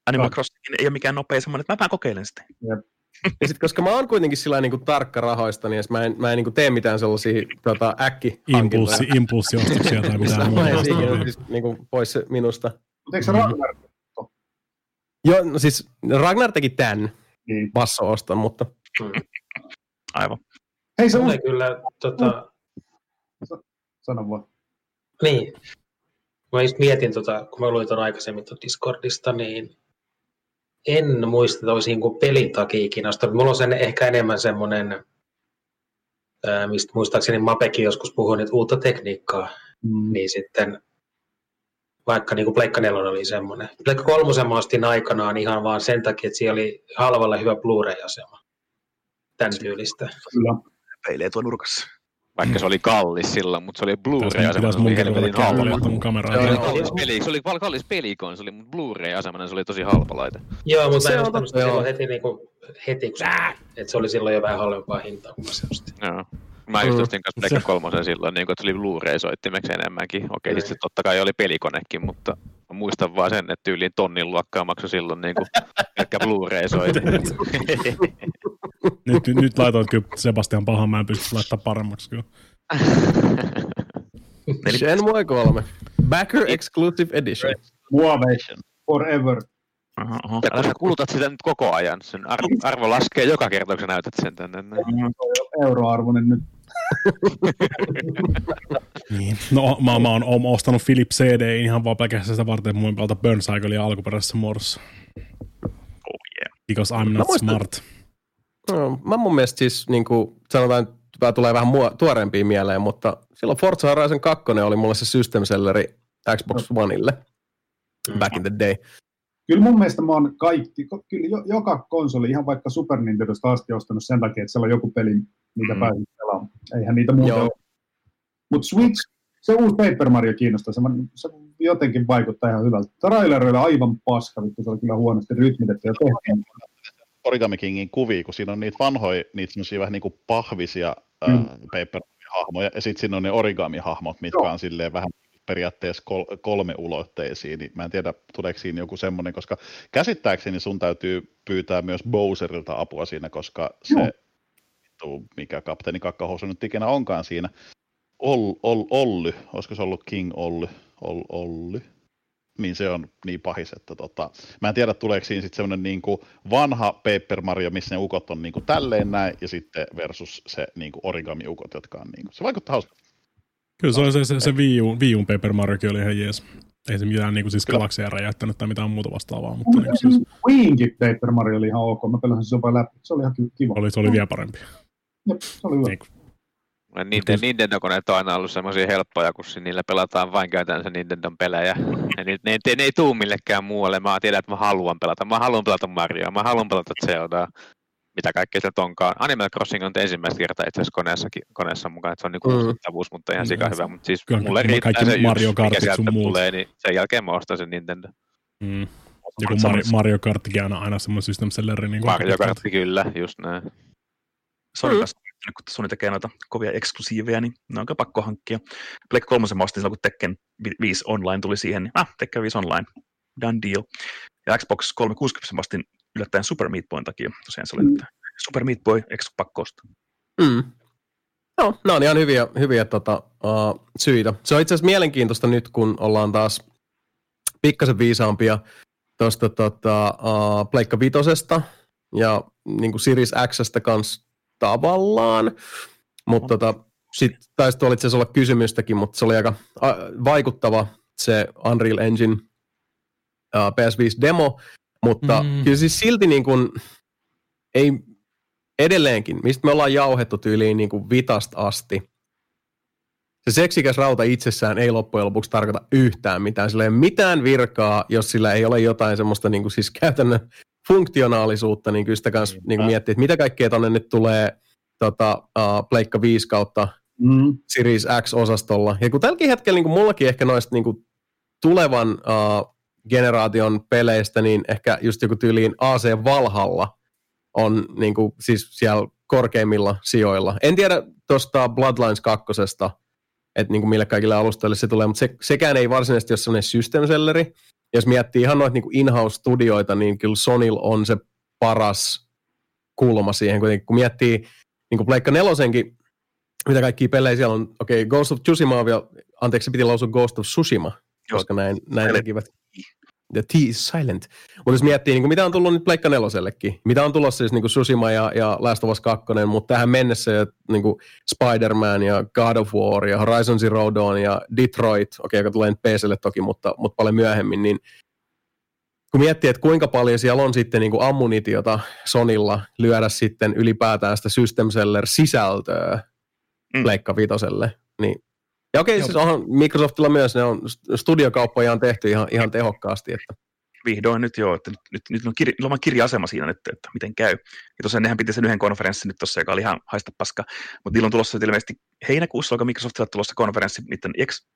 Animal Crossing ei ole mikään nopea semmoinen, että mä vähän kokeilen sitä. Jep. Ja sitten koska mä oon kuitenkin sillä niin kuin tarkka rahoista, niin mä en, mä en niin kuin tee mitään sellaisia tota, äkki Impulssi, impulssiostoksia tai mitään muuta. Siis, niin kuin pois se minusta. Mutta eikö se Ragnar? Joo, no siis Ragnar teki tämän niin. basso-oston, mutta... Aivan. Hei, se on kyllä tota... Sano vaan. Niin. Mä just mietin, tota, kun mä luin tuon aikaisemmin tuon Discordista, niin en muista, että olisi niin pelin takia kiinnostunut. Mulla on sen ehkä enemmän semmoinen, mistä muistaakseni Mapekin joskus puhui, että uutta tekniikkaa, mm. niin sitten vaikka niin kuin Pleikka 4 oli semmoinen. Pleikka 3 mä ostin aikanaan ihan vaan sen takia, että siellä oli halvalla hyvä Blu-ray-asema. Tämän tyylistä. Kyllä. Peilee tuo nurkassa. Vaikka se oli kallis silloin, mutta se oli Blu-ray-asemana, se oli helvetin kameraa. Se oli kallis, peli, se oli kallis pelikonsoli, mutta Blu-ray-asemana se oli tosi halpa laite. Joo, mutta mä en ostanut sitä silloin heti, niin kuin, heti kun se, että se oli silloin jo vähän halvempaa hintaa, kun mä se ostin. Joo. Mä just ostin kanssa Pleikka kolmosen silloin, niin kuin, että se oli Blu-ray-soittimeksi enemmänkin. Okei, sitten se totta kai oli pelikonekin, mutta mä muistan vaan sen, että tyyliin tonnin luokkaa maksoi silloin niin kuin, pelkkä Blu-ray-soitin. nyt, nyt laitoit kyllä Sebastian pahan, mä en pysty laittaa paremmaksi kyllä. Shenmue 3. Backer Exclusive Edition. Muovation. Forever. Aha, aha. Ja kun sä kulutat sitä nyt koko ajan, sen arvo, arvo laskee joka kerta, kun sä näytät sen tänne. Euroarvoinen nyt. niin. No mä, mä oon ostanut Philips CD ihan vaan pelkästään sitä varten, että muun pelata Burn Cyclea alkuperäisessä muodossa. Oh yeah. Because I'm not muistan, smart. No, mä mun mielestä siis niin kuin sanotaan, että tulee vähän mua, tuoreempia mieleen, mutta silloin Forza Horizon 2 oli mulle se system selleri Xbox no. Oneille back in the day. Kyllä mun mielestä mä oon kaikki, kyllä joka konsoli, ihan vaikka Super Nintendosta asti ostanut sen takia, että siellä on joku peli, mitä mm. pääsit pelaamaan. Eihän niitä muuta ole. Mutta Switch, se uusi Paper Mario kiinnostaa, se, se jotenkin vaikuttaa ihan hyvältä. Trailer oli aivan paska, vittu, se oli kyllä huonosti rytmitetty ja tehty. Origami Kingin kuvia, kun siinä on niitä vanhoja, niitä semmoisia vähän niin kuin pahvisia mm. äh, Paper hahmoja, ja sitten siinä on ne origami-hahmot, mitkä Joo. on silleen vähän periaatteessa kol, kolme ulotteisia, niin mä en tiedä, tuleeko siinä joku semmoinen, koska käsittääkseni sun täytyy pyytää myös Bowserilta apua siinä, koska se, tuu, mikä kapteeni Kakkahousu nyt ikinä onkaan siinä, Ol, ol, Olly, olisiko se ollut King Olly, ol, Olly, niin se on niin pahis, että tota, mä en tiedä tuleeko siinä sitten semmoinen niin vanha Paper Mario, missä ne ukot on niin kuin tälleen näin, ja sitten versus se niin kuin origami-ukot, jotka on niin kuin, se vaikuttaa hauskalta. Kyllä se, on se, se, se Wii, U, Wii U Paper Mariokin oli ihan jees. Ei se mitään niin kuin siis galaksia räjäyttänyt tai mitään muuta vastaavaa. Mutta niin siis... Wiinkin Paper Mario oli ihan ok. Mä pelasin sen jopa läpi. Se oli ihan kiva. Oli, se oli vielä parempi. Jep, se oli hyvä. Niin, Nintendo, Nintendo-koneet on aina ollut semmoisia helppoja, kun niillä pelataan vain käytännössä Nintendon pelejä. Ja ne, ne, ne, ne ei tuu millekään muualle. Mä tiedän, että mä haluan pelata. Mä haluan pelata Marioa, mä haluan pelata Zeldaa mitä kaikkea sieltä onkaan. Animal Crossing on ensimmäistä kertaa itse asiassa koneessa, koneessa mukaan, että se on niinku mm. mutta ihan sika hyvä. Mutta siis Kyllä, mulle riittää kaikki se Mario yksi, mikä sieltä tulee, niin sen jälkeen mä ostan sen Nintendo. Mm. Joku Mario, Mario Karttikin on aina semmoinen system selleri. Niin Mario Kartti kyllä, just näin. Sony mm. kun Sony tekee noita kovia eksklusiiveja, niin ne on pakko hankkia. Black 3 mä ostin silloin, kun Tekken 5 Online tuli siihen, niin ah, Tekken 5 Online, done deal. Ja Xbox 360 mä ostin yllättäen Super Meat Boyn takia. Tosiaan se oli, mm. Super Meat Boy, eikö pakko ostaa? Mm. No, ne on ihan hyviä, hyviä tota, uh, syitä. Se on itse asiassa mielenkiintoista nyt, kun ollaan taas pikkasen viisaampia tuosta tota, uh, Pleikka Vitosesta ja niin kuin Series Xstä kanssa tavallaan. Mutta tota, sitten taisi tuolla itse asiassa olla kysymystäkin, mutta se oli aika vaikuttava se Unreal Engine uh, PS5-demo, mutta mm. kyllä siis silti niin kuin, ei edelleenkin, mistä me ollaan jauhettu tyyliin niin kuin vitasta asti, se seksikäs rauta itsessään ei loppujen lopuksi tarkoita yhtään mitään. Sillä ei ole mitään virkaa, jos sillä ei ole jotain semmoista niin kuin siis käytännön funktionaalisuutta, niin kyllä sitä kanssa niin miettii, että mitä kaikkea tonne nyt tulee tota, uh, Pleikka 5 kautta mm. Series X-osastolla. Ja kun tälläkin hetkellä niin kuin mullakin ehkä noista niin kuin tulevan uh, generaation peleistä, niin ehkä just joku tyyliin AC Valhalla on niin kuin, siis siellä korkeimmilla sijoilla. En tiedä tuosta Bloodlines 2, että niin kuin mille kaikille alustajille se tulee, mutta se, sekään ei varsinaisesti ole sellainen system selleri. Jos miettii ihan noita niin in-house-studioita, niin kyllä Sonil on se paras kulma siihen, kun, kun miettii niin kuin Pleikka nelosenkin, mitä kaikki pelejä siellä on, okei, okay, Ghost of Tsushima, vielä, anteeksi, se piti lausua Ghost of Tsushima, koska näin, näin tekivät the T is silent. Mutta jos miettii, niin kuin mitä on tullut nyt Pleikka nelosellekin, mitä on tulossa siis niin kuin Tsushima ja, ja Last of Us 2, mutta tähän mennessä ja, niin kuin Spider-Man ja God of War ja Horizon Zero Dawn ja Detroit, okei, okay, joka tulee nyt PClle toki, mutta, mutta paljon myöhemmin, niin kun miettii, että kuinka paljon siellä on sitten niin kuin ammunitiota Sonilla lyödä sitten ylipäätään sitä System Seller-sisältöä mm. Pleikka Vitoselle, niin ja okei, siis onhan Microsoftilla myös, ne on studiokauppoja on tehty ihan, ihan tehokkaasti. Että. Vihdoin nyt joo, että nyt, nyt, nyt on, kir, on kirja-asema siinä nyt, että miten käy. Ja tosiaan nehän piti sen yhden konferenssin nyt tuossa, joka oli ihan haista paska, mutta niillä on tulossa ilmeisesti heinäkuussa, onko Microsoftilla tulossa konferenssi niiden ex,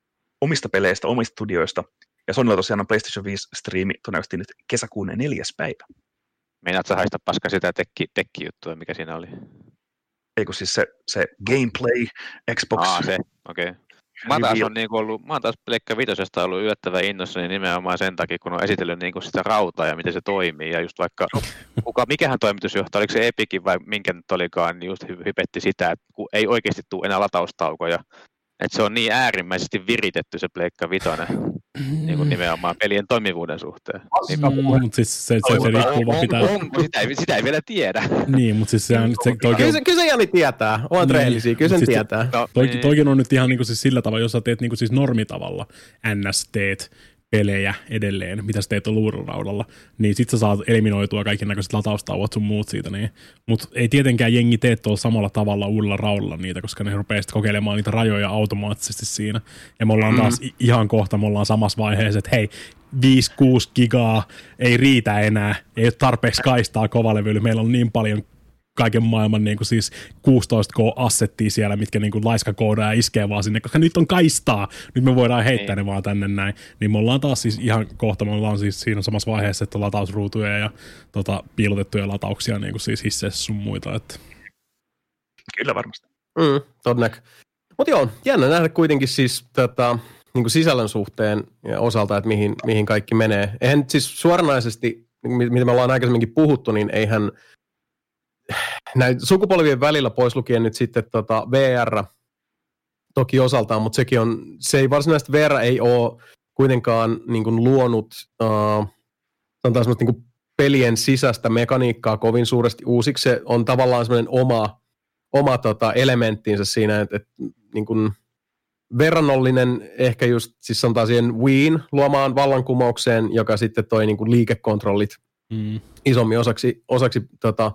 omista peleistä, omista studioista, ja Sonylla tosiaan on PlayStation 5 striimi todennäköisesti nyt kesäkuun neljäs päivä. Meinaat sä haista paska sitä tekki, tekki-juttua, mikä siinä oli? Ei kun siis se, se gameplay, Xbox. Ah, se, okei. Okay. Mä taas on niinku ollut, mä taas Pleikka Vitosesta ollut yllättävän innossa niin nimenomaan sen takia, kun on esitellyt niinku sitä rautaa ja miten se toimii. Ja just vaikka, kuka, mikähän toimitusjohtaja, oliko se Epikin vai minkä nyt olikaan, niin just hypetti sitä, että kun ei oikeasti tule enää lataustaukoja, että se on niin äärimmäisesti viritetty se Pleikka Vitoinen niin kuin nimenomaan pelien toimivuuden suhteen. Niin, mm, mutta siis se, se, se riippuu vaan pitää... Onko, sitä, ei, sitä ei vielä tiedä. niin, mutta siis se on... Se, toikin... kyllä, se, kyllä se Jani tietää, on niin, rehellisiä, kyllä sen siis tietää. No, toikin, niin. toikin on nyt ihan niin kuin siis sillä tavalla, jos sä teet niin kuin siis normitavalla, NS teet, pelejä edelleen, mitä sä teet on luuriraudalla, niin sit sä saat eliminoitua kaikki näköiset lataustauot sun muut siitä. Niin. Mutta ei tietenkään jengi tee tuolla samalla tavalla uudella raudalla niitä, koska ne rupeaa kokeilemaan niitä rajoja automaattisesti siinä. Ja me ollaan mm. taas ihan kohta, me ollaan samassa vaiheessa, että hei, 5-6 gigaa ei riitä enää, ei ole tarpeeksi kaistaa kovalevyllä, meillä on niin paljon kaiken maailman niin kuin siis 16K-assettia siellä, mitkä niin kuin laiskakoodaa ja iskee vaan sinne, koska nyt on kaistaa, nyt me voidaan heittää niin. ne vaan tänne näin. Niin me ollaan taas siis ihan kohta, me ollaan siis siinä samassa vaiheessa, että latausruutuja ja tota, piilotettuja latauksia niin kuin siis hisseissä sun muita. Että. Kyllä varmasti. Mm, todennäkö. Mutta joo, jännä nähdä kuitenkin siis tätä, niin kuin sisällön suhteen ja osalta, että mihin, mihin kaikki menee. Eihän siis suoranaisesti, mitä me ollaan aikaisemminkin puhuttu, niin eihän – näin sukupolvien välillä pois lukien nyt sitten tota VR toki osaltaan, mutta sekin on, se ei varsinaisesti VR ei ole kuitenkaan niin kuin luonut uh, sanotaan niin kuin pelien sisäistä mekaniikkaa kovin suuresti uusiksi. Se on tavallaan semmoinen oma, oma tota elementtinsä siinä, että, että niin kuin verrannollinen ehkä just siis sanotaan siihen Wiin luomaan vallankumoukseen, joka sitten toi niin kuin liikekontrollit mm. isommin osaksi, osaksi tota,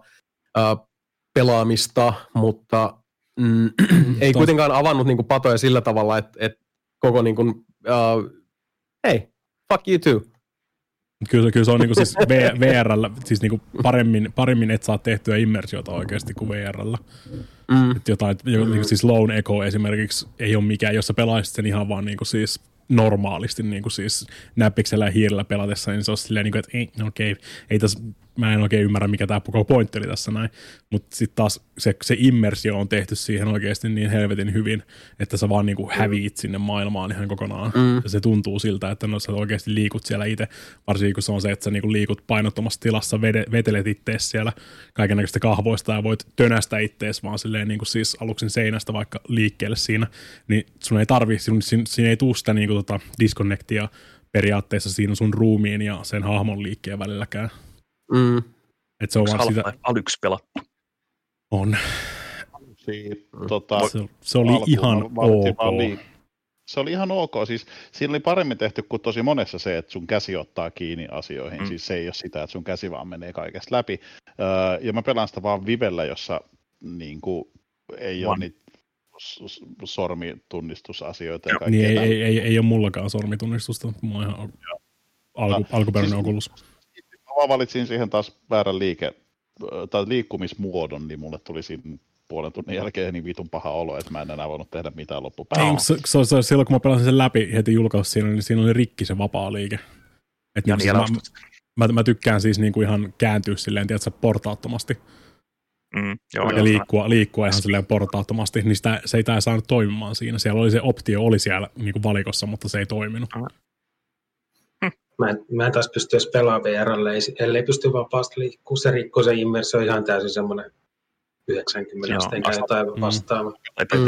pelaamista, mutta mm, ei kuitenkaan avannut niin kuin, patoja sillä tavalla, että, että koko niin kuin, uh, hei, fuck you too. Kyllä, kyllä se on niin kuin siis VRllä, siis niin kuin paremmin, paremmin et saa tehtyä immersiota oikeasti kuin VRllä. Mm. Että jotain, niin kuin siis Lone Echo esimerkiksi ei ole mikään, jos sä pelaisit sen ihan vaan niin kuin siis normaalisti niin kuin siis näppiksellä ja hiirellä pelatessa, niin se on silleen, niin kuin, että ei, no okei, ei tässä mä en oikein ymmärrä, mikä tämä koko pointti oli tässä näin. Mutta sitten taas se, se immersio on tehty siihen oikeasti niin helvetin hyvin, että sä vaan niinku häviit sinne maailmaan ihan kokonaan. Mm. Ja se tuntuu siltä, että no sä oikeasti liikut siellä itse, varsinkin kun se on se, että sä niinku liikut painottomassa tilassa, vede, vetelet ittees siellä kaikenlaista kahvoista ja voit tönästä ittees vaan silleen niinku siis aluksen seinästä vaikka liikkeelle siinä, niin sun ei tarvi, siinä, siinä ei tuu sitä niinku tota disconnectia periaatteessa siinä sun ruumiin ja sen hahmon liikkeen välilläkään. Mm. Et se on vaan sitä... Pelattu. On. Siitä, tota, se, se oli ihan ok. Se oli ihan ok. Siis siinä oli paremmin tehty kuin tosi monessa se, että sun käsi ottaa kiinni asioihin. Mm. Siis se ei ole sitä, että sun käsi vaan menee kaikesta läpi. Öö, ja mä pelaan sitä vaan Vivellä, jossa niin kuin, ei One. ole niitä sormitunnistusasioita. Ja niin ei, ei, ei, ei, ole mullakaan sormitunnistusta. Mulla on ihan alku, alkuperäinen siis, Oculus vaan valitsin siihen taas väärän liike, tai liikkumismuodon, niin mulle tuli siinä puolen tunnin jälkeen niin vitun paha olo, että mä en enää voinut tehdä mitään loppupäivänä. Se, se, se, silloin kun mä pelasin sen läpi heti julkaus siinä, niin siinä oli rikki se vapaa liike. Et ja niin, mä, mä, mä, tykkään siis niinku ihan kääntyä silleen, tiedätkö, portaattomasti. Mm, joo, ja liikkua, liikkua ihan silleen portaattomasti, niin sitä, se ei tää saanut toimimaan siinä. Siellä oli se optio, oli siellä niin valikossa, mutta se ei toiminut. Mm. Mä en, mä en taas pysty edes pelaamaan VRlle, ellei pysty vapaasti liikkuu. Se rikkoo se immersio ihan täysin semmoinen 90 enkä jotain mm.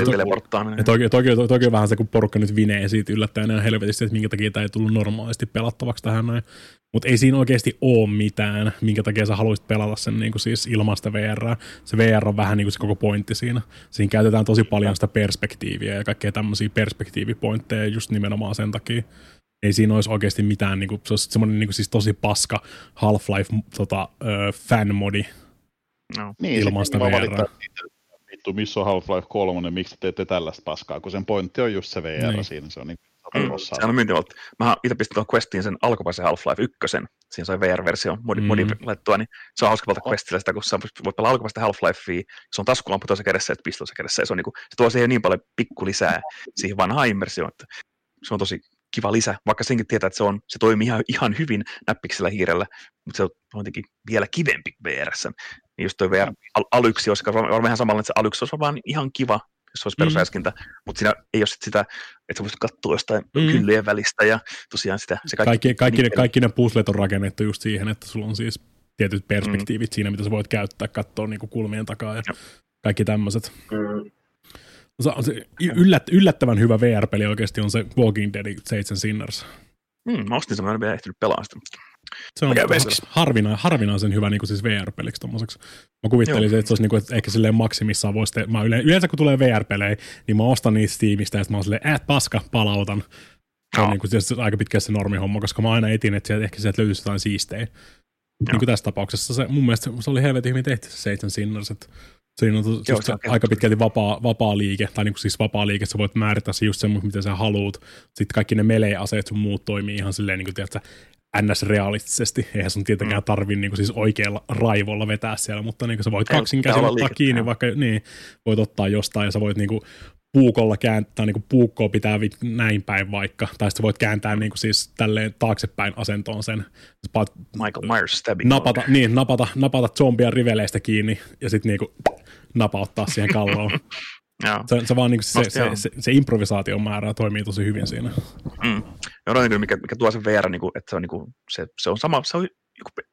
mm. teleporttaa. Ja toki, toki, toki, toki, vähän se, kun porukka nyt vinee siitä yllättäen ja helvetisti, että minkä takia tämä ei tullut normaalisti pelattavaksi tähän noin. Mutta ei siinä oikeasti ole mitään, minkä takia sä haluaisit pelata sen niin kuin siis ilmaista VR. Se VR on vähän niin kuin se koko pointti siinä. Siinä käytetään tosi paljon sitä perspektiiviä ja kaikkea tämmöisiä perspektiivipointteja just nimenomaan sen takia. Ei siinä olisi oikeasti mitään, niin kuin, se olisi semmoinen niin kuin siis tosi paska Half-Life tota, fan-modi no. niin, ilmaista VR. Vittu, missä on Half-Life 3, miksi teette tällaista paskaa, kun sen pointti on just se VR niin. siinä, se on niin Mm, se on myyntivalta. Mä itse pistin tuon Questiin sen alkuperäisen Half-Life 1, siinä sai VR-versio modi, mm. modi laittua, niin se on hauska valta Questillä sitä, kun sä voit pelaa alkuperäistä Half-Lifea, se on taskulampu toisessa kädessä, että pistossa kädessä, ja se, on niinku, se tuo siihen niin paljon pikku lisää siihen vanhaan immersioon, että se on tosi kiva lisä, vaikka senkin tietää, että se, on, se toimii ihan, ihan hyvin näppiksellä hiirellä, mutta se on jotenkin vielä kivempi vr Niin just toi VR al- alyksi olisi varmaan ihan samalla, että se alyksi olisi vaan ihan kiva, jos se olisi perusräiskintä, mm. mutta siinä ei ole sit sitä, että sä voisit katsoa jostain mm. kyllyjen välistä ja tosiaan sitä. Se kaikki, kaikki, kaikki, ne, kaikki ne puzzlet on rakennettu just siihen, että sulla on siis tietyt perspektiivit mm. siinä, mitä sä voit käyttää, katsoa niin kuin kulmien takaa ja, ja. kaikki tämmöiset. Mm. Yllät, yllättävän hyvä VR-peli oikeasti on se Walking Dead Saints and Sinners. Mm, mä ostin sen, mä en vielä ehtinyt pelaa sitä. Se on harvina, harvinaisen hyvä niin kuin siis VR-peliksi tommoseksi. Mä kuvittelin, että se olisi niin kuin, että ehkä silleen maksimissaan voisi te- mä yle- yleensä kun tulee VR-pelejä, niin mä ostan niistä Steamista ja sitten mä oon silleen, äh, paska, palautan. Se on niin kuin, se aika pitkä se normihomma, koska mä aina etin, että sieltä, ehkä sieltä löytyisi jotain siistejä. Niin kuin tässä tapauksessa se, mun mielestä se oli helvetin hyvin tehty se Satan Sinners, että Siinä on Joo, just se aika pitkälti vapaa, vapaa liike, tai niin kuin siis vapaa liike, sä voit määrittää se just semmoista, mitä sä haluut. Sitten kaikki ne melee-aseet sun muut toimii ihan silleen, niin kuin, tiedätkö, NS-realistisesti. Eihän sun tietenkään mm. tarvi niin kuin siis oikealla raivolla vetää siellä, mutta niin kuin sä voit kaksin käsin ottaa kiinni, vaikka niin, voit ottaa jostain ja sä voit niin kuin puukolla kääntää, niin kuin puukkoa pitää näin päin vaikka, tai sitten voit kääntää niin kuin siis tälleen taaksepäin asentoon sen. Michael Myers stabbing. Napata, niin, napata, napata zombia riveleistä kiinni ja sitten niin kuin napauttaa siihen kalloon. Se, se, vaan niin se, se, se, se, se, improvisaation määrä toimii tosi hyvin siinä. Mm. No, niin mikä, mikä tuo sen VR, niin kuin, että se on, niin kuin, se, se on sama, se on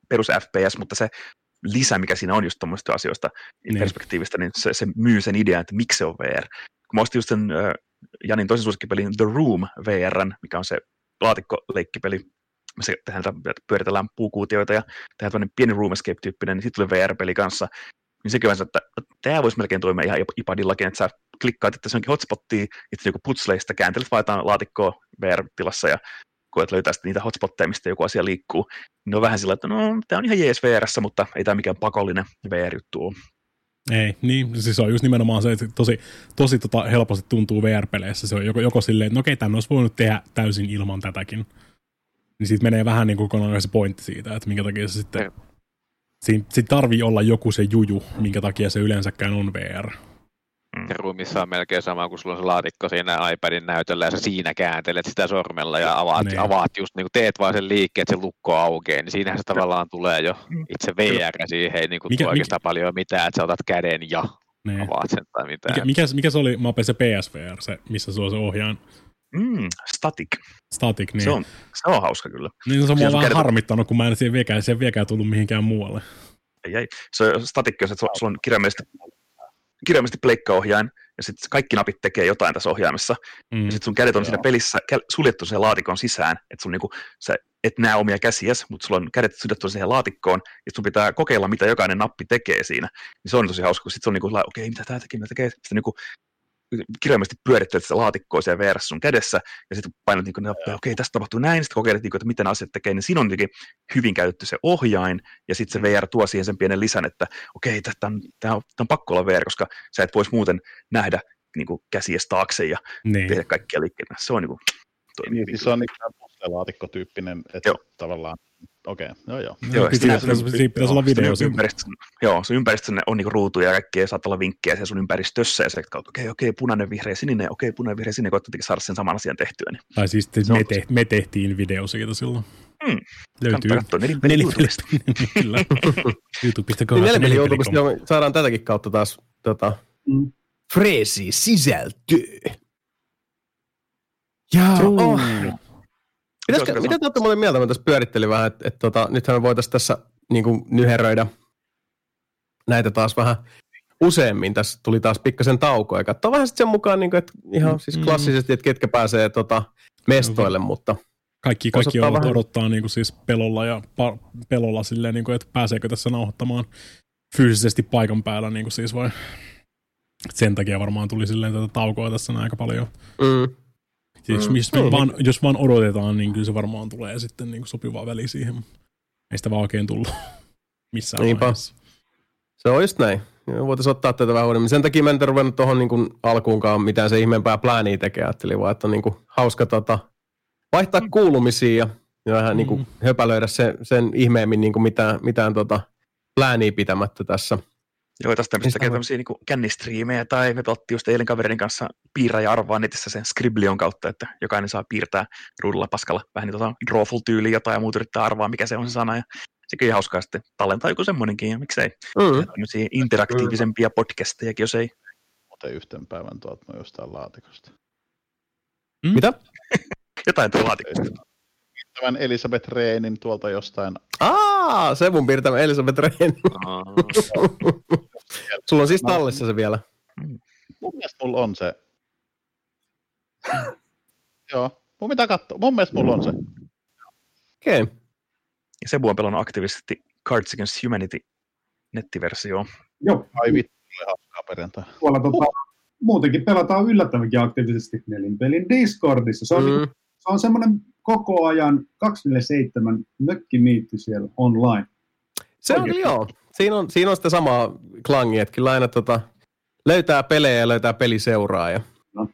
perus FPS, mutta se lisä, mikä siinä on just tuommoista asioista niin. perspektiivistä, niin se, se myy sen idean, että miksi se on VR. Kun mä ostin just sen äh, Janin toisen suosikkipelin The Room VRn, mikä on se laatikkoleikkipeli, missä tehdään, pyöritellään puukuutioita ja tehdään tämmöinen pieni room escape-tyyppinen, niin sitten tuli VR-peli kanssa, niin sekin on, että tämä voisi melkein toimia ihan iPadillakin, että sä klikkaat, että se onkin hotspottia, itse joku putsleista, kääntelet vaan laatikkoa VR-tilassa ja koet löytää sitten niitä hotspotteja, mistä joku asia liikkuu. Niin on vähän sillä, että no, tämä on ihan jees vr mutta ei tämä mikään pakollinen VR-juttu ole. Ei, niin, siis on just nimenomaan se, että tosi, tosi tota helposti tuntuu VR-peleissä. Se on joko, joko silleen, että no okei, tämän olisi voinut tehdä täysin ilman tätäkin. Niin siitä menee vähän niin kuin kokonaan se pointti siitä, että minkä takia se sitten Siinä, siinä tarvii olla joku se juju, minkä takia se yleensäkään on VR. Mm. Ruumissa on melkein sama, kun sulla on se laatikko siinä iPadin näytöllä ja sä siinä kääntelet sitä sormella ja avaat, niin. avaat just niin kuin teet vaan sen liikkeen, että se lukko aukeaa, niin siinähän se tavallaan tulee jo itse VR siihen, ei niin kuin mikä, oikeastaan mikä, paljon mitään, että sä otat käden ja niin. avaat sen tai mitään. Mikä, mikä, mikä se oli, mä se PSVR, se, missä sulla se ohjaan? Mm, static. Static, niin. Se on, se on hauska kyllä. Niin se on mua vähän harmittanut, kun mä en siihen viekään, siihen viekään tullut mihinkään muualle. Ei, ei. Se on static, että sulla on kirjaimellisesti, kirjaimellisesti pleikkaohjain, ja sitten kaikki napit tekee jotain tässä ohjaimessa. Mm. Ja sitten sun kädet on Joo. siinä pelissä suljettu sen laatikon sisään, että sun niinku, sä et näe omia käsiäsi, mutta sulla on kädet suljettu siihen laatikkoon, ja sun pitää kokeilla, mitä jokainen nappi tekee siinä. Niin se on tosi hauska, kun sitten se on niinku, okei, okay, mitä tämä tekee, mitä tekee. Sitten niinku, kirjaimellisesti pyörittelet sitä laatikkoa siellä VR sun kädessä, ja sitten painat niin että okei, okay, tästä tapahtuu näin, sitten kokeilet, niin kuin, että miten asiat tekee, niin siinä on hyvin käytetty se ohjain, ja sitten se mm. VR tuo siihen sen pienen lisän, että okei, okay, tämä on, tämä on, on pakko olla VR, koska sä et voisi muuten nähdä niin kuin käsies taakse ja niin. tehdä kaikkia liikkeitä. Se on niin kuin, toimii niin, siis se on niin laatikko-tyyppinen, että Joo. tavallaan Okei, okay. joo joo. joo siinä, siinä, siinä pitäisi olla video. Sun ympäristö, joo, sun ympäristö on niin ruutuja ja kaikkea, saattaa olla vinkkejä siellä sun ympäristössä ja se kautta, okei, okay, okei, okay, punainen, vihreä, sininen, okei, okay, punainen, vihreä, sininen, koettaa saada sen saman asian tehtyä. Niin. Tai siis te, me, te, me, tehtiin video siitä silloin. Mm. Löytyy. Katsoa. Kyllä. YouTube.com. Niin nelipelistä saadaan tätäkin kautta taas tota, mm. freesi sisältöä. Ja, oh. Mitäskö, mitä te olette muuten mieltä? Mä tässä pyörittelin vähän, että, että tota, nythän me voitaisiin tässä niin kuin, nyheröidä näitä taas vähän useammin. Tässä tuli taas pikkasen tauko ja katsoa vähän sitten sen mukaan, niin kuin, että ihan siis mm. klassisesti, että ketkä pääsee tota, mestoille, mutta kaikki, kaikki on vähän... odottaa niin kuin siis pelolla ja pa, pelolla silleen, niin kuin, että pääseekö tässä nauhoittamaan fyysisesti paikan päällä niin kuin siis vai sen takia varmaan tuli silleen tätä taukoa tässä aika paljon. Mm. Jos, mm. Jos, mm. vaan, jos vaan odotetaan, niin kyllä se varmaan tulee sitten niin kuin sopivaa väli siihen. Ei sitä vaan oikein tullut missään Niinpä. vaiheessa. Se on just näin. Voitaisiin ottaa tätä vähän uudemmin. Sen takia mä en ruvennut tuohon niin alkuunkaan mitään se ihmeempää plääniä tekemään. Ajattelin vaan, että on niin kuin hauska tota, vaihtaa mm. kuulumisia ja, ja vähän mm. niin kuin höpälöidä se, sen ihmeemmin niin kuin mitään, mitään tota, plääniä pitämättä tässä. Joo, tästä tämmöistä tekee tämmöisiä niin kännistriimejä, tai me pelattiin just eilen kaverin kanssa piirrä ja arvaa netissä sen Scriblion kautta, että jokainen saa piirtää ruudulla paskalla vähän niin tota drawful tyyliä jotain ja muut yrittää arvaa, mikä se on se sana, ja se kyllä hauskaa sitten tallentaa joku semmoinenkin, ja miksei. Mm. Tämmöisiä interaktiivisempia podcastejakin, jos ei. Ote yhten päivän tuolta jostain laatikosta. Mm? Mitä? jotain tuolla laatikosta. Tämän Elisabeth Reenin tuolta jostain. Aa, se mun piirtämä Elisabeth Reen. Sulla on siis tallessa se vielä. Mun mielestä mulla on se. Joo, mun pitää katsoa. Mun mielestä mulla on se. Okei. Okay. Ja Sebu on pelannut aktiivisesti Cards Against Humanity nettiversio. Joo. Ai vittu, tulee hauskaa perjantai. Tuolla tota, muutenkin pelataan yllättävänkin aktiivisesti nelinpelin Discordissa. Se on, mm. se on semmoinen koko ajan 247 mökkimiitti siellä online. Se on Oikein. joo. Siinä on, siinä on sitä samaa klangia, että kyllä aina tota, löytää pelejä ja löytää peliseuraa ja no.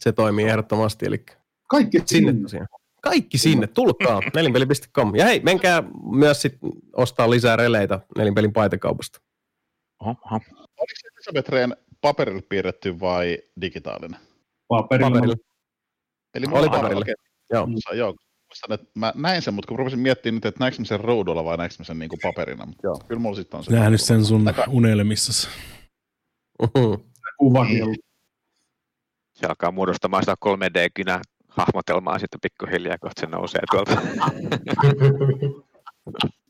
se toimii ehdottomasti. Eli Kaikki sinne tosiaan. Kaikki sinne, tulkaa nelinpeli.com. Ja hei, menkää myös sit ostaa lisää releitä nelinpelin paitakaupasta. Oho. Oliko se Elisabeth Rehn paperille piirretty vai digitaalinen? Paperilla. paperilla. Eli oli paperilla. Joo. Joo. Muistan, että mä näin sen, mutta kun rupesin miettimään nyt, että näinkö sen ruudulla vai näinkö sen niin kuin paperina. Mutta joo, kyllä mulla sitten on se. Nähnyt sen sun Taka... unelmissa. Kuva niin. Se alkaa muodostamaan sitä 3D-kynä hahmotelmaa sitten pikkuhiljaa, kohta se nousee tuolta.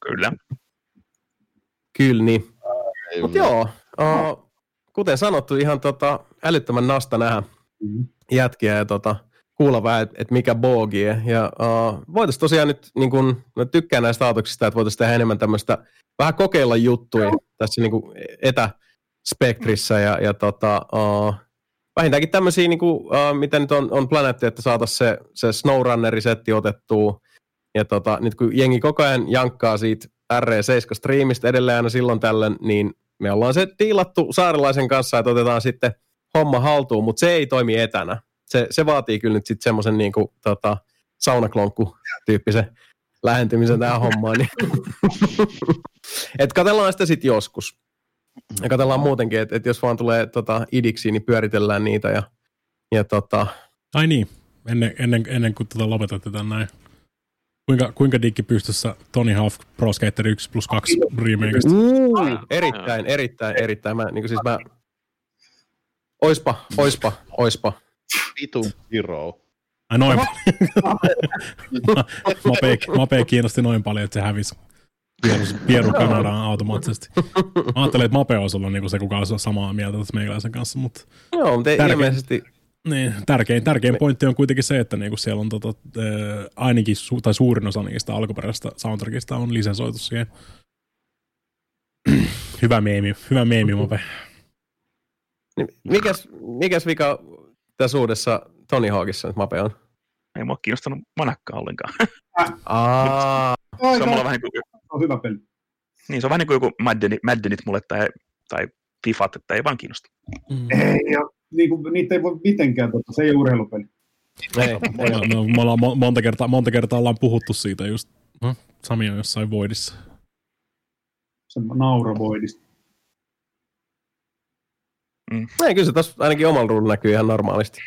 Kyllä. Kyllä niin. Mutta joo, uh, kuten sanottu, ihan tota, älyttömän nasta nähdä mm-hmm. jätkiä ja tota, kuulla vähän, että et mikä boogie. Ja uh, voitaisiin tosiaan nyt, niin kun, mä tykkään näistä aatoksista, että voitaisiin tehdä enemmän tämmöistä, vähän kokeilla juttuja tässä niin etäspektrissä ja, ja tota, uh, vähintäänkin tämmöisiä, niin kuin, uh, mitä nyt on, on planeetti, että saataisiin se, se SnowRunner-setti otettua. Ja tota, nyt kun jengi koko ajan jankkaa siitä RE7-striimistä edelleen aina silloin tällöin, niin me ollaan se tiilattu saarilaisen kanssa, että otetaan sitten homma haltuun, mutta se ei toimi etänä se, se vaatii kyllä nyt sitten semmoisen niin kuin, tota, saunaklonkku-tyyppisen lähentymisen tähän hommaan. Niin. et katsellaan sitä sitten joskus. Ja katsellaan muutenkin, että et jos vaan tulee tota, idiksi, niin pyöritellään niitä. Ja, ja tota... Ai niin, ennen, ennen, ennen kuin tota lopetatte tämän näin. Kuinka, kuinka diggi pystyssä Tony Hawk Pro Skater 1 plus 2 remakeista? Uh, erittäin, erittäin, erittäin. Mä, niin siis mä, oispa, oispa, oispa. Vitun hero. Ai noin Mape, Mape kiinnosti noin paljon, että se hävisi Pieru, Pieru Kanadaan automaattisesti. Mä ajattelin, että Mape olisi ollut niinku se, kuka olisi samaa mieltä tässä meikäläisen kanssa, mutta... Joo, mutta tärkein, ilmeisesti... Niin, tärkein, tärkein pointti on kuitenkin se, että niinku siellä on tota, äh, ainakin, su- tai suurin osa niistä alkuperäisistä soundtrackista on lisensoitu siihen. hyvä meemi, hyvä meemi, Mape. Niin, mikäs, mikäs vika tässä uudessa Tony Hawkissa nyt Mape on? Ei mua kiinnostanut manakkaa ollenkaan. Aa. se on mulla vähän kuin... Se on hyvä peli. Niin, se on vähän niin kuin joku Maddenit, Maddenit mulle tai, tai Fifat, että ei vaan kiinnosta. Mm. Ei, ja niin kuin, niitä ei voi mitenkään, totta, se ei ole urheilupeli. Ei, ei, no, me ollaan monta kertaa, monta kertaa ollaan puhuttu siitä just. No, Sami on jossain voidissa. Se nauravoidista. Mm. Ei, kyllä se tässä ainakin omalla ruudulla näkyy ihan normaalisti.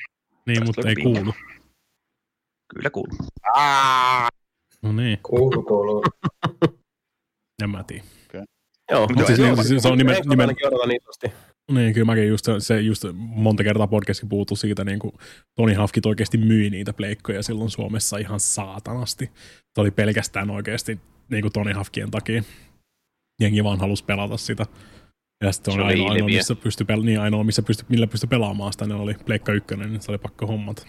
Niin, mutta ei kuulu. Kyllä kuuluu. No niin. Kuuluu, kuuluu. en mä tiedä. Okay. Joo, mutta siis, niin, siis, se on nimen, nimen, niin niin, kyllä mäkin just, se just monta kertaa podcastin puhuttu siitä, niin kuin Toni Hafkit oikeasti myi niitä pleikkoja silloin Suomessa ihan saatanasti. Se oli pelkästään oikeasti niin kuin Toni Hafkien takia. Jengi vaan halusi pelata sitä. Ja sitten on ainoa, ainoa, missä pysty, pel- niin ainoa, missä pysty, millä pysty pelaamaan sitä, niin oli Pleikka 1, niin se oli pakko hommata.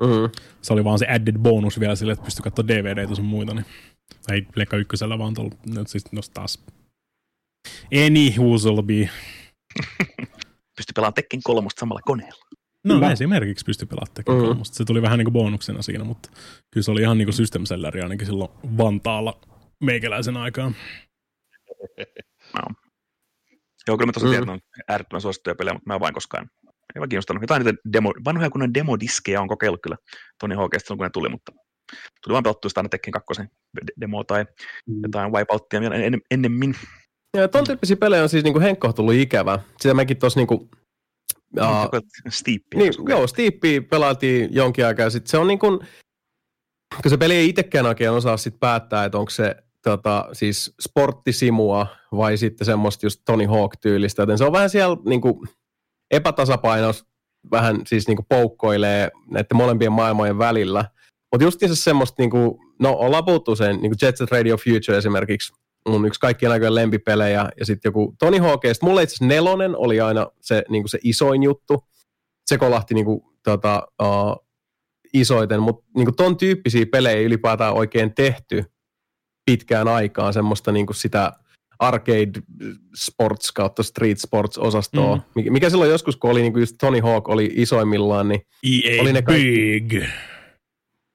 Mm-hmm. Se oli vaan se added bonus vielä sille, että pystyi katsoa DVDtä sun muita, niin ei Pleikka 1 vaan tullut, nyt siis no taas. Any who'll be. pysty pelaamaan Tekken kolmosta samalla koneella. No Hyvä. esimerkiksi pysty pelaamaan Tekken mm-hmm. kolmosta. Se tuli vähän niin kuin bonuksena siinä, mutta kyllä se oli ihan niin kuin system selleri ainakin silloin Vantaalla meikäläisen aikaan. no. Joo, kyllä mä tosiaan mm. tiedän, että on äärettömän suosittuja pelejä, mutta mä vain koskaan ei vaan kiinnostanut. Jotain niitä demo, vanhoja kunnon demodiskeja on kokeillut kyllä Tony Hawkista silloin, kun ne tuli, mutta tuli vaan pelattua sitä aina Tekken 2 demo tai mm. jotain Wipeouttia vielä en, ennemmin. Ja ton tyyppisiä pelejä on siis niinku Henkko tullut ikävä. Sitä mekin tuossa niinku Uh, Steepia. Niin, joo, Steepia pelaatiin jonkin aikaa. Sitten se on niin kuin, kun se peli ei itsekään oikein osaa sit päättää, että onko se tota, siis sporttisimua vai sitten semmoista just Tony Hawk-tyylistä. Joten se on vähän siellä niin kuin, epätasapainos, vähän siis niin kuin poukkoilee näiden molempien maailmojen välillä. Mutta just semmoista, niin kuin, no ollaan puhuttu sen, niin kuin Jet Set Radio Future esimerkiksi, mun yksi kaikkien aikojen lempipelejä, ja sitten joku Tony Hawk, mulle itse nelonen oli aina se, niin kuin se isoin juttu. Se kolahti niin kuin, tota, uh, isoiten, mutta niin ton tyyppisiä pelejä ei ylipäätään oikein tehty pitkään aikaan, semmoista niin kuin sitä arcade sports kautta street sports osastoa, mm. mikä silloin joskus, kun oli niin kuin just Tony Hawk oli isoimmillaan, niin EA oli ne kaikki, Big.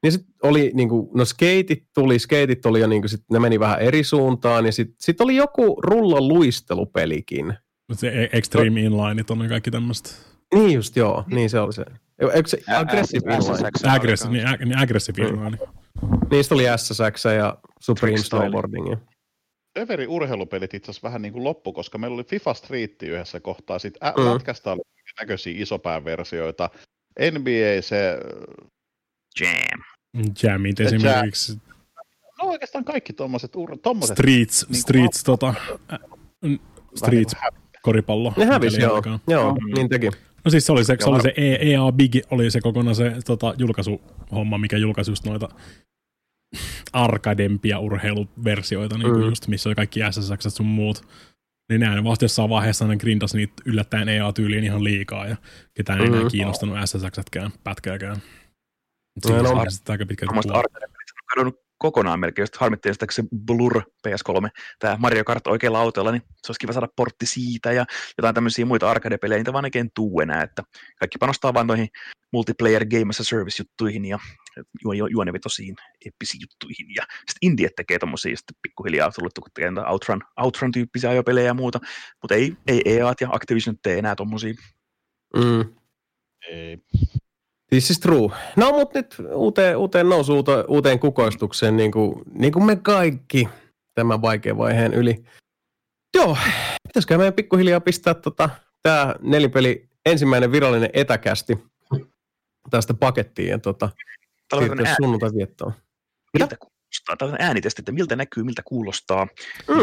Niin sitten oli, niin kuin, no skeitit tuli, skeitit oli jo, niin kuin, sit ne meni vähän eri suuntaan, ja sitten sit oli joku rullon luistelupelikin. Se e- Extreme Inline on kaikki tämmöistä. Niin just, joo, niin se oli se. Eikö se Aggressive Inline? Aggressive, niin, niin Aggressive mm. Inline. Niistä oli SSX ja Supreme Snowboarding. Överi urheilupelit itse asiassa vähän niin kuin loppu, koska meillä oli FIFA Street yhdessä kohtaa, sitten mm. lätkästä oli näköisiä isopääversioita. NBA se Jam. Jamit esimerkiksi. Jam. No oikeastaan kaikki tuommoiset. Tommoset, streets, niin streets, tota, äh, streets koripallo. Ne hävisi, joo. Joo, mm. niin teki. No siis se oli se, se, oli se EA e Big, oli se kokonaan se tota, julkaisuhomma, mikä julkaisi just noita arkadempia urheiluversioita, niin kuin mm. just, missä oli kaikki SSX sun muut. Niin näin vasta jossain vaiheessa ne grindas niitä yllättäen EA-tyyliin ihan liikaa, ja ketään ei mm. enää kiinnostanut SSX-kään pätkääkään. Siinä no, on aika pitkä on kokonaan melkein, jos harmittiin sitä, se Blur PS3, tämä Mario Kart oikealla autolla, niin se olisi kiva saada portti siitä ja jotain tämmöisiä muita arcade-pelejä, niitä vaan oikein tuu enää, että kaikki panostaa vaan noihin multiplayer game as a service juttuihin ja ju- ju- juonevitosiin eppisiin juttuihin ja sitten Indie tekee tommosia sitten pikkuhiljaa tullut tekee Outrun, Outrun tyyppisiä ajopelejä ja muuta, mutta ei, ei EAT ja Activision tee enää tommosia. Mm. Ei. This is true. No, mutta nyt uuteen, uuteen nousu, uuteen, kukoistukseen, niin kuin, niin kuin me kaikki tämän vaikean vaiheen yli. Joo, pitäisikö meidän pikkuhiljaa pistää tota, tämä nelipeli ensimmäinen virallinen etäkästi tästä pakettiin ja tota, sunnuntai viettoon. Miltä kuulostaa? Tämä on äänitesti, että miltä näkyy, miltä kuulostaa. Mm.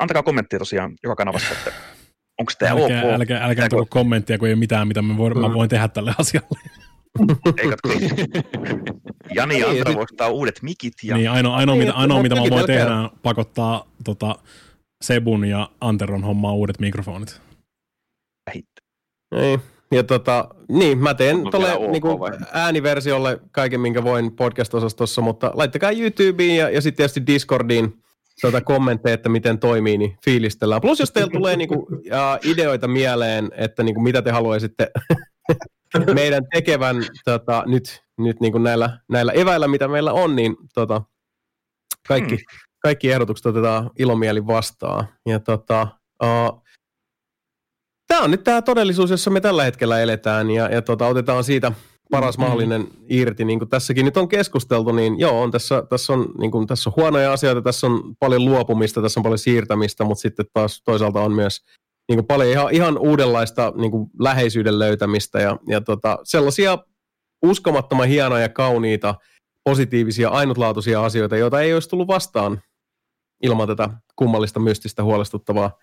Antakaa kommenttia tosiaan joka kanavassa, että onko tämä ok? Älkää, älkää, älkää tulla kommenttia, kun ei ole mitään, mitä mä voin, mm. mä voin tehdä tälle asialle. ei katso. Jani ja Antra voittaa uudet mikit. Ja... Niin, ainoa, ainoa, mitä, ainoa mitä mä voin tehdä, pakottaa tota, Sebun ja Anteron hommaa uudet mikrofonit. Ei. Ja tota, niin, mä teen tuolle niinku, ääniversiolle kaiken, minkä voin podcast-osastossa, mutta laittakaa YouTubeen ja, ja sitten tietysti Discordiin tuota kommentteja, että miten toimii, niin fiilistellään. Plus jos teillä tulee niinku, ja ideoita mieleen, että niinku, mitä te haluaisitte meidän tekevän tota, nyt, nyt niinku näillä, näillä eväillä, mitä meillä on, niin tota, kaikki, hmm. kaikki ehdotukset otetaan ilomieli vastaan. Ja tota, uh, Tämä on nyt tämä todellisuus, jossa me tällä hetkellä eletään ja, ja tota, otetaan siitä paras mm-hmm. mahdollinen irti. Niin kuin tässäkin nyt on keskusteltu, niin joo, on tässä, tässä, on, niin kuin, tässä on huonoja asioita, tässä on paljon luopumista, tässä on paljon siirtämistä, mutta sitten taas toisaalta on myös niin kuin paljon ihan, ihan uudenlaista niin kuin läheisyyden löytämistä ja, ja tota, sellaisia uskomattoman hienoja, kauniita, positiivisia, ainutlaatuisia asioita, joita ei olisi tullut vastaan ilman tätä kummallista, mystistä, huolestuttavaa,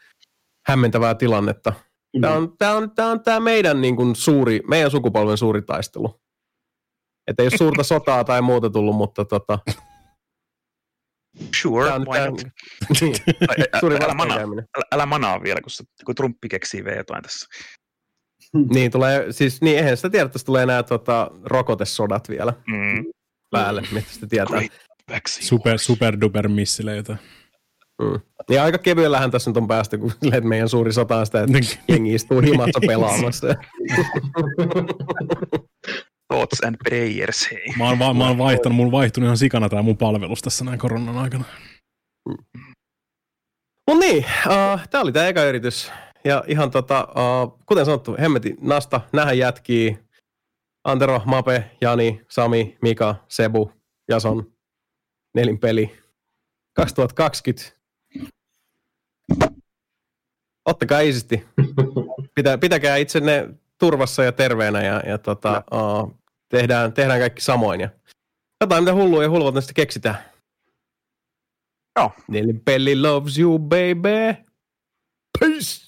hämmentävää tilannetta. Tämä on tämä, on, tämä, on tämä meidän, niin kuin suuri, meidän sukupolven suuri taistelu. Että ei ole suurta sotaa tai muuta tullut, mutta tota, Sure, why not? Niin. Suuri älä, manaa, vastoinkäyminen. älä, älä manaa vielä, kun, se, kun Trumpi keksii vielä jotain tässä. Niin, tulee, siis niin eihän sitä tiedä, että tulee nämä tota, rokotesodat vielä Mm. päälle, mistä sitä tietää. Super, super duper missileitä. Mm. Ja aika kevyellähän tässä nyt on päästy, kun silleen, että meidän suuri sota on sitä, että jengi istuu himassa pelaamassa. Thoughts and prayers, hei. Mä oon, va- mä oon vaihtanut, mun vaihtunut ihan sikana tää mun palvelus tässä näin koronan aikana. Mut niin, uh, tää oli tää eka yritys. Ja ihan tota, uh, kuten sanottu, hemmeti nasta, nähdä jätkii. Antero, Mape, Jani, Sami, Mika, Sebu, Jason, nelinpeli. 2020. Ottakaa iisisti. Pitä, pitäkää itsenne turvassa ja terveenä ja, ja tota, no. uh, tehdään, tehdään kaikki samoin. Ja katsotaan, mitä hullua ja hulvat näistä keksitään. Joo. Nelly Belly loves you, baby. Peace!